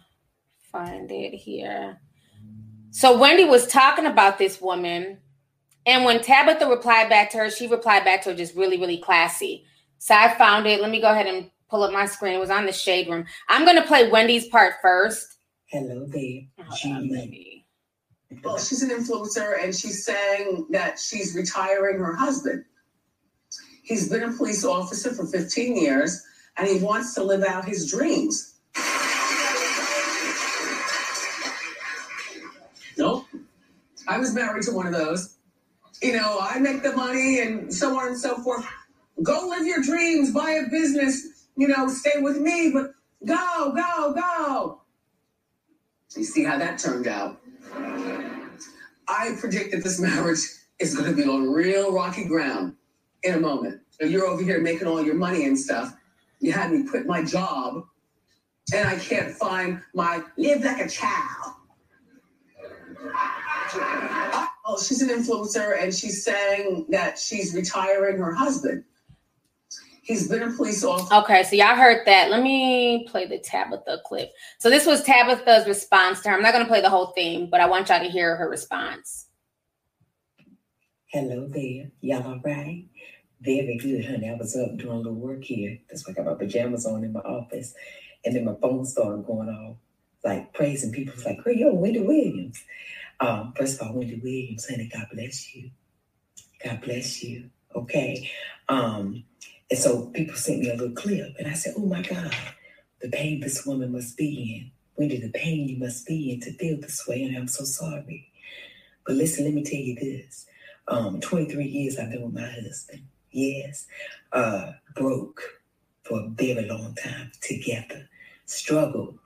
find it here. So Wendy was talking about this woman. And when Tabitha replied back to her, she replied back to her just really, really classy. So I found it. Let me go ahead and pull up my screen. It was on the shade room. I'm going to play Wendy's part first. Hello there. Maybe. Well, oh, she's an influencer and she's saying that she's retiring her husband. He's been a police officer for 15 years and he wants to live out his dreams. Nope. I was married to one of those. You know, I make the money and so on and so forth. Go live your dreams, buy a business, you know, stay with me, but go, go, go. You see how that turned out. I predict that this marriage is going to be on real rocky ground in a moment. So you're over here making all your money and stuff. You had me quit my job, and I can't find my live like a child. Oh, she's an influencer, and she's saying that she's retiring her husband. He's been a police officer. Okay, so y'all heard that. Let me play the Tabitha clip. So this was Tabitha's response to her. I'm not going to play the whole thing, but I want y'all to hear her response. Hello there. Y'all all right? Very good, honey. I was up doing a little work here. That's why I got my pajamas on in my office. And then my phone started going off, like praising people. It's like, hey, yo, Wendy Williams. Um, first of all, Wendy Williams, honey, God bless you. God bless you. Okay. Um, and so people sent me a little clip, and I said, oh my God, the pain this woman must be in. Wendy, the pain you must be in to feel this way, and I'm so sorry. But listen, let me tell you this. Um, 23 years I've been with my husband. Yes. Uh, broke for a very long time together. Struggled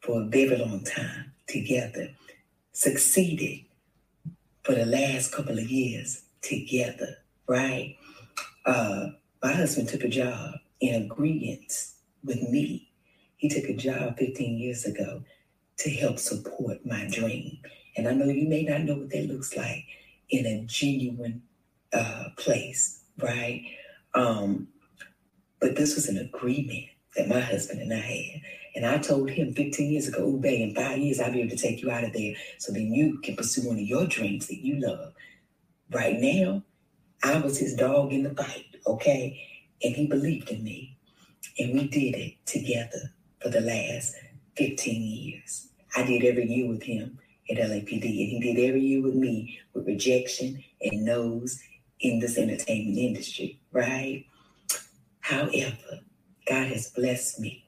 for a very long time together. Succeeded for the last couple of years together, right? uh, my husband took a job in agreement with me. He took a job 15 years ago to help support my dream. And I know you may not know what that looks like in a genuine uh, place, right? Um, but this was an agreement that my husband and I had. And I told him 15 years ago, Ube, in five years, I'll be able to take you out of there so then you can pursue one of your dreams that you love. Right now, I was his dog in the fight, okay? And he believed in me. And we did it together for the last 15 years. I did every year with him at LAPD, and he did every year with me with rejection and no's in this entertainment industry, right? However, God has blessed me.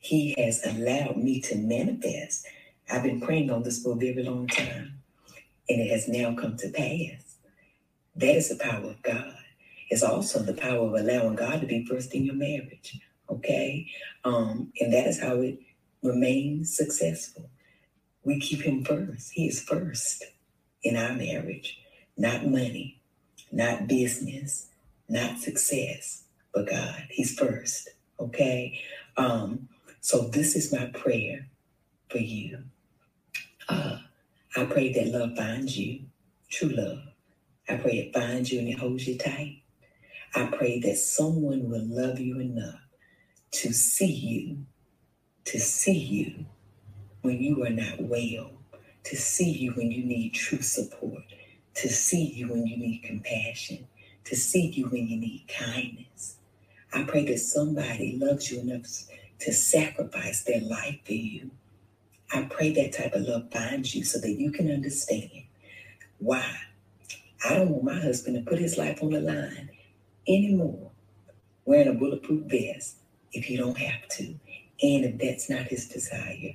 He has allowed me to manifest. I've been praying on this for a very long time, and it has now come to pass. That is the power of God. It's also the power of allowing God to be first in your marriage. Okay? Um, and that is how it remains successful. We keep him first. He is first in our marriage, not money, not business, not success, but God. He's first. Okay? Um, so this is my prayer for you. Uh, I pray that love finds you, true love. I pray it finds you and it holds you tight. I pray that someone will love you enough to see you, to see you when you are not well, to see you when you need true support, to see you when you need compassion, to see you when you need kindness. I pray that somebody loves you enough to sacrifice their life for you. I pray that type of love finds you so that you can understand why. I don't want my husband to put his life on the line anymore wearing a bulletproof vest if you don't have to, and if that's not his desire.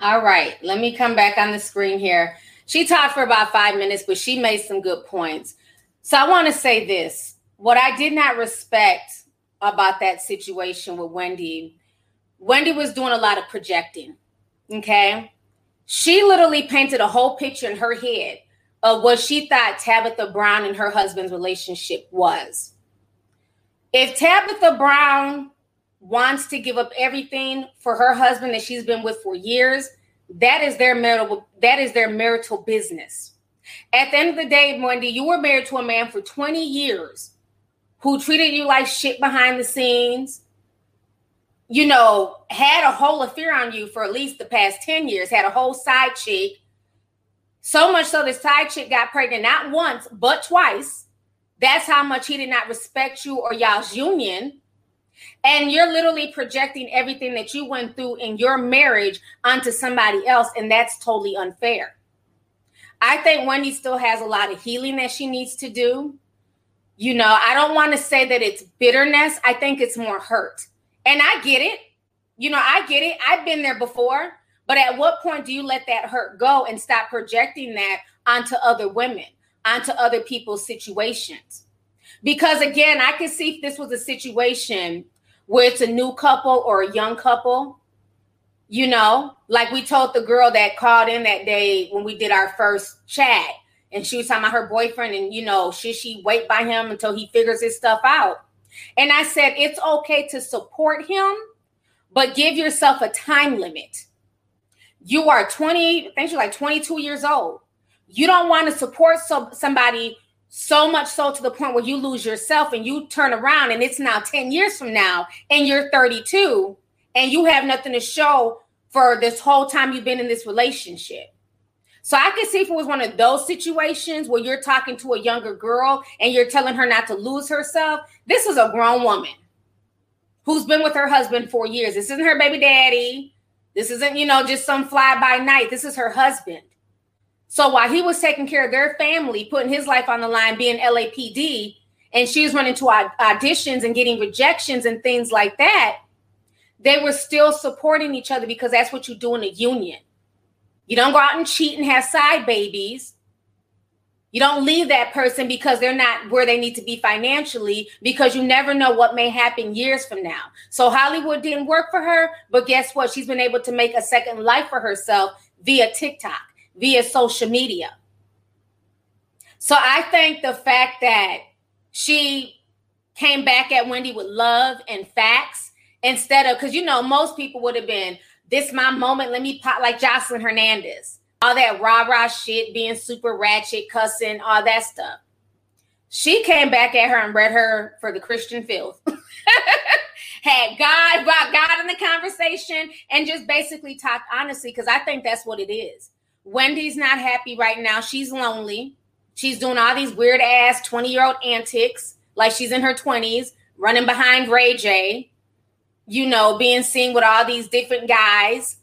All right, let me come back on the screen here. She talked for about five minutes, but she made some good points. So I want to say this what I did not respect about that situation with Wendy, Wendy was doing a lot of projecting. Okay. She literally painted a whole picture in her head of what she thought Tabitha Brown and her husband's relationship was. If Tabitha Brown wants to give up everything for her husband that she's been with for years, that is their marital that is their marital business. At the end of the day, Wendy, you were married to a man for 20 years who treated you like shit behind the scenes, you know, had a whole affair on you for at least the past 10 years, had a whole side chick. So much so the side chick got pregnant not once, but twice. That's how much he did not respect you or y'all's union. And you're literally projecting everything that you went through in your marriage onto somebody else. And that's totally unfair. I think Wendy still has a lot of healing that she needs to do. You know, I don't want to say that it's bitterness. I think it's more hurt. And I get it. You know, I get it. I've been there before. But at what point do you let that hurt go and stop projecting that onto other women, onto other people's situations? Because again, I could see if this was a situation where it's a new couple or a young couple, you know, like we told the girl that called in that day when we did our first chat and she was talking about her boyfriend and you know should she wait by him until he figures his stuff out? And i said it's okay to support him but give yourself a time limit. You are 20 i think you're like 22 years old. You don't want to support so, somebody so much so to the point where you lose yourself and you turn around and it's now 10 years from now and you're 32 and you have nothing to show for this whole time you've been in this relationship so I could see if it was one of those situations where you're talking to a younger girl and you're telling her not to lose herself. This is a grown woman who's been with her husband for years. This isn't her baby daddy. This isn't, you know, just some fly by night. This is her husband. So while he was taking care of their family, putting his life on the line, being LAPD, and she was running to auditions and getting rejections and things like that, they were still supporting each other because that's what you do in a union. You don't go out and cheat and have side babies. You don't leave that person because they're not where they need to be financially because you never know what may happen years from now. So Hollywood didn't work for her, but guess what? She's been able to make a second life for herself via TikTok, via social media. So I think the fact that she came back at Wendy with love and facts instead of because you know most people would have been this my moment. Let me pop like Joseline Hernandez, all that rah rah shit, being super ratchet, cussing, all that stuff. She came back at her and read her for the Christian filth. Had God brought God in the conversation and just basically talked honestly because I think that's what it is. Wendy's not happy right now. She's lonely. She's doing all these weird ass 20 year old antics like she's in her 20s, running behind Ray J, you know, being seen with all these different guys,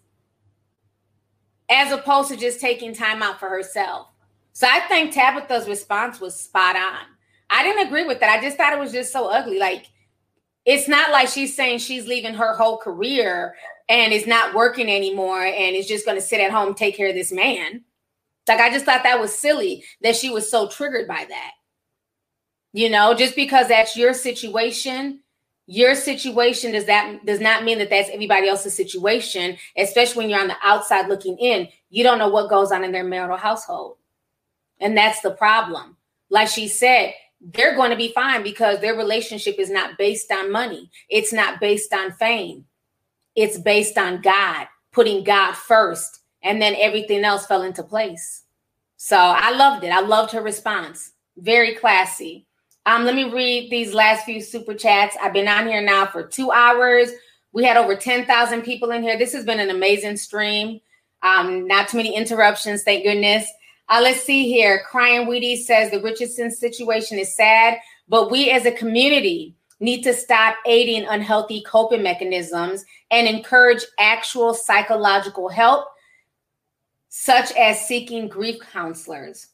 as opposed to just taking time out for herself. So I think Tabitha's response was spot on. I didn't agree with that. I just thought it was just so ugly. Like, it's not like she's saying she's leaving her whole career and is not working anymore and is just going to sit at home take care of this man. Like, I just thought that was silly that she was so triggered by that. You know, just because that's your situation, your situation does that does not mean that that's everybody else's situation, especially when you're on the outside looking in. You don't know what goes on in their marital household. And that's the problem. Like she said, they're going to be fine because their relationship is not based on money. It's not based on fame. It's based on God, putting God first, and then everything else fell into place. So I loved it. I loved her response. Very classy. Um, let me read these last few super chats. I've been on here now for two hours. We had over 10,000 people in here. This has been an amazing stream. Um, not too many interruptions, thank goodness. Uh, let's see here. Crying Weedy says the Richardson situation is sad, but we as a community need to stop aiding unhealthy coping mechanisms and encourage actual psychological help, such as seeking grief counselors.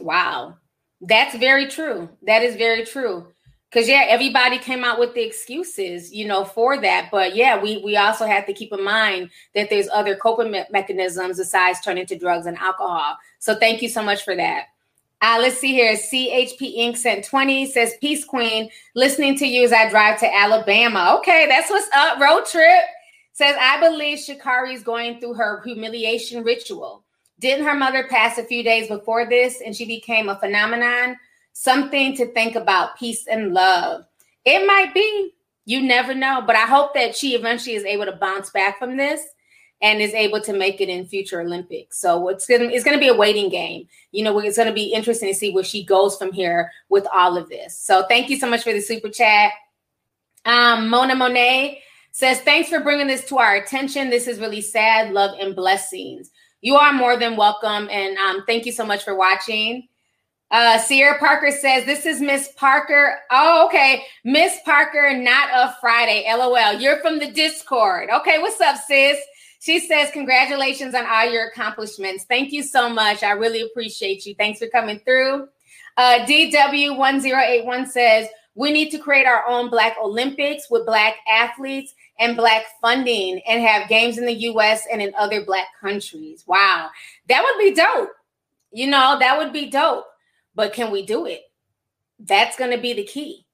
Wow. That's very true. That is very true. Cause yeah, everybody came out with the excuses, you know, for that. But yeah, we we also have to keep in mind that there's other coping me- mechanisms besides turning to drugs and alcohol. So thank you so much for that. Uh, let's see here. CHP Inc. sent 20 says, Peace Queen, listening to you as I drive to Alabama. Okay, that's what's up. Road trip says, I believe Sha'Carri is going through her humiliation ritual. Didn't her mother pass a few days before this and she became a phenomenon? Something to think about peace and love. It might be. You never know. But I hope that she eventually is able to bounce back from this and is able to make it in future Olympics. So it's gonna it's gonna be a waiting game. You know, it's gonna be interesting to see where she goes from here with all of this. So thank you so much for the super chat. Um, Mona Monet says, thanks for bringing this to our attention. This is really sad. Love and blessings. You are more than welcome. And um, thank you so much for watching. Uh, Sierra Parker says, This is Miss Parker. Oh, okay. Miss Parker, not of Friday. LOL. You're from the Discord. Okay. What's up, sis? She says, Congratulations on all your accomplishments. Thank you so much. I really appreciate you. Thanks for coming through. Uh, DW1081 says, We need to create our own Black Olympics with Black athletes and Black funding and have games in the US and in other Black countries. Wow. That would be dope. You know, that would be dope. But can we do it? That's going to be the key.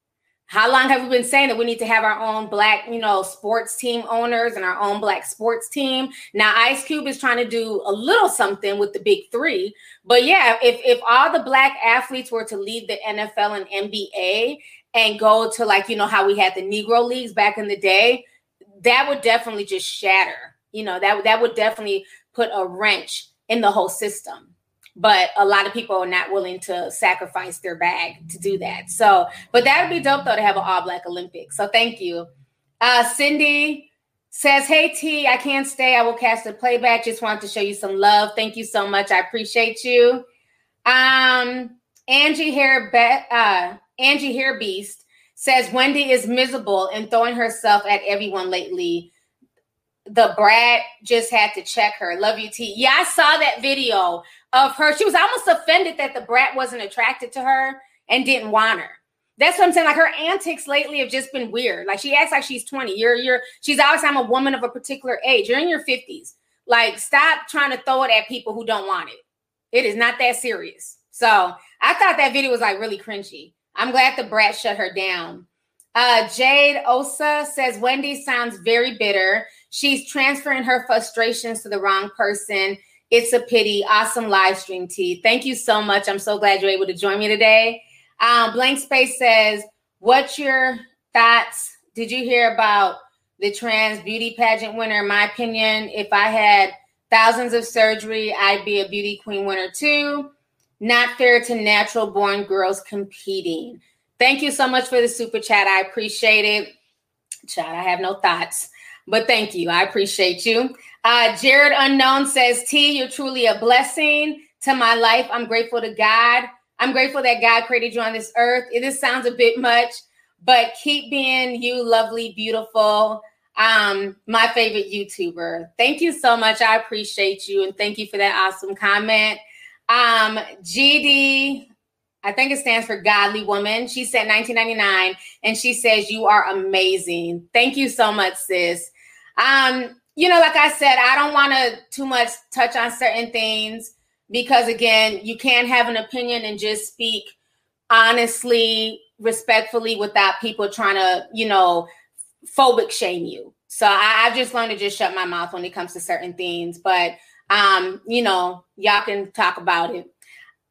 How long have we been saying that we need to have our own black, you know, sports team owners and our own black sports team? Now, Ice Cube is trying to do a little something with the big three. But yeah, if if all the black athletes were to leave the NFL and NBA and go to like, you know, how we had the Negro leagues back in the day, that would definitely just shatter. You know, that that would definitely put a wrench in the whole system but a lot of people are not willing to sacrifice their bag to do that. So, but that would be dope though to have an all black Olympics. So, thank you. Uh, Cindy says, Hey T, I can't stay. I will cast a playback. Just wanted to show you some love. Thank you so much. I appreciate you. Um, Angie Hair, Be- uh, Angie Hair Beast says Wendy is miserable and throwing herself at everyone lately Da Brat just had to check her. Love you, T. Yeah, I saw that video of her. She was almost offended that Da Brat wasn't attracted to her and didn't want her. That's what I'm saying. Like her antics lately have just been weird. Like she acts like she's 20. You're you're she's always I'm a woman of a particular age. You're in your 50s. Like stop trying to throw it at people who don't want it. It is not that serious. So I thought that video was like really cringy. I'm glad Da Brat shut her down. Uh, Jade Osa says Wendy sounds very bitter. She's transferring her frustrations to the wrong person. It's a pity. Awesome live stream, T. Thank you so much. I'm so glad you're able to join me today. Um, Blank Space says what's your thoughts? Did you hear about the trans beauty pageant winner? In my opinion, if I had thousands of surgery, I'd be a beauty queen winner too. Not fair to natural born girls competing. Thank you so much for the super chat. I appreciate it. Chat, I have no thoughts, but thank you. I appreciate you. Uh, Jared Unknown says, T, you're truly a blessing to my life. I'm grateful to God. I'm grateful that God created you on this earth. This sounds a bit much, but keep being you, lovely, beautiful. Um, my favorite YouTuber. Thank you so much. I appreciate you and thank you for that awesome comment. Um, GD, I think it stands for Godly Woman. She said 1999 and she says, You are amazing. Thank you so much, sis. Um, you know, like I said, I don't want to too much touch on certain things because, again, you can't have an opinion and just speak honestly, respectfully without people trying to, you know, phobic shame you. So I, I've just learned to just shut my mouth when it comes to certain things. But um, you know, y'all can talk about it.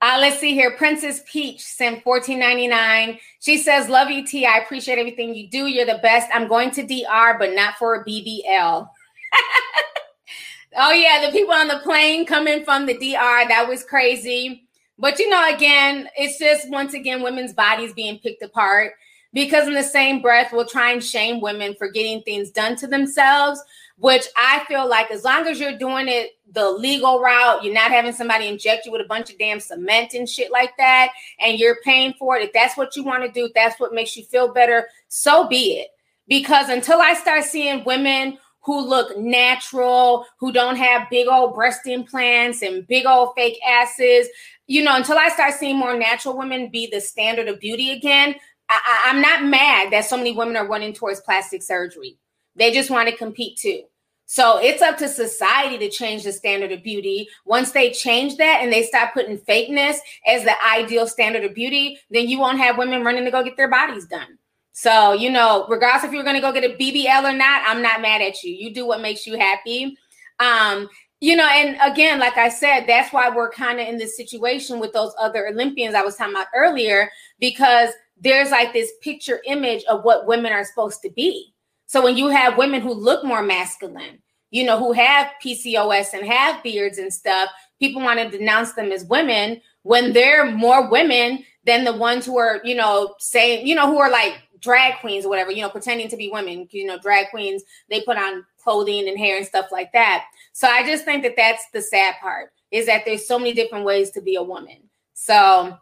Uh, let's see here. Princess Peach sent 14.99. She says, Love you, T. I appreciate everything you do. You're the best. I'm going to DR, but not for a BBL. oh, yeah, the people on the plane coming from the DR. That was crazy. But you know, again, it's just once again women's bodies being picked apart because in the same breath we'll try and shame women for getting things done to themselves which i feel like as long as you're doing it the legal route you're not having somebody inject you with a bunch of damn cement and shit like that and you're paying for it if that's what you want to do that's what makes you feel better so be it because until i start seeing women who look natural, who don't have big old breast implants and big old fake asses. You know, until I start seeing more natural women be the standard of beauty again, I, I'm not mad that so many women are running towards plastic surgery. They just want to compete too. So it's up to society to change the standard of beauty. Once they change that and they stop putting fakeness as the ideal standard of beauty, then you won't have women running to go get their bodies done. So, you know, regardless if you're going to go get a BBL or not, I'm not mad at you. You do what makes you happy. Um, you know, and again, like I said, that's why we're kind of in this situation with those other Olympians I was talking about earlier, because there's like this picture image of what women are supposed to be. So when you have women who look more masculine, you know, who have PCOS and have beards and stuff, people want to denounce them as women when they're more women than the ones who are, you know, saying, you know, who are like drag queens or whatever, you know, pretending to be women. You know, drag queens, they put on clothing and hair and stuff like that. So I just think that that's the sad part is that there's so many different ways to be a woman. So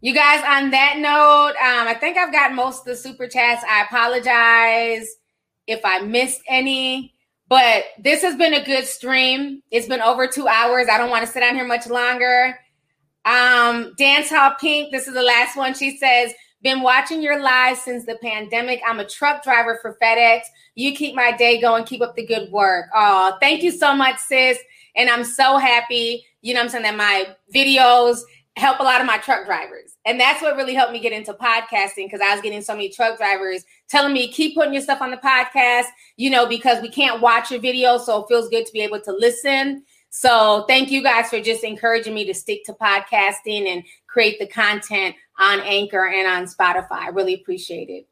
you guys, on that note, um, I think I've got most of the super chats. I apologize if I missed any, but this has been a good stream. It's been over two hours. I don't want to sit down here much longer. Um, Dance Hall Pink, this is the last one. She says, been watching your live since the pandemic. I'm a truck driver for FedEx. You keep my day going. Keep up the good work. Oh, thank you so much, sis. And I'm so happy, you know I'm saying, that my videos help a lot of my truck drivers. And that's what really helped me get into podcasting because I was getting so many truck drivers telling me, keep putting your stuff on the podcast, you know, because we can't watch your video. So it feels good to be able to listen. So thank you guys for just encouraging me to stick to podcasting and create the content on Anchor and on Spotify. I really appreciate it.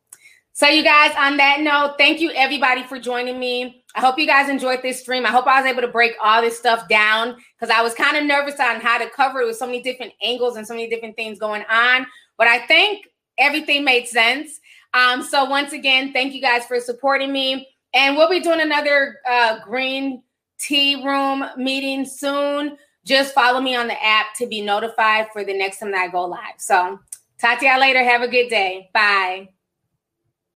So, you guys, on that note, thank you everybody for joining me. I hope you guys enjoyed this stream. I hope I was able to break all this stuff down because I was kind of nervous on how to cover it with so many different angles and so many different things going on. But I think everything made sense. Um, so, once again, thank you guys for supporting me. And we'll be doing another uh, green tea room meeting soon. Just follow me on the app to be notified for the next time that I go live. So, talk to y'all later. Have a good day. Bye.